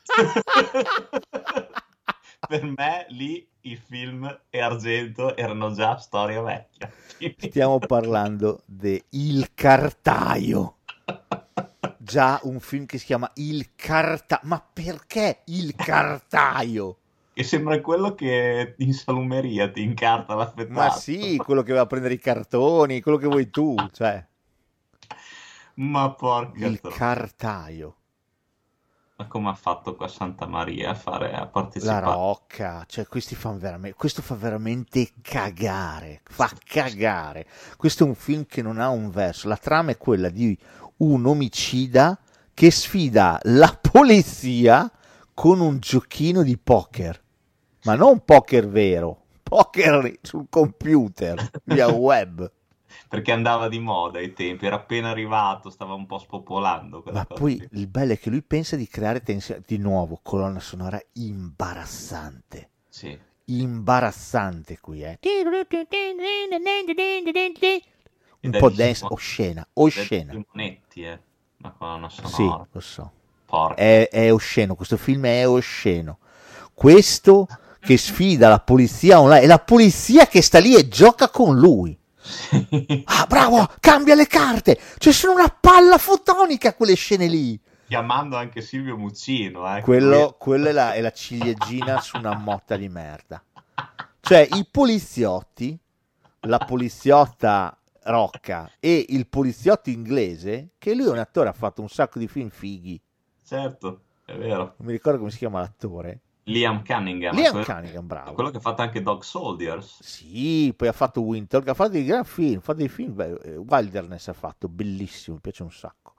Per me lì il film e Argento erano già storia vecchia. Stiamo parlando di Il Cartaio. Già un film che si chiama Il Cartaio. Ma perché Il Cartaio? Che sembra quello che in salumeria ti incarta l'affettato. Ma sì, quello che va a prendere i cartoni, quello che vuoi tu, cioè Ma porca Il tro- Cartaio. Ma come ha fatto qua Santa Maria a fare a La partecipare? Rocca, cioè questi fanno veramente, questo fa veramente cagare, fa cagare. Questo è un film che non ha un verso, la trama è quella di un omicida che sfida la polizia con un giochino di poker, ma non poker vero, poker sul computer, via web. Perché andava di moda ai tempi, era appena arrivato, stava un po' spopolando Ma cosa poi lì. il bello è che lui pensa di creare tensione, di nuovo, colonna sonora imbarazzante. Sì. imbarazzante qui, eh. Un po' dance oscena, oscena. Simonetti, eh. Ma colonna Sì, sonora. lo so. È, è osceno, questo film è osceno. Questo che sfida la polizia online, è la polizia che sta lì e gioca con lui. Ah, bravo, cambia le carte. C'è solo una palla fotonica quelle scene lì. Chiamando anche Silvio Muccino, eh. Quello, quello è, la, è la ciliegina su una motta di merda. Cioè, i poliziotti, la poliziotta Rocca e il poliziotto inglese, che lui è un attore, ha fatto un sacco di film fighi. Certo, è vero. Non mi ricordo come si chiama l'attore. Liam Cunningham. Liam quello- Cunningham, bravo. Quello che ha fatto anche Dog Soldiers. Sì, poi ha fatto Winter, ha fatto dei gran film, ha fatto dei film, beh, eh, Wilderness ha fatto, bellissimo, mi piace un sacco.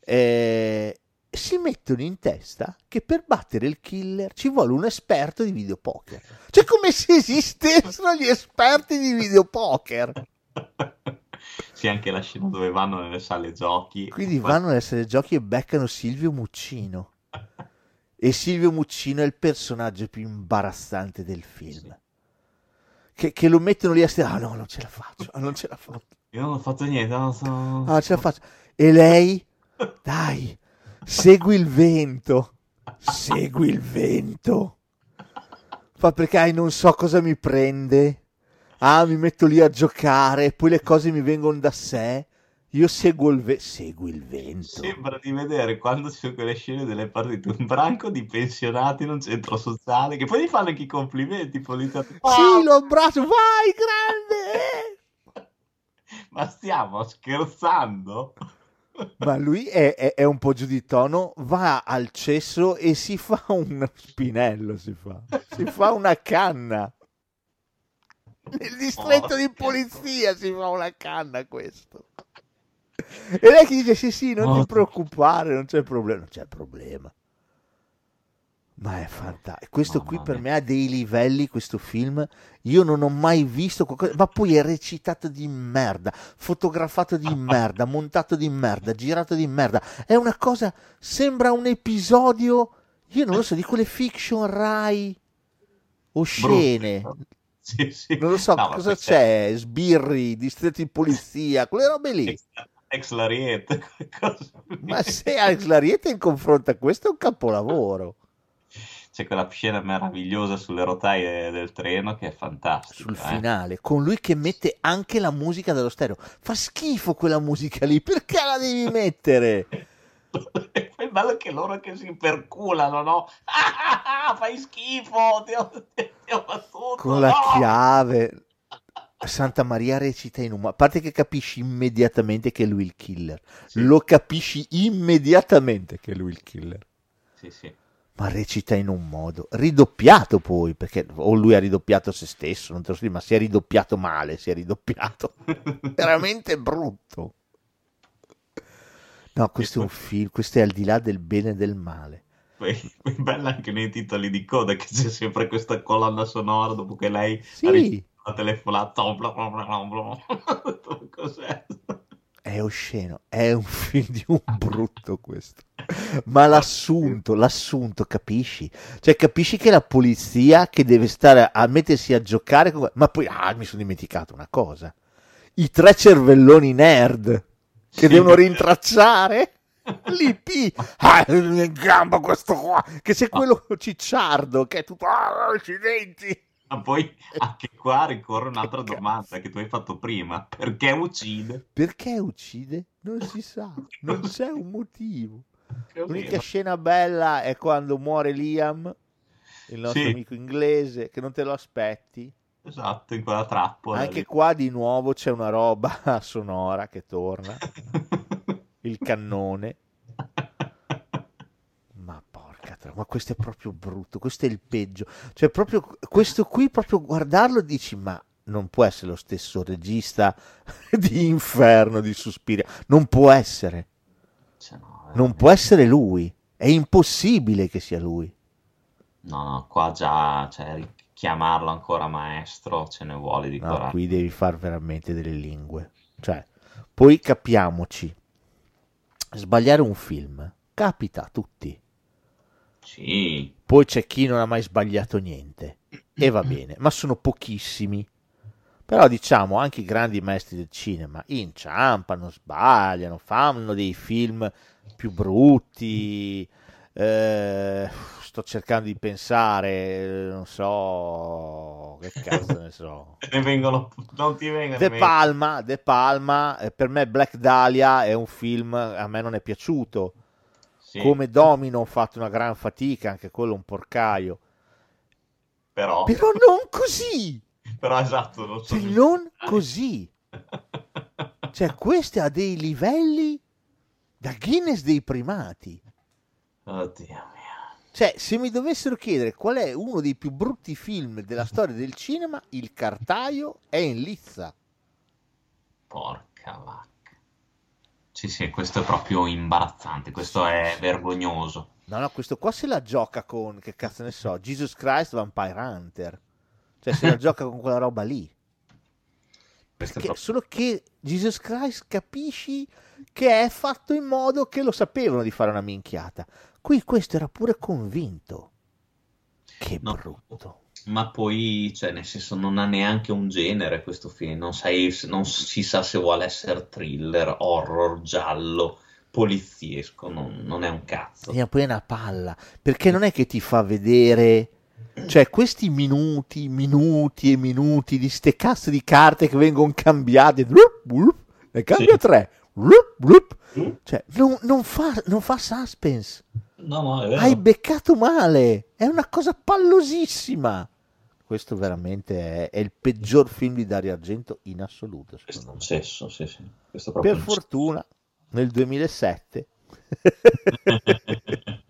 Eh, si mettono in testa che per battere il killer ci vuole un esperto di videopoker. Cioè come se esistessero gli esperti di videopoker. Sì, anche la scena dove vanno nelle sale giochi. Quindi vanno nelle sale giochi e beccano Silvio Muccino. E Silvio Muccino è il personaggio più imbarazzante del film. Che, che lo mettono lì a stare, ah no, non ce la faccio, ah, non ce la faccio. Io non ho fatto niente, non so... Ah, ce la faccio. E lei? Dai, segui il vento. Segui il vento. Fa perché ai, non so cosa mi prende. Ah, mi metto lì a giocare, poi le cose mi vengono da sé. Io seguo il, ve- segui il vento. Sembra di vedere quando ci sono quelle scene delle partite un branco di pensionati in un centro sociale che poi gli fanno anche i complimenti. Poliziotti. Sì, lo abbraccio, vai, grande! Ma stiamo scherzando? Ma lui è, è- è un po' giù di tono, va al cesso e si fa un spinello, si fa. Si fa una canna. Nel distretto di Porca polizia si fa una canna questo. E lei che dice sì sì, non ti Porca. preoccupare, non c'è problema. Non c'è problema. Ma è fantastico. Questo Mamma qui per me ha dei livelli, questo film. Io non ho mai visto qualcosa. Ma poi è recitato di merda, fotografato di merda, montato di merda, girato di merda. È una cosa. Sembra un episodio. Io non lo so, di quelle fiction Rai oscene. Brutto. Sì, sì. Non lo so, No, cosa poi c'è? Sbirri, distretti di polizia, quelle robe lì. Ex, ex. Ma se Alex Lariete in confronto a questo è un capolavoro. C'è quella scena meravigliosa sulle rotaie del treno che è fantastica. Sul eh. finale, con lui che mette anche la musica dello stereo. Fa schifo quella musica lì, perché la devi mettere? Bello che loro che si perculano, no? Ah, ah, ah, fai schifo, ti ho, ti ho battuto. Con la no! chiave. Santa Maria recita in un... A parte che capisci immediatamente che è lui il killer. Sì. Lo capisci immediatamente che è lui il killer. Sì, sì. Ma recita in un modo ridoppiato poi, perché o lui ha ridoppiato se stesso, non te lo so dire, ma si è ridoppiato male, si è ridoppiato. Veramente brutto. No, questo è un film, questo è al di là del bene e del male. Poi, bella anche nei titoli di coda che c'è sempre questa colonna sonora dopo che lei Sì. ha ricevuto la telefonata. Bla, bla, bla, bla, bla. Cos'è? È osceno, è un film di un brutto questo. Ma l'assunto, l'assunto, capisci? Cioè, capisci che la polizia che deve stare a mettersi a giocare con... Ma poi, ah, mi sono dimenticato una cosa. I tre cervelloni nerd che devono rintracciare l'IP. Ah, in gamba questo qua, che c'è quello cicciardo che è tutto... Ah, accidenti. Ma poi anche qua ricorre un'altra Che domanda che tu hai fatto prima. Perché uccide? Perché uccide? Non si sa, non c'è un motivo. L'unica scena bella è quando muore Liam, il nostro Sì. amico inglese, che non te lo aspetti. Esatto, in quella trappola. Anche lì. qua di nuovo c'è una roba sonora che torna, il cannone. Ma porca tra- ma questo è proprio brutto, questo è il peggio. Cioè proprio questo qui, proprio guardarlo dici, ma non può essere lo stesso regista di Inferno, di Suspiria. Non può essere. Cioè, no, Non può essere lui. È impossibile che sia lui. No, no, qua già, cioè, chiamarlo ancora maestro ce ne vuole di No, coraggio. qui devi fare veramente delle lingue. Cioè, poi capiamoci. Sbagliare un film capita a tutti. Sì, Poi c'è chi non ha mai sbagliato niente. E va bene, ma sono pochissimi. Però diciamo anche i grandi maestri del cinema inciampano, sbagliano, fanno dei film più brutti. Eh, sto cercando di pensare, non so, che cazzo ne so. ne vengono, non ti vengono De. Palma, De Palma, eh, per me Black Dahlia è un film, a me non è piaciuto. Sì, Come Domino ho fatto una gran fatica, anche quello un porcaio. però, Però non così, però esatto, non so cioè, non così. Cioè, questo ha dei livelli da Guinness dei primati. Oddio mio. Cioè, se mi dovessero chiedere qual è uno dei più brutti film della storia del cinema, Il Cartaio è in lizza. Porca vacca. Sì, sì, questo è proprio imbarazzante, questo è vergognoso. No, no, questo qua se la gioca con, che cazzo ne so, Jesus Christ Vampire Hunter. Cioè, se la gioca con quella roba lì. Che- proprio... solo che Jesus Christ capisci che è fatto in modo che lo sapevano di fare una minchiata. Qui questo era pure convinto. Che No. brutto. Ma poi, cioè, nel senso, non ha neanche un genere questo film, non, sai, non si sa se vuole essere thriller, horror, giallo, poliziesco, non, non è un cazzo. E poi è una palla. Perché non è che ti fa vedere Cioè, questi minuti, minuti e minuti di ste cazzo di carte che vengono cambiate, ne cambia Sì. tre, cioè, non, non fa, non fa suspense. No, no, è vero. Hai beccato male, è una cosa pallosissima. Questo veramente è, è il peggior film di Dario Argento in assoluto. Questo me. sesso, sì, sì. Questo Per fortuna, nel 2007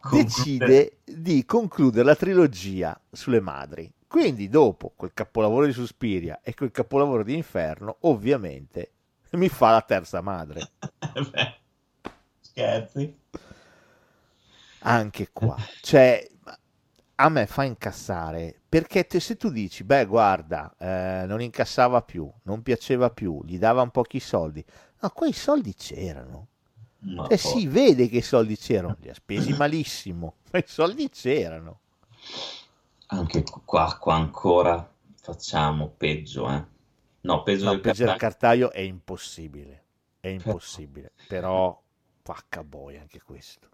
Conclude- decide di concludere la trilogia sulle madri. Quindi, dopo quel capolavoro di Suspiria e quel capolavoro di Inferno, ovviamente mi fa la terza madre. Beh, Scherzi? Anche qua, cioè, a me fa incassare perché te- se tu dici, beh, guarda, eh, non incassava più, non piaceva più, gli davano pochi soldi, no, quei soldi c'erano. Ma poi- si vede che i soldi c'erano, li ha spesi malissimo, ma i soldi c'erano. Anche qua, qua ancora facciamo peggio, eh. No, peggio No, del peggio del cartaglio. cartaio è impossibile, è impossibile, però vacca boia anche questo.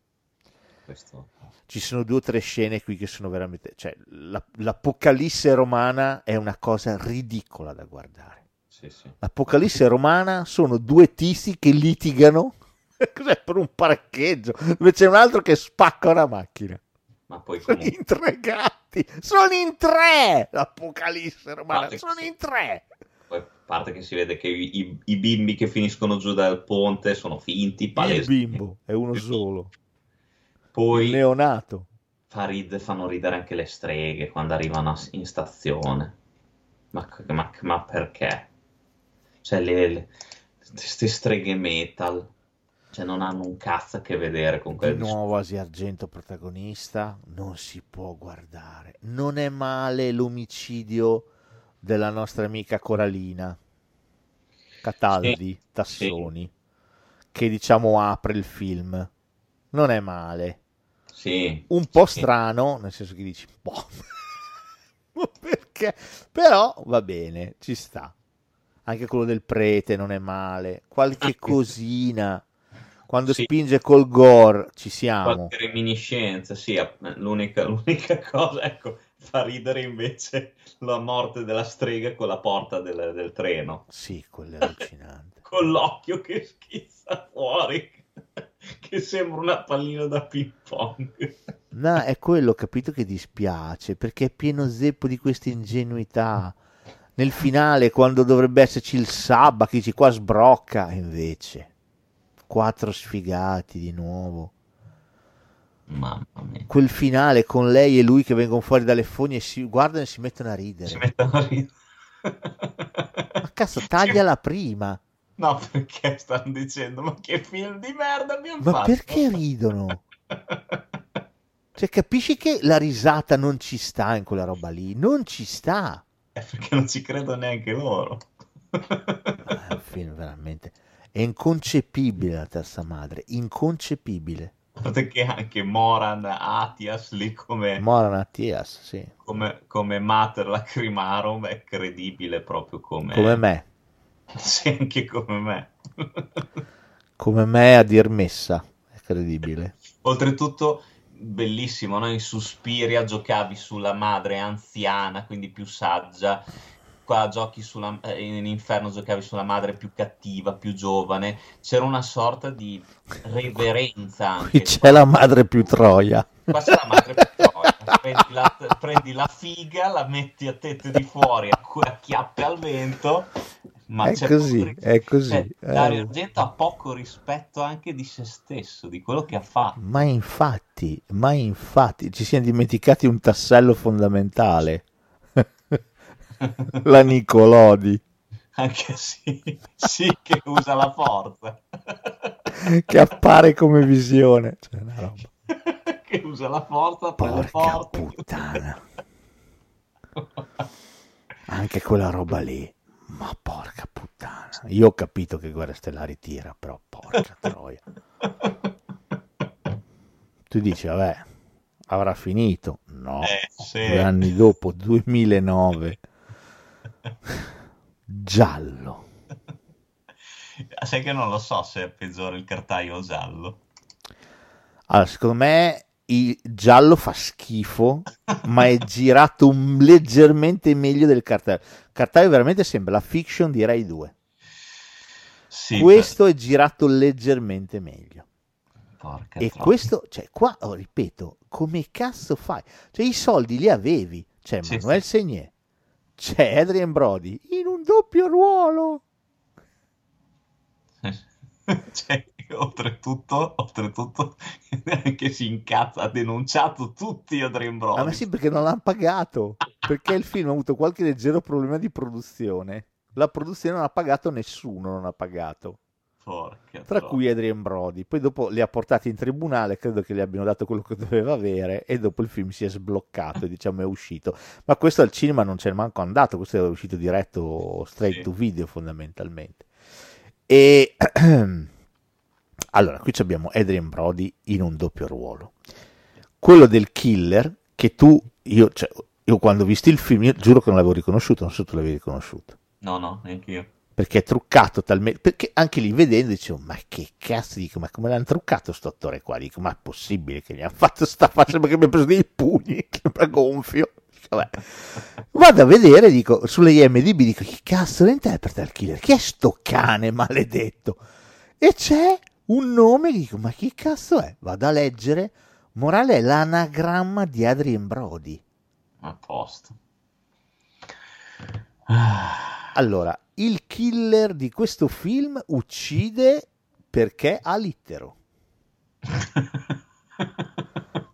Questo... Ci sono due o tre scene qui che sono veramente, cioè la- l'Apocalisse romana è una cosa ridicola da guardare. Sì, sì. L'Apocalisse romana sono due tizi che litigano cos'è, per un parcheggio, dove c'è un altro che spacca una macchina. Ma poi Sono comunque... in tre gatti, sono in tre! L'Apocalisse romana, sono sì. in tre! Poi, parte che si vede che i, i- i bimbi che finiscono giù dal ponte sono finti, Il palesi. bimbo è uno solo, il Poi neonato. fa rid- fanno ridere anche le streghe quando arrivano in stazione. Ma, ma- ma perché? Cioè, le, queste streghe metal, cioè, non hanno un cazzo a che vedere con Di quelle nuovo Asia Argento protagonista, non si può guardare. Non è male l'omicidio della nostra amica Coralina, Cataldi, Tassoni, che diciamo apre il film. Non è male. Sì, Un po' sì. strano, nel senso che dici, boh, ma perché? Però va bene, ci sta. Anche quello del prete non è male. Qualche cosina. Quando Sì. spinge col gore ci siamo. Qualche reminiscenza, sì, l'unica, l'unica cosa, ecco, fa ridere invece la morte della strega con la porta del, del treno, Sì, quello è allucinante. con l'occhio che schizza fuori, che sembra una pallina da ping pong. No, è quello, capito, che dispiace, perché è pieno zeppo di questa ingenuità. Nel finale, quando dovrebbe esserci il sabba, che dici qua sbrocca, invece quattro sfigati di nuovo. Mamma mia. Quel finale con lei e lui che vengono fuori dalle fogne e si guardano e si mettono a Si ridere. mettono a ridere. Ma cazzo, tagliala prima. No, perché stanno dicendo, ma che film di merda abbiamo Ma fatto? perché ridono? Cioè, capisci che la risata non ci sta in quella roba lì? Non ci sta. È perché non ci credo neanche loro. È un film veramente... È inconcepibile la terza madre, inconcepibile. Che anche Moran Atias lì come, Moran Attias, sì. come, come Mater Lacrimarum è credibile proprio come... Come me. Sì, anche come me. Come me a dir messa. È credibile. Oltretutto, bellissimo, no? In Suspiria giocavi sulla madre anziana, quindi più saggia. Qua giochi sulla, eh, in Inferno giocavi sulla madre più cattiva, più giovane. C'era una sorta di reverenza Qui anche. c'è la madre più troia. Qua c'è la madre più troia. Prendi la, prendi la figa, la metti a tette di fuori, a, a chiappe al vento. Ma È c'è così, poco è così. cioè, Eh. Dario Argento ha poco rispetto anche di se stesso, di quello che ha fatto. Ma infatti, ma infatti, ci siamo dimenticati un tassello fondamentale. la Nicolodi, Anche sì, sì che usa la forza. che appare come visione. Cioè, una roba. che usa la forza, Porca forte. puttana. Anche quella roba lì. Ma porca puttana. Io ho capito che Guerre Stellari tira, però porca troia. Tu dici, vabbè, avrà finito. No, Eh, sì. due anni dopo, 2009. Giallo. Sai che non lo so se è peggiore il cartaio o giallo. Allora, secondo me il giallo fa schifo, ma è girato un- leggermente meglio del cartello. Il cartello veramente sembra la fiction di Rai 2. Sì, questo è girato leggermente meglio. per- porca E troia. questo, cioè, qua, oh, ripeto, come cazzo fai? Cioè, i soldi li avevi. C'è Sì, Manuel Segné, c'è Adrian Brody in un doppio ruolo. Cioè, oltretutto, oltretutto, che si incazza, ha denunciato tutti a Dream Brody. Ah, ma sì, perché non l'hanno pagato. Perché il film ha avuto qualche leggero problema di produzione. La produzione non ha pagato, nessuno non ha pagato. Porca Tra troia. cui Adrian Brody. Poi dopo li ha portati in tribunale, credo che gli abbiano dato quello che doveva avere e dopo il film si è sbloccato e diciamo è uscito. Ma questo al cinema non c'è manco andato, questo è uscito diretto straight Sì. to video fondamentalmente. E allora, qui abbiamo Adrian Brody in un doppio ruolo. Quello del killer che tu, io, cioè, io quando ho visto il film, io giuro che non l'avevo riconosciuto, non so se tu l'avevi riconosciuto No, no, neanche io. perché è truccato talmente perché anche lì vedendo dicevo ma che cazzo dico ma come l'hanno truccato sto attore qua dico ma è possibile che gli hanno fatto sta faccia che mi ha preso dei pugni sembra gonfio Vabbè. vado a vedere dico sulle IMDb dico chi cazzo lo interpreta il killer chi è sto cane maledetto e c'è un nome dico ma chi cazzo è vado a leggere morale è l'anagramma di Adrien Brody A posto. Allora, il killer di questo film uccide perché ha littero,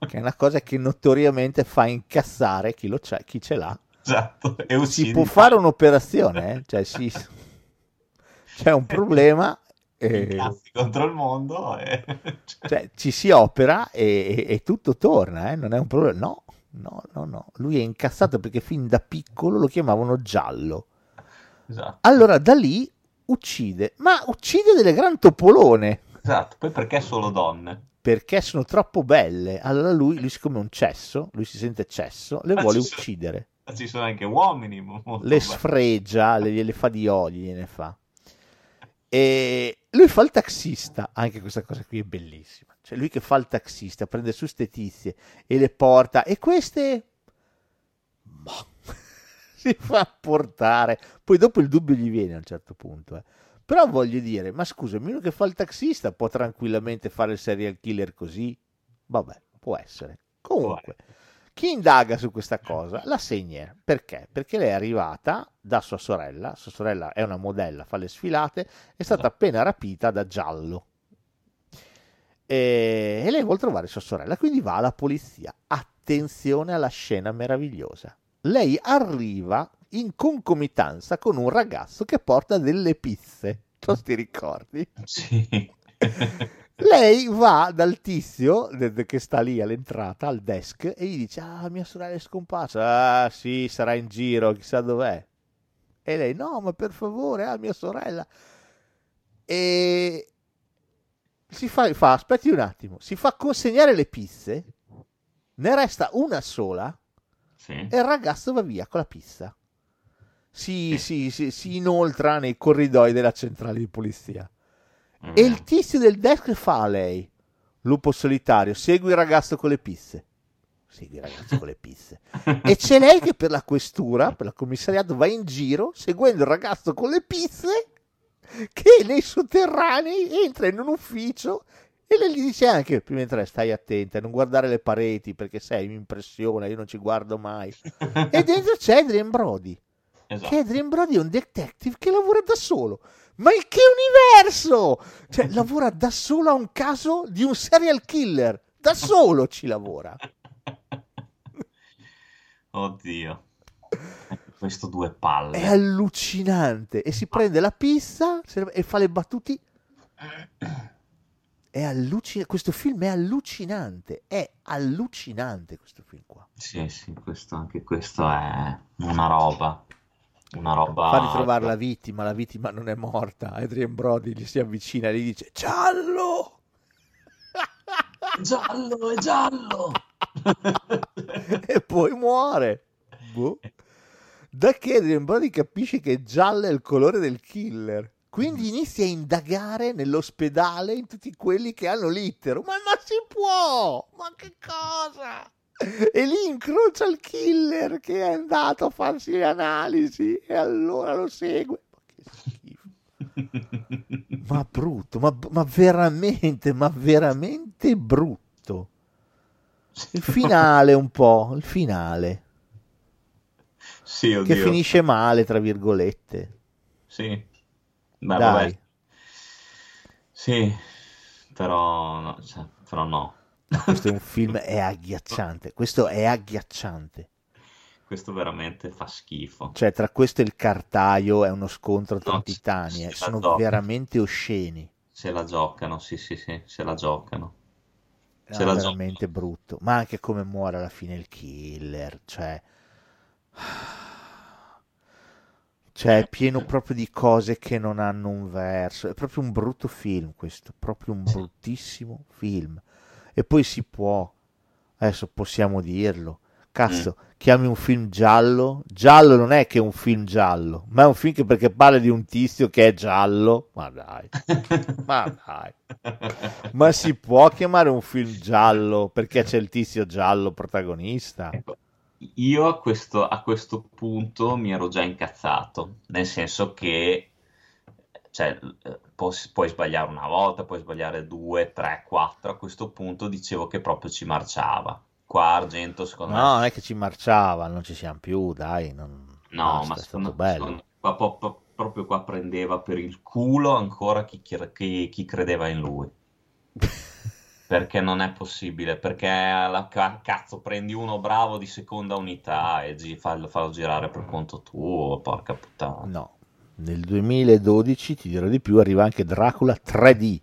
che è una cosa che notoriamente fa incassare chi, chi ce l'ha. esatto, e Si può fare un'operazione, eh? cioè si- c'è un problema, eh, incazzi contro il mondo e... cioè, ci si opera e, e- e tutto torna, eh? non è un problema. No, no, no, no, lui è incassato perché fin da piccolo lo chiamavano giallo. Esatto, Allora da lì uccide, ma uccide delle gran topolone esatto. Poi perché solo donne? perché sono troppo belle. Allora lui, lui siccome è un cesso, lui si sente cesso, le Ma vuole ci sono- uccidere. Ci sono anche uomini Le belli. sfregia, le, gliele fa di olio, gliene fa. E lui fa il taxista, anche questa cosa qui è bellissima. Cioè lui che fa il taxista, prende su ste tizie e le porta e queste boh, si fa portare. Poi dopo il dubbio gli viene a un certo punto, eh. Però voglio dire, ma scusami, uno che fa il taxista può tranquillamente fare il serial killer così? Vabbè, può essere. Comunque, chi indaga su questa cosa? La Segner. Perché? Perché lei è arrivata da sua sorella, sua sorella è una modella, fa le sfilate, è stata appena rapita da Giallo. E, e lei vuole trovare sua sorella, quindi va alla polizia. Attenzione alla scena meravigliosa. Lei arriva in concomitanza con un ragazzo che porta delle pizze. Tu ti ricordi? Sì. Lei va dal tizio che sta lì all'entrata, al desk, e gli dice: Ah, mia sorella è scomparsa. Ah, sì, sarà in giro, chissà dov'è. E lei: No, ma per favore, ah, mia sorella. E si fa, fa, aspetti un attimo, si fa consegnare le pizze, ne resta una sola, Sì. e il ragazzo va via con la pizza. Si, si, si, si inoltra nei corridoi della centrale di polizia. Mm. E il tizio del desk fa a lei, lupo solitario, segui il ragazzo con le pizze. Segui il ragazzo con le pizze. E c'è lei che per la questura, per la commissariato, va in giro seguendo il ragazzo con le pizze che nei sotterranei entra in un ufficio e lei gli dice anche, prima di entrare stai attenta, non guardare le pareti perché sei, mi impressiona, io non ci guardo mai. E dentro c'è Adrian Brody Esatto. che Adrian Brody è un detective che lavora da solo. Ma in che universo? Cioè, lavora da solo a un caso di un serial killer. Da solo ci lavora. Oddio. Questo due palle. È allucinante. E si prende la pizza e fa le battute. È allucinante. Questo film è allucinante. È allucinante questo film qua. Sì, sì, questo, anche questo è una roba. Una roba... Fa ritrovare la vittima. La vittima non è morta. Adrian Brody gli si avvicina e gli dice: Giallo! Giallo, è giallo! e poi muore. Boh. Da che Adrian Brody capisce che giallo è il colore del killer. Quindi inizia a indagare nell'ospedale in tutti quelli che hanno l'itero. Ma non si può! Ma che cosa? E lì incrocia il killer che è andato a farsi le analisi e allora lo segue. Ma che schifo. ma brutto, ma, ma veramente, ma veramente brutto. Il finale un po', il finale. Sì, oddio. Che finisce male, tra virgolette. Sì. Beh, Dai. vabbè. Sì, però no, cioè, però no. Questo è un film, è agghiacciante. Questo è agghiacciante. Questo veramente fa schifo. Cioè, tra questo e il cartaio è uno scontro tra No, titani. eh. Sono gioca. veramente osceni. Se la giocano, sì, sì, sì, se la giocano. È Se la veramente brutto. Ma anche come muore alla fine il killer. Cioè, cioè, è pieno proprio di cose che non hanno un verso. È proprio un brutto film questo. Proprio un bruttissimo film. E poi si può. Adesso possiamo dirlo. Cazzo, chiami un film giallo? Giallo non è che è un film giallo, ma è un film che perché parla di un tizio che è giallo. Ma dai, ma dai. Ma si può chiamare un film giallo perché c'è il tizio giallo protagonista? Ecco, io a questo, a questo punto mi ero già incazzato, nel senso che cioè, eh, pu- puoi sbagliare una volta, puoi sbagliare due, tre, quattro, a questo punto dicevo che proprio ci marciava. Qua Argento, secondo No, me, non è che ci marciava, non ci siamo più, dai. Non... no, basta, ma è stato secondo, bello. secondo- qua po- proprio qua prendeva per il culo ancora chi, chi- chi- credeva in lui. Perché non è possibile, perché alla ca- cazzo prendi uno bravo di seconda unità e gi- fallo, fallo girare per conto tuo, porca puttana. No, nel 2012, ti dirò di più, arriva anche Dracula 3D.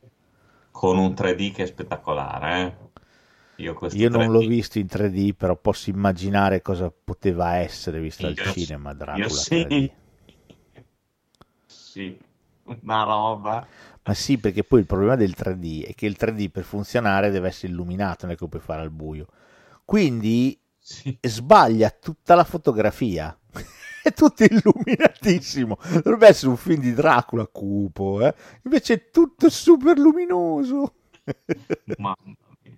Con un 3D che è spettacolare, eh. Io Io non 3D l'ho visto in 3D, però posso immaginare cosa poteva essere visto al Io- cinema io Dracula sì. 3D. Sì, una roba. Ma sì, perché poi il problema del 3D è che il 3D per funzionare deve essere illuminato, non è che lo puoi fare al buio. Quindi Sì. sbaglia tutta la fotografia. È tutto illuminatissimo. Dovrebbe essere un film di Dracula cupo, eh? Invece è tutto super luminoso. Mamma mia.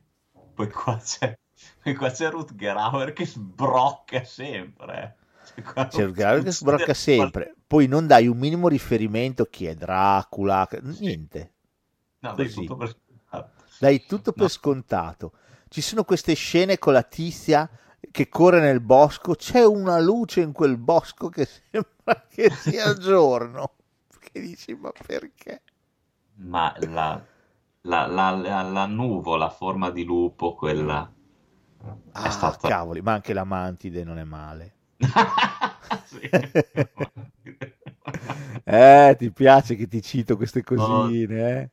Poi qua c'è, poi qua c'è Rutger Hauer che sbrocca sempre. Cioè, qua C'è non il grave che sbrocca sempre. Poi non dai un minimo riferimento chi è Dracula, niente. No, dai, tutto per scontato. Dai tutto per No. scontato. Ci sono queste scene con la tizia che corre nel bosco, c'è una luce in quel bosco che sembra che sia giorno. Che dici, ma perché? Ma la, la, la, la, la nuvola a forma di lupo, quella Ah, stata- cavoli, ma anche la mantide non è male. Sì. Eh, ti piace che ti cito queste cosine, eh?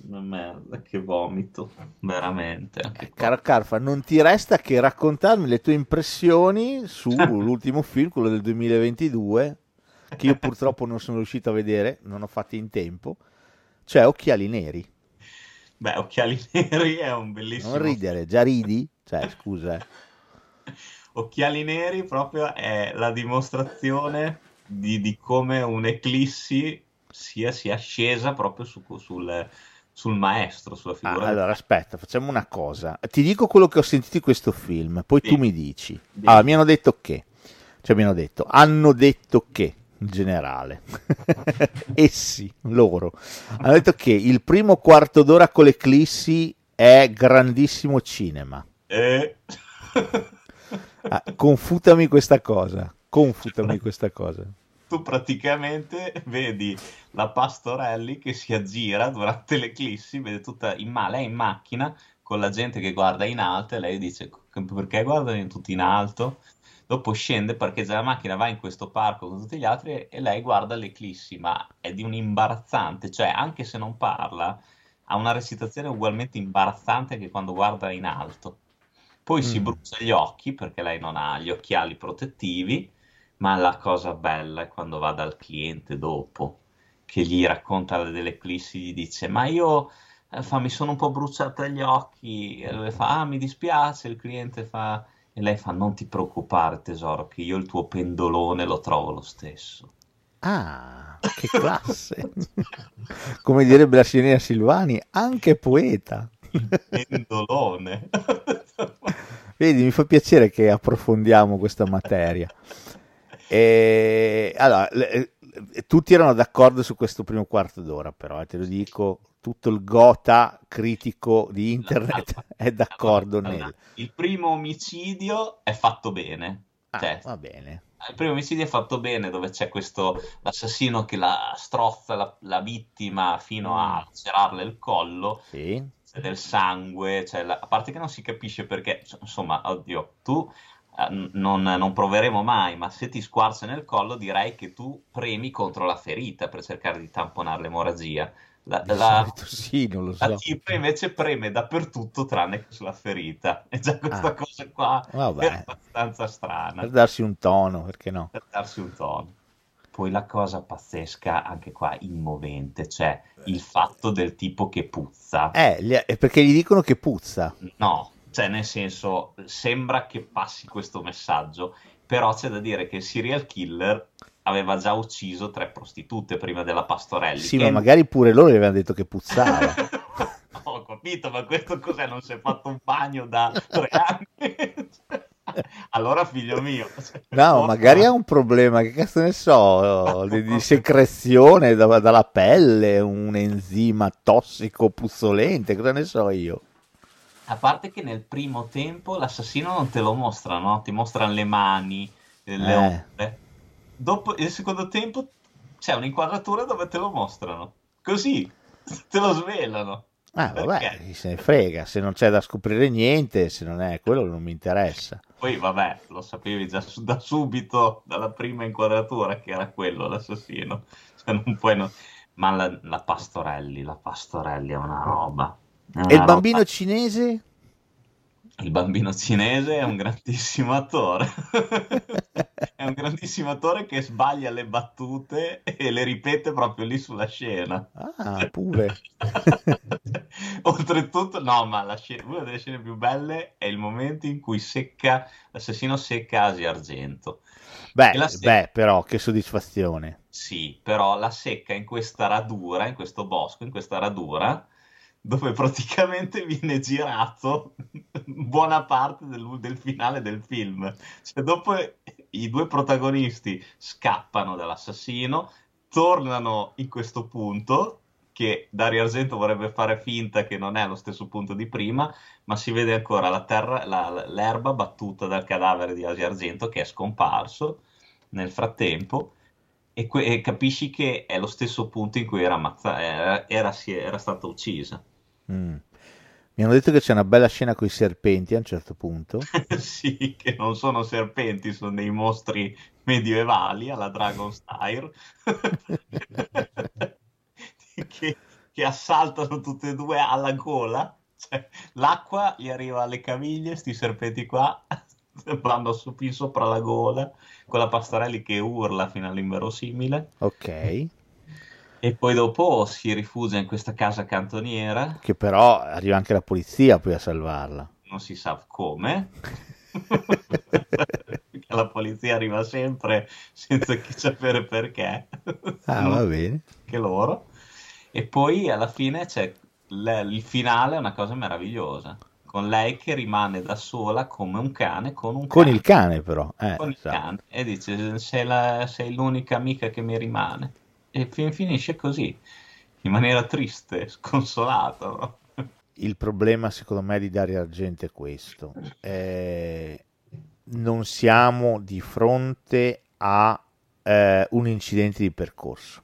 Una merda, che vomito, veramente. Eh. Caro Carfa, non ti resta che raccontarmi le tue impressioni sull'ultimo film, quello del 2022, che io purtroppo non sono riuscito a vedere, non ho fatto in tempo, cioè Occhiali Neri. Beh, Occhiali Neri è un bellissimo... Non ridere, già ridi? Cioè, scusa, eh. Occhiali Neri proprio è la dimostrazione di, di come un'eclissi sia, sia scesa proprio su- sul, sul maestro, sulla Ah, figura. allora, aspetta, facciamo una cosa. Ti dico quello che ho sentito di questo film, poi Sì. tu mi dici. Sì. Allora, mi hanno detto che, cioè mi hanno detto, hanno detto che, in generale, essi, loro, hanno detto che il primo quarto d'ora con l'eclissi è grandissimo cinema. Eh, Ah, confutami questa cosa, confutami questa cosa. Tu praticamente vedi la Pastorelli che si aggira durante l'eclissi, vede tutta in ma- lei in macchina con la gente che guarda in alto e lei dice perché guardano tutti in alto? Dopo scende, parcheggia la macchina, va in questo parco con tutti gli altri e lei guarda l'eclissi, ma è di un imbarazzante, cioè anche se non parla, ha una recitazione ugualmente imbarazzante che quando guarda in alto. Poi si Mm. brucia gli occhi perché lei non ha gli occhiali protettivi, ma la cosa bella è quando va dal cliente dopo, che gli racconta dell'eclissi, gli dice: Ma io eh, fa, mi sono un po' bruciata gli occhi. E lui fa: Ah, mi dispiace. Il cliente fa, e lei fa: Non ti preoccupare, tesoro, che io il tuo pendolone lo trovo lo stesso. Ah, che classe! Come direbbe la signorina Silvani, anche poeta. Pendolone. Vedi, mi fa piacere che approfondiamo questa materia. E, allora, le, tutti erano d'accordo su questo primo quarto d'ora, però eh, te lo dico, tutto il gota critico di internet è d'accordo Allora, nel... Il primo omicidio è fatto bene. Ah, Cioè, va bene. il primo omicidio è fatto bene dove c'è questo l'assassino che la strozza la, la vittima fino a lacerarle il collo, Sì. c'è del sangue, cioè la- a parte che non si capisce perché, insomma, oddio, tu non, non proveremo mai, ma se ti squarcia nel collo direi che tu premi contro la ferita per cercare di tamponare l'emorragia. La, la- sì, non lo la so. tipa invece preme dappertutto tranne che sulla ferita. E già questa Ah. cosa qua Vabbè. è abbastanza strana Per darsi un tono, perché no? per darsi un tono. Poi la cosa pazzesca, anche qua immovente, cioè il fatto del tipo che puzza. Eh, perché gli dicono che puzza. No, cioè nel senso, sembra che passi questo messaggio, però c'è da dire che il serial killer aveva già ucciso tre prostitute prima della Pastorelli. Sì, che- ma magari pure loro gli avevano detto che puzzava. Ho capito, ma questo cos'è? Non si è fatto un bagno da tre anni? allora, figlio mio. No, magari ha un problema, che cazzo ne so, di, di secrezione da- dalla pelle, un enzima tossico puzzolente, cosa ne so io. A parte che nel primo tempo l'assassino non te lo mostra, no? Ti mostrano le mani, le Eh. ombre. Dopo il secondo tempo c'è un'inquadratura dove te lo mostrano. Così te lo svelano. Ah, vabbè, chi se ne frega, se non c'è da scoprire niente, se non è quello non mi interessa. Poi, vabbè, lo sapevi già su- da subito, dalla prima inquadratura, che era quello l'assassino. Cioè, non puoi... no- Ma la, la Pastorelli, la Pastorelli è una roba. E il bambino roba. cinese? Il bambino cinese è un grandissimo attore. È un grandissimo attore che sbaglia le battute e le ripete proprio lì sulla scena. Ah, pure. Oltretutto, no, ma scena- una delle scene più belle è il momento in cui secca, l'assassino secca Asia Argento. Beh, se- beh, però, che soddisfazione. Sì, però la secca in questa radura, in questo bosco, in questa radura, dove praticamente viene girato buona parte del, del finale del film. Cioè, dopo i due protagonisti scappano dall'assassino, tornano in questo punto, che Dario Argento vorrebbe fare finta che non è lo stesso punto di prima, ma si vede ancora la terra, la- l'erba battuta dal cadavere di Asia Argento che è scomparso nel frattempo e, que- e capisci che è lo stesso punto in cui era, ammazza- era, era, si- era stata uccisa. Mm. Mi hanno detto che c'è una bella scena con i serpenti a un certo punto. sì, che non sono serpenti, sono dei mostri medievali alla Dragonstire che, che assaltano tutte e due alla gola. Cioè, l'acqua gli arriva alle caviglie, sti serpenti qua vanno su, fin sopra la gola, con la Pastorelli che urla fino all'inverosimile. Ok. E poi dopo si rifugia in questa casa cantoniera, Che però arriva anche la polizia poi a salvarla. non si sa come. La polizia arriva sempre senza chi sapere perché. Ah, va bene. Che loro. E poi alla fine c'è le- il finale, è una cosa meravigliosa. Con lei che rimane da sola come un cane con un Con cane. il cane però. Eh, con il esatto. cane e dice sei, la- sei l'unica amica che mi rimane e fin- finisce così in maniera triste, sconsolata no? Il problema secondo me di Dario Argento è questo. Eh, non siamo di fronte a eh, un incidente di percorso.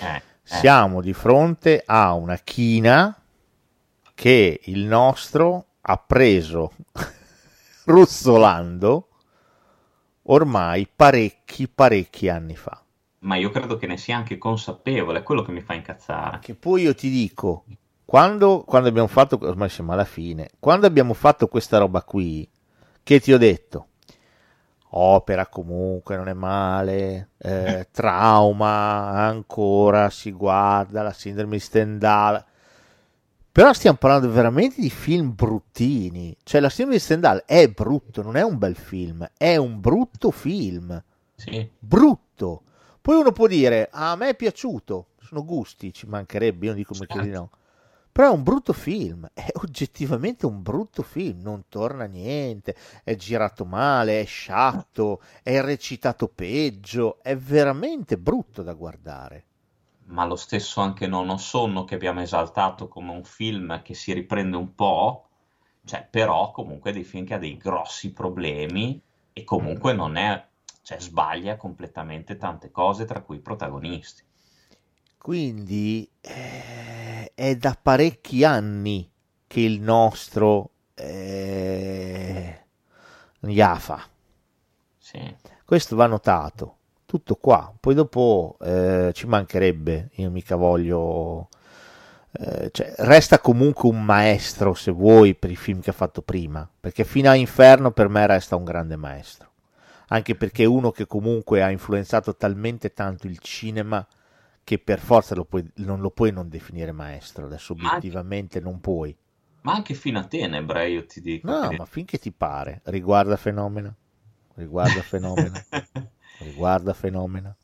Eh, eh, Siamo di fronte a una china che il nostro ha preso ruzzolando ormai parecchi, parecchi anni fa. ma io credo che ne sia anche consapevole, è quello che mi fa incazzare. Che poi io ti dico, quando, quando abbiamo fatto, ormai siamo alla fine, quando abbiamo fatto questa roba qui, che ti ho detto, opera comunque, non è male, eh, trauma, ancora si guarda, la sindrome di Stendhal, però stiamo parlando veramente di film bruttini, cioè la sindrome di Stendhal è brutto, non è un bel film, è un brutto film Sì, brutto. Poi uno può dire, ah, a me è piaciuto, sono gusti, ci mancherebbe, io non dico certo. di no. Però è un brutto film, è oggettivamente un brutto film, non torna niente, è girato male, è sciatto, è recitato peggio, è veramente brutto da guardare. Ma lo stesso anche Non ho sonno che abbiamo esaltato come un film che si riprende un po', cioè però comunque è dei film che ha dei grossi problemi e comunque non è, cioè sbaglia completamente tante cose tra cui i protagonisti. Quindi eh, è da parecchi anni che il nostro eh, Iafa. Sì. Questo va notato. Tutto qua. Poi dopo eh, ci mancherebbe. Io mica voglio. Eh, cioè, resta comunque un maestro, se vuoi, per i film che ha fatto prima. Perché fino a Inferno per me resta un grande maestro. Anche perché è uno che comunque ha influenzato talmente tanto il cinema che per forza lo puoi, non lo puoi non definire maestro, adesso obiettivamente non puoi. Ma anche fino a Tenebra, io ti dico. No, che... ma finché ti pare, riguarda Fenomena, riguarda Fenomena, riguarda Fenomena.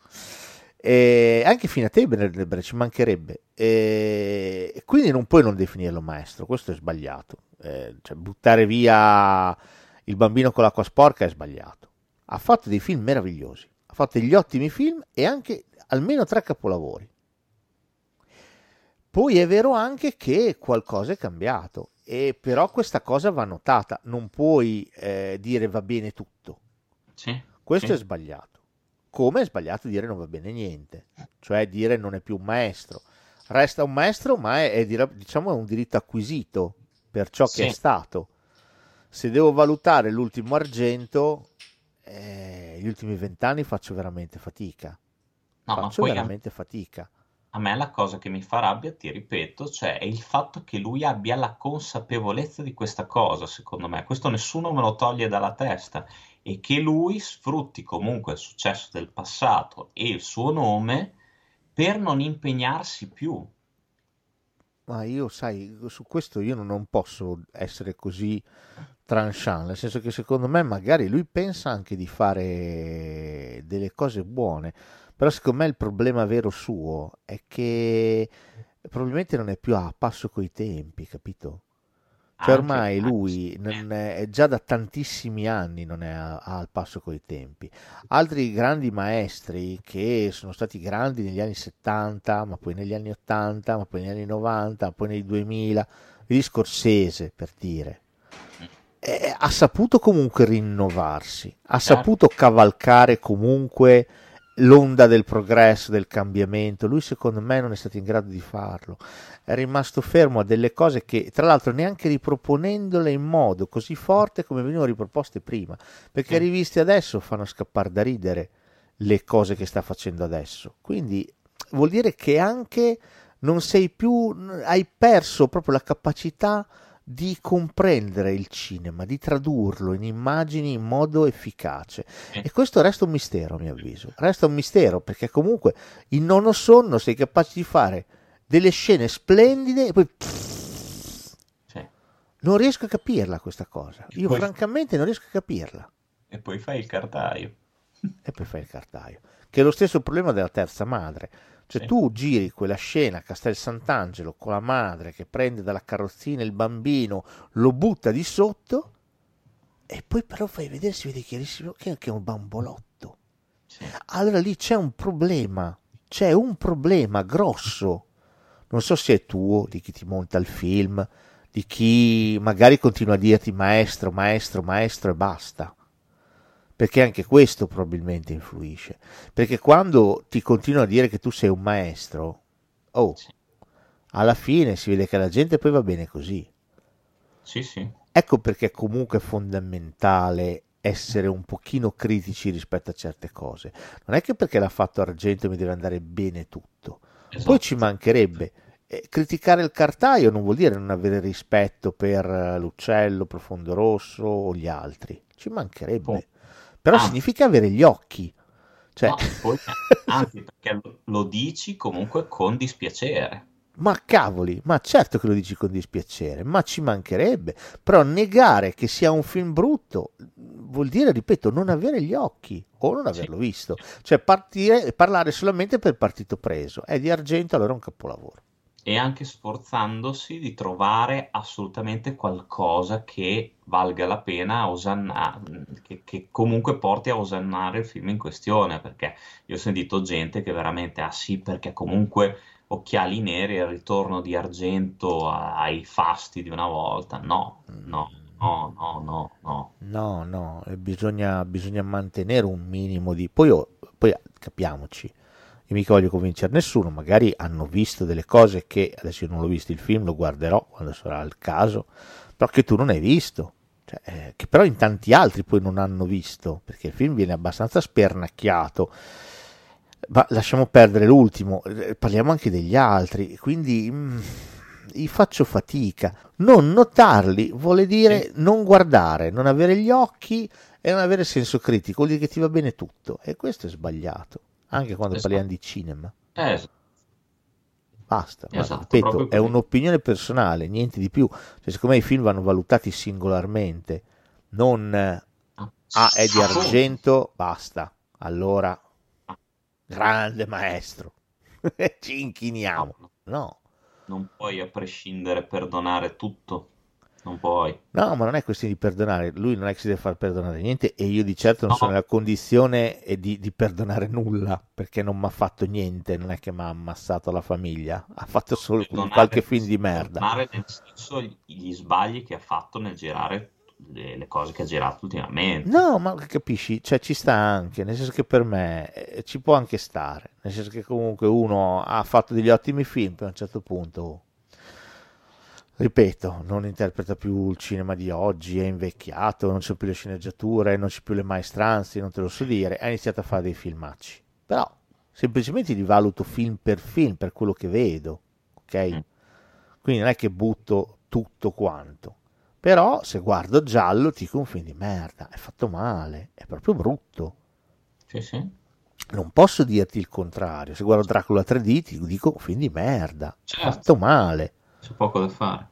E anche fino a Tenebra ci mancherebbe. E quindi non puoi non definirlo maestro, questo è sbagliato. Eh, cioè, buttare via il bambino con l'acqua sporca è sbagliato. Ha fatto dei film meravigliosi, ha fatto degli ottimi film e anche almeno tre capolavori. Poi è vero anche che qualcosa è cambiato, e però questa cosa va notata, non puoi eh, dire va bene tutto. Sì, Questo sì. è sbagliato. Come è sbagliato dire non va bene niente, cioè dire non è più un maestro. Resta un maestro, ma è, è diciamo è un diritto acquisito per ciò che Sì. è stato. Se devo valutare l'ultimo argento, eh, gli ultimi vent'anni faccio veramente fatica No, faccio veramente fatica. A me la cosa che mi fa rabbia, ti ripeto, cioè è il fatto che lui abbia la consapevolezza di questa cosa, secondo me. Questo nessuno me lo toglie dalla testa. E che lui sfrutti comunque il successo del passato e il suo nome per non impegnarsi più. Ma io, sai, su questo io non- posso essere così tranchant, nel senso che secondo me magari lui pensa anche di fare delle cose buone, però secondo me il problema vero suo è che probabilmente non è più a passo coi tempi, capito? Cioè ormai lui è, già da tantissimi anni non è al passo coi tempi. Altri grandi maestri che sono stati grandi negli anni 70, ma poi negli anni 80, ma poi negli anni 90, poi nei 2000, vedi Scorsese per dire, eh, ha saputo comunque rinnovarsi, ha Certo. saputo cavalcare comunque l'onda del progresso, del cambiamento. Lui secondo me non è stato in grado di farlo. È rimasto fermo a delle cose che, tra l'altro, neanche riproponendole in modo così forte come venivano riproposte prima, perché Sì. riviste adesso fanno scappare da ridere le cose che sta facendo adesso. Quindi vuol dire che anche non sei più, hai perso proprio la capacità di comprendere il cinema, di tradurlo in immagini in modo efficace. E questo resta un mistero, a mio avviso. Resta un mistero perché comunque in nono sonno sei capace di fare delle scene splendide e poi Sì. non riesco a capirla questa cosa. Io Poi- francamente non riesco a capirla. E poi fai il cartaio. E poi fai il cartaio. Che è lo stesso problema della terza madre. Cioè Sì. tu giri quella scena a Castel Sant'Angelo con la madre che prende dalla carrozzina il bambino, lo butta di sotto e poi però fai vedere, si vede chiarissimo che che è un bambolotto. Sì. Allora lì c'è un problema, c'è un problema grosso. Non so se è tuo, di chi ti monta il film, di chi magari continua a dirti maestro, maestro, maestro e basta. Perché anche questo probabilmente influisce. Perché quando ti continuano a dire che tu sei un maestro, oh, Sì. alla fine si vede che la gente poi va bene così. Sì, sì. Ecco perché comunque è fondamentale essere un pochino critici rispetto a certe cose. Non è che perché l'ha fatto Argento mi deve andare bene tutto. Esatto. Poi ci mancherebbe. Eh, criticare il cartaio non vuol dire non avere rispetto per eh, l'uccello, Profondo Rosso o gli altri. Ci mancherebbe. Oh. Però Ah. significa avere gli occhi. Cioè, No, poi- anche perché lo, lo dici comunque con dispiacere. Ma cavoli, ma certo che lo dici con dispiacere, ma ci mancherebbe. Però negare che sia un film brutto vuol dire, ripeto, non avere gli occhi o non averlo visto. Cioè partire, parlare solamente per partito preso. È di argento, allora è un capolavoro. E anche sforzandosi di trovare assolutamente qualcosa che valga la pena osannare, che, che comunque porti a osannare il film in questione. Perché io ho sentito gente che veramente, ah sì, perché comunque Occhiali Neri e il ritorno di Argento ai fasti di una volta. No, no, no, no, no, no. No, no, bisogna, bisogna mantenere un minimo di... Poi, oh, poi capiamoci, io mica voglio convincere nessuno, magari hanno visto delle cose che, adesso io non l'ho visto il film, lo guarderò quando sarà il caso, però che tu non hai visto. Cioè, eh, che però in tanti altri poi non hanno visto, perché il film viene abbastanza spernacchiato ma lasciamo perdere l'ultimo, eh, parliamo anche degli altri, quindi mh, mm, faccio fatica. Non notarli vuole dire sì. non guardare, non avere gli occhi e non avere senso critico, vuol dire che ti va bene tutto e questo è sbagliato, anche quando esatto. parliamo di cinema. Eh, Basta, esatto, ripeto, è un'opinione personale, niente di più. Cioè, secondo me i film vanno valutati singolarmente, non ah, ah è di argento, basta. Allora grande maestro, ci inchiniamo. No. Non puoi a prescindere perdonare tutto. Non puoi. No, ma non è questione di perdonare. Lui non è che si deve far perdonare niente e io di certo non no. sono nella condizione di, di perdonare nulla perché non mi ha fatto niente. Non è che mi ha ammazzato la famiglia, ha fatto solo qualche film di merda. Perdonare nel senso gli sbagli che ha fatto nel girare le, le, cose che ha girato ultimamente. No, ma capisci, cioè ci sta anche, nel senso che per me eh, ci può anche stare, nel senso che comunque uno ha fatto degli ottimi film, a un certo punto, ripeto, non interpreta più il cinema di oggi, è invecchiato, non c'è più le sceneggiature, non c'è più le maestranze, non te lo so dire, ha iniziato a fare dei filmacci. Però semplicemente li valuto film per film, per quello che vedo, ok? Mm. Quindi non è che butto tutto quanto però se guardo giallo ti dico un film di merda, è fatto male, è proprio brutto. Sì, sì. Non posso dirti il contrario, se guardo Dracula 3D ti dico un film di merda, certo. fatto male. C'è poco da fare.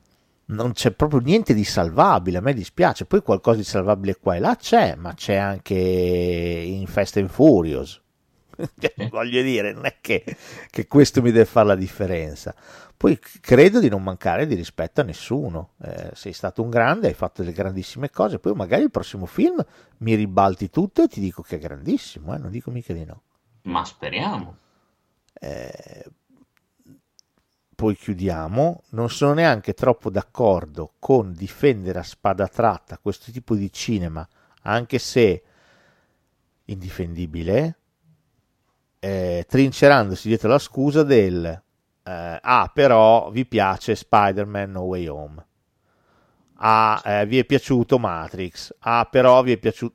Non c'è proprio niente di salvabile, a me dispiace. Poi qualcosa di salvabile qua e là c'è, ma c'è anche in Fast and Furious. Voglio dire, non è che, che questo mi deve fare la differenza. Poi credo di non mancare di rispetto a nessuno. Eh, sei stato un grande, hai fatto delle grandissime cose. Poi magari il prossimo film mi ribalti tutto e ti dico che è grandissimo. Eh? Non dico mica di no. Ma speriamo. Eh, poi chiudiamo. Non sono neanche troppo d'accordo con difendere a spada tratta questo tipo di cinema, anche se indifendibile, eh, trincerandosi dietro la scusa del eh, ah, però vi piace Spider-Man No Way Home. Ah, eh, vi è piaciuto Matrix. Ah, però vi è piaciuto...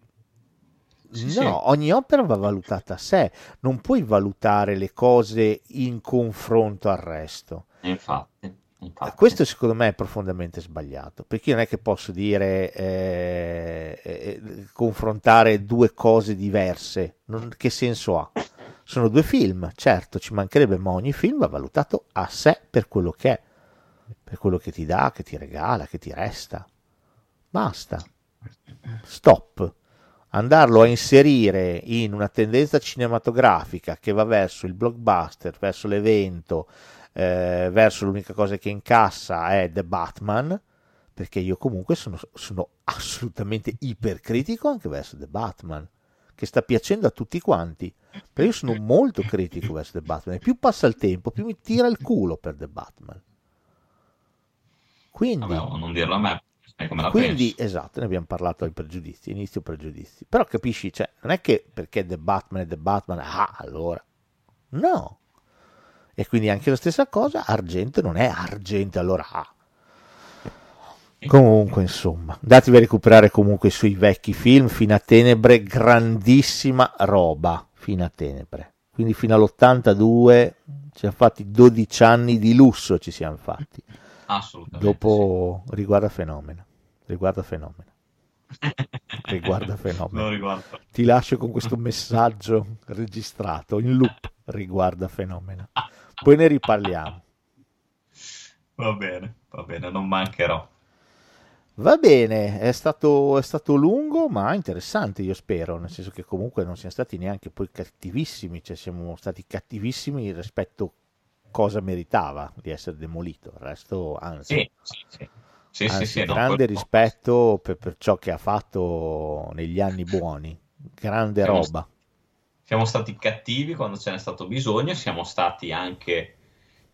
Sì, no, sì. ogni opera va valutata a sé, non puoi valutare le cose in confronto al resto. Infatti, infatti. Questo secondo me è profondamente sbagliato, perché io non è che posso dire eh, eh, confrontare due cose diverse, non, che senso ha? Sono due film, certo, ci mancherebbe, ma ogni film va valutato a sé per quello che è, per quello che ti dà, che ti regala, che ti resta. Basta. Stop. Andarlo a inserire in una tendenza cinematografica che va verso il blockbuster, verso l'evento, eh, verso l'unica cosa che incassa è The Batman, perché io comunque sono, sono assolutamente ipercritico anche verso The Batman che sta piacendo a tutti quanti. Perché io sono molto critico verso The Batman. E più passa il tempo, più mi tira il culo per The Batman. Quindi, Vabbè, non dirlo a me. Quindi, pensi. esatto, ne abbiamo parlato ai pregiudizi, inizio pregiudizi. Però capisci, cioè, non è che perché The Batman è The Batman, ah, allora. No. E quindi anche la stessa cosa, Argento non è Argento, allora ah. Comunque, insomma, datevi a recuperare comunque i suoi vecchi film, fino a tenebre, grandissima roba, fino a tenebre. Quindi fino all'82 ci siamo fatti 12 anni di lusso, ci siamo fatti. Assolutamente. Dopo sì. riguarda fenomeno, riguarda fenomeno. riguarda fenomeno. Ti lascio con questo messaggio registrato in loop, riguarda fenomeno. Poi ne riparliamo. Va bene, va bene, non mancherò. Va bene, è stato, è stato lungo ma interessante io spero, nel senso che comunque non siamo stati neanche poi cattivissimi, cioè siamo stati cattivissimi rispetto a cosa meritava di essere demolito, il resto anzi. Sì, sì, sì. Anzi, sì, sì, grande rispetto per, per, ciò che ha fatto negli anni buoni, grande roba. Siamo stati cattivi quando ce n'è stato bisogno, siamo stati anche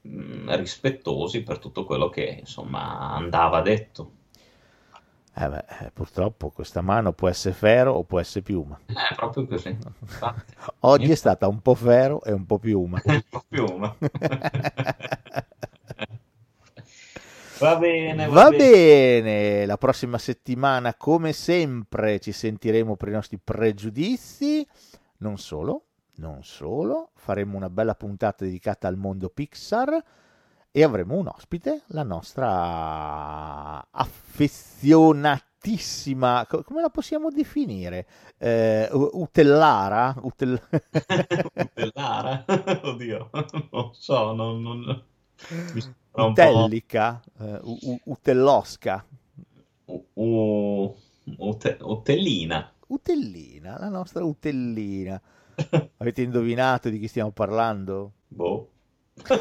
mh, rispettosi per tutto quello che insomma andava detto. Eh beh, eh, purtroppo questa mano può essere ferro o può essere piuma. È proprio così. Oggi Io... è stata un po' ferro e un po' piuma. un po' piuma. va bene, va, va bene. bene. La prossima settimana, come sempre, ci sentiremo per i nostri pregiudizi. Non solo, non solo, faremo una bella puntata dedicata al mondo Pixar e avremo un ospite, la nostra affezionatissima, come la possiamo definire? Eh, utellara? Utel... utellara? Oddio, non so, non... non... Utellica, uh, utellosca. Uh, ute, utellina. Utellina, la nostra utellina. Avete indovinato di chi stiamo parlando? Boh.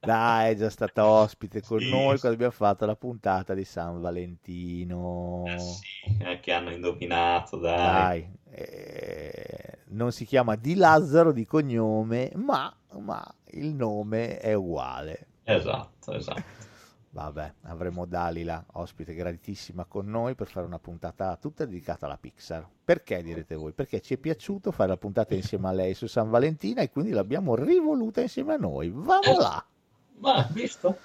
Dai, è già stata ospite con sì. noi quando abbiamo fatto la puntata di San Valentino. Eh sì, eh, che hanno indovinato, dai. dai eh, non si chiama Di Lazzaro di cognome, ma, ma il nome è uguale. Esatto, esatto. Vabbè, avremo Dalila, ospite graditissima con noi per fare una puntata tutta dedicata alla Pixar. Perché direte voi? Perché ci è piaciuto fare la puntata insieme a lei su San Valentina e quindi l'abbiamo rivoluta insieme a noi. Vamo là! Ma, visto?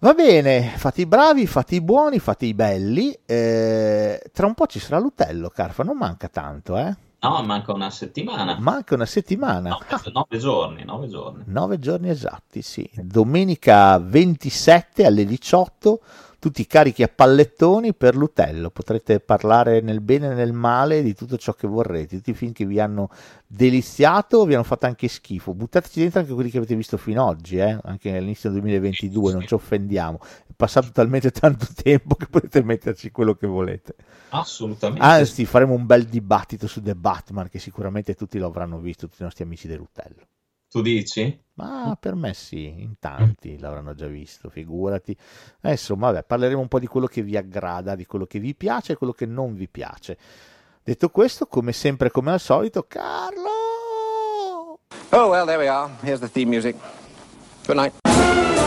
Va bene, fate i bravi, fate i buoni, fate i belli. Eh, tra un po' ci sarà l'Utello, Carfa, non manca tanto, eh? No, manca una settimana. Manca una settimana. Nove, ah. nove giorni, nove giorni. Nove giorni esatti, sì. Domenica 27 alle 18 tutti carichi a pallettoni per l'Utello. Potrete parlare nel bene e nel male di tutto ciò che vorrete. Tutti i film che vi hanno deliziato vi hanno fatto anche schifo. Buttateci dentro anche quelli che avete visto fino ad oggi, eh? anche all'inizio del 2022, non ci offendiamo. È passato talmente tanto tempo che potete metterci quello che volete. Assolutamente. Anzi, faremo un bel dibattito su The Batman, che sicuramente tutti lo avranno visto, tutti i nostri amici dell'Utello. Tu dici? Ma per me sì, in tanti l'avranno già visto, figurati. Insomma, vabbè, parleremo un po' di quello che vi aggrada, di quello che vi piace e quello che non vi piace. Detto questo, come sempre, come al solito, Carlo! Oh, well, there we are. Here's the theme music. Good night.